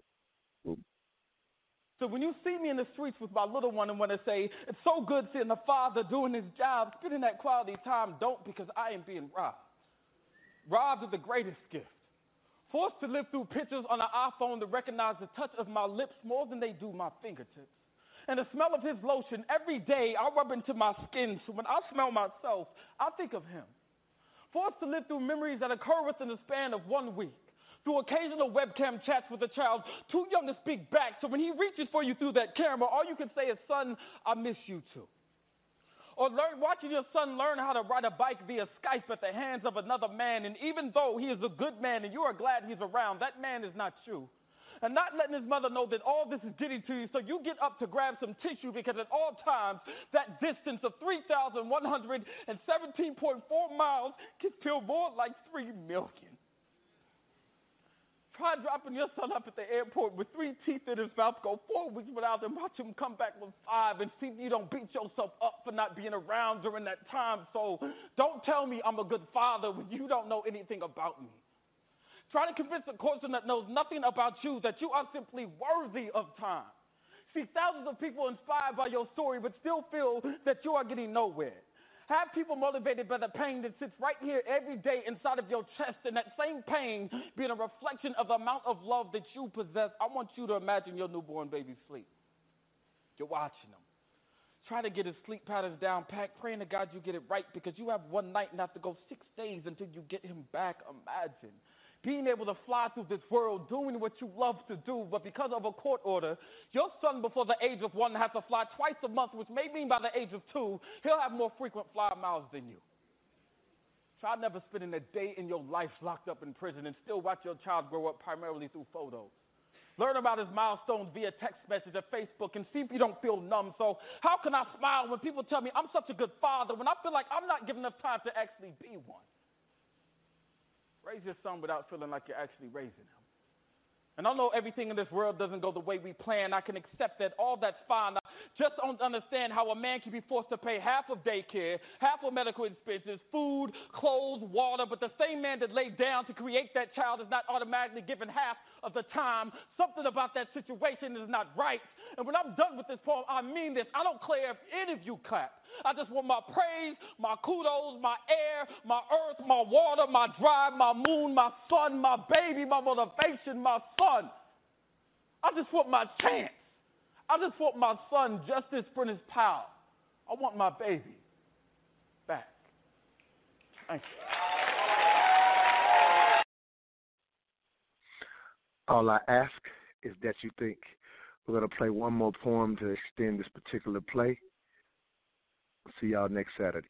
So when you see me in the streets with my little one and want to say, it's so good seeing the father doing his job, spending that quality time, don't because I am being robbed. Robbed of the greatest gift. Forced to live through pictures on an iPhone to recognize the touch of my lips more than they do my fingertips. And the smell of his lotion every day I rub into my skin. So when I smell myself, I think of him. Forced to live through memories that occur within the span of one week through occasional webcam chats with a child too young to speak back. So when he reaches for you through that camera, all you can say is, Son, I miss you too. Or learn, watching your son learn how to ride a bike via Skype at the hands of another man, and even though he is a good man and you are glad he's around, that man is not you and not letting his mother know that all this is getting to you. So you get up to grab some tissue because at all times that distance of 3,117.4 miles can feel more like 3 million. Try dropping your son up at the airport with three teeth in his mouth, go four weeks without him, watch him come back with five, and see if you don't beat yourself up for not being around during that time. So don't tell me I'm a good father when you don't know anything about me. Try to convince a person that knows nothing about you that you are simply worthy of time. See, thousands of people inspired by your story, but still feel that you are getting nowhere. Have people motivated by the pain that sits right here every day inside of your chest, and that same pain being a reflection of the amount of love that you possess. I want you to imagine your newborn baby sleep. You're watching them. Try to get his sleep patterns down pat, praying to God you get it right because you have one night and have to go six days until you get him back. Imagine being able to fly through this world, doing what you love to do, but because of a court order, your son before the age of one has to fly twice a month, which may mean by the age of two, he'll have more frequent fly miles than you. Try never spending a day in your life locked up in prison and still watch your child grow up primarily through photos. Learn about his milestones via text message or Facebook and see if you don't feel numb. So, how can I smile when people tell me I'm such a good father when I feel like I'm not giving enough time to actually be one? Raise your son without feeling like you're actually raising him. And I know everything in this world doesn't go the way we plan. I can accept that. All that's fine. I just don't understand how a man can be forced to pay half of daycare, half of medical expenses, food, clothes, water, but the same man that laid down to create that child is not automatically given half of the time. Something about that situation is not right. And when I'm done with this poem, I mean this. I don't care if any of you clap. I just want my praise, my kudos, my air, my earth, my water, my drive, my moon, my sun, my baby, my motivation, my son. I just want my chance. I just want my son, Justice Prentice Powell. I want my baby back. Thank you. All I ask is that you think we're going to play one more poem to extend this particular play. See y'all next Saturday.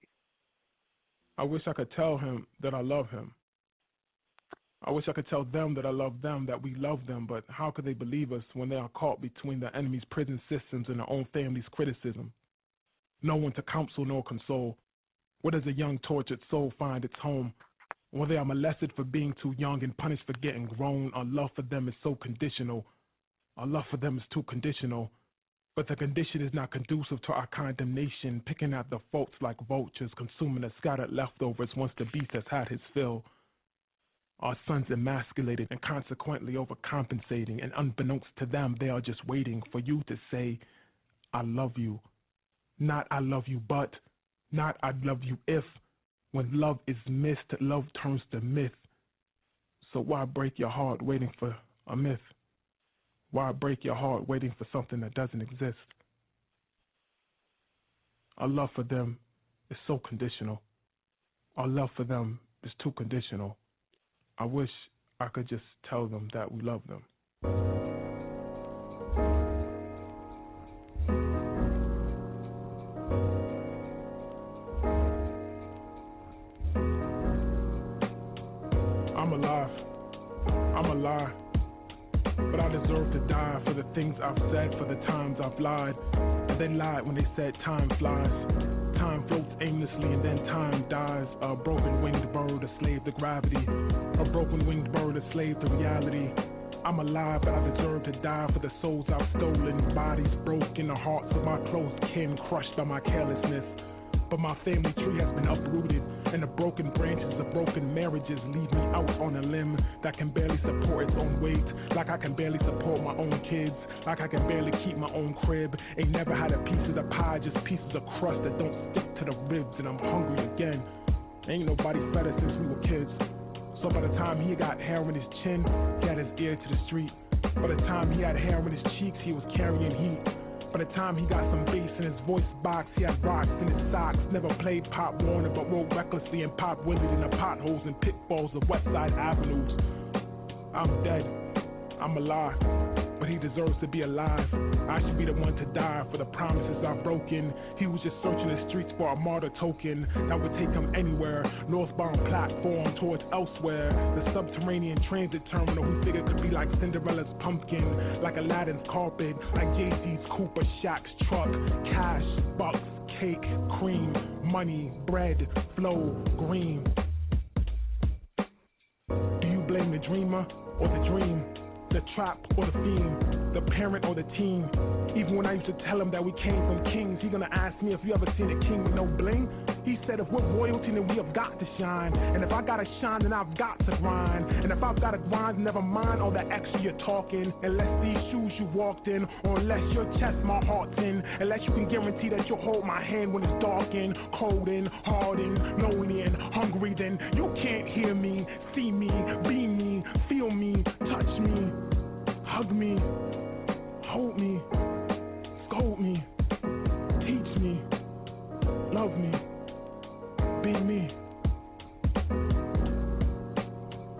I wish I could tell him that I love him. I wish I could tell them that I love them, that we love them, but how could they believe us when they are caught between the enemy's prison systems and their own family's criticism? No one to counsel nor console. Where does a young tortured soul find its home? When they are molested for being too young and punished for getting grown. Our love for them is so conditional. Our love for them is too conditional. But the condition is not conducive to our condemnation, picking out the faults like vultures, consuming the scattered leftovers once the beast has had his fill. Our sons emasculated and consequently overcompensating, and unbeknownst to them, they are just waiting for you to say, I love you. Not I love you, but, not I love you if. When love is missed, love turns to myth. So why break your heart waiting for a myth? Why break your heart waiting for something that doesn't exist? Our love for them is so conditional. Our love for them is too conditional. I wish I could just tell them that we love them. I'm alive. I'm alive. But I deserve to die for the things I've said, for the times I've lied. And they lied when they said time flies. Time floats aimlessly and then time. A broken winged bird, a slave to gravity. A broken winged bird, a slave to reality. I'm alive, but I deserve to die for the souls I've stolen. Bodies broken, the hearts of my close kin crushed by my carelessness. But my family tree has been uprooted, and the broken branches of broken marriages leave me out on a limb that can barely support its own weight. Like I can barely support my own kids, like I can barely keep my own crib. Ain't never had a piece of the pie, just pieces of crust that don't stick to the ribs, and I'm hungry again. Ain't nobody us since we were kids. So by the time he got hair on his chin, he had his ear to the street. By the time he had hair on his cheeks, he was carrying heat. By the time he got some bass in his voice box, he had rocks in his socks. Never played Pop Warner, but rode recklessly and Pop Willie in the potholes and pitfalls of West Side avenues. I'm dead. I'm alive. He deserves to be alive. I should be the one to die for the promises I've broken. He was just searching the streets for a MARTA token that would take him anywhere. Northbound platform towards elsewhere. The subterranean transit terminal he figured could be like Cinderella's pumpkin, like Aladdin's carpet, like JC's Cooper Shack's truck. Cash, bucks, cake, cream, money, bread, flow, green. Do you blame the dreamer or the dream? The trap or the fiend, the parent or the teen. Even when I used to tell him that we came from kings, he gonna ask me if you ever seen a king with no bling. He said if we're royalty, then we have got to shine. And if I gotta shine, then I've got to grind. And if I've gotta grind, never mind all that extra you're talking. Unless these shoes you walked in, or unless your chest my heart's in. Unless you can guarantee that you'll hold my hand when it's dark and cold and hard and lonely and hungry, then you can't hear me, see me, be me, feel me, touch me, hug me, hold me, scold me, teach me, love me, be me.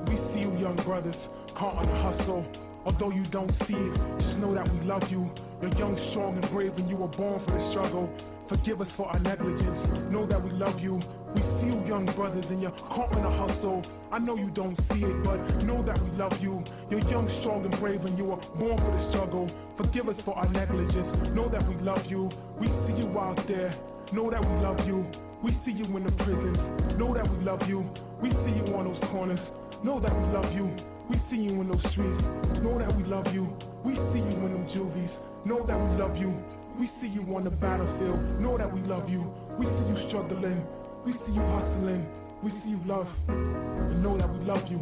We see you, young brothers, caught on the hustle. Although you don't see it, just know that we love you. You're young, strong, and brave, and you were born for the struggle. Forgive us for our negligence. Know that we love you. We see you, young brothers, and you're caught in a hustle. I know you don't see it, but know that we love you. You're young, strong, and brave, and you were born for the struggle. Forgive us for our negligence. Know that we love you. We see you out there. Know that we love you. We see you in the prisons. Know that we love you. We see you on those corners. Know that we love you. We see you in those streets. Know that we love you. We see you in them juvies. Know that we love you. We see you on the battlefield, know that we love you. We see you struggling, we see you hustling, we see you love, and know that we love you.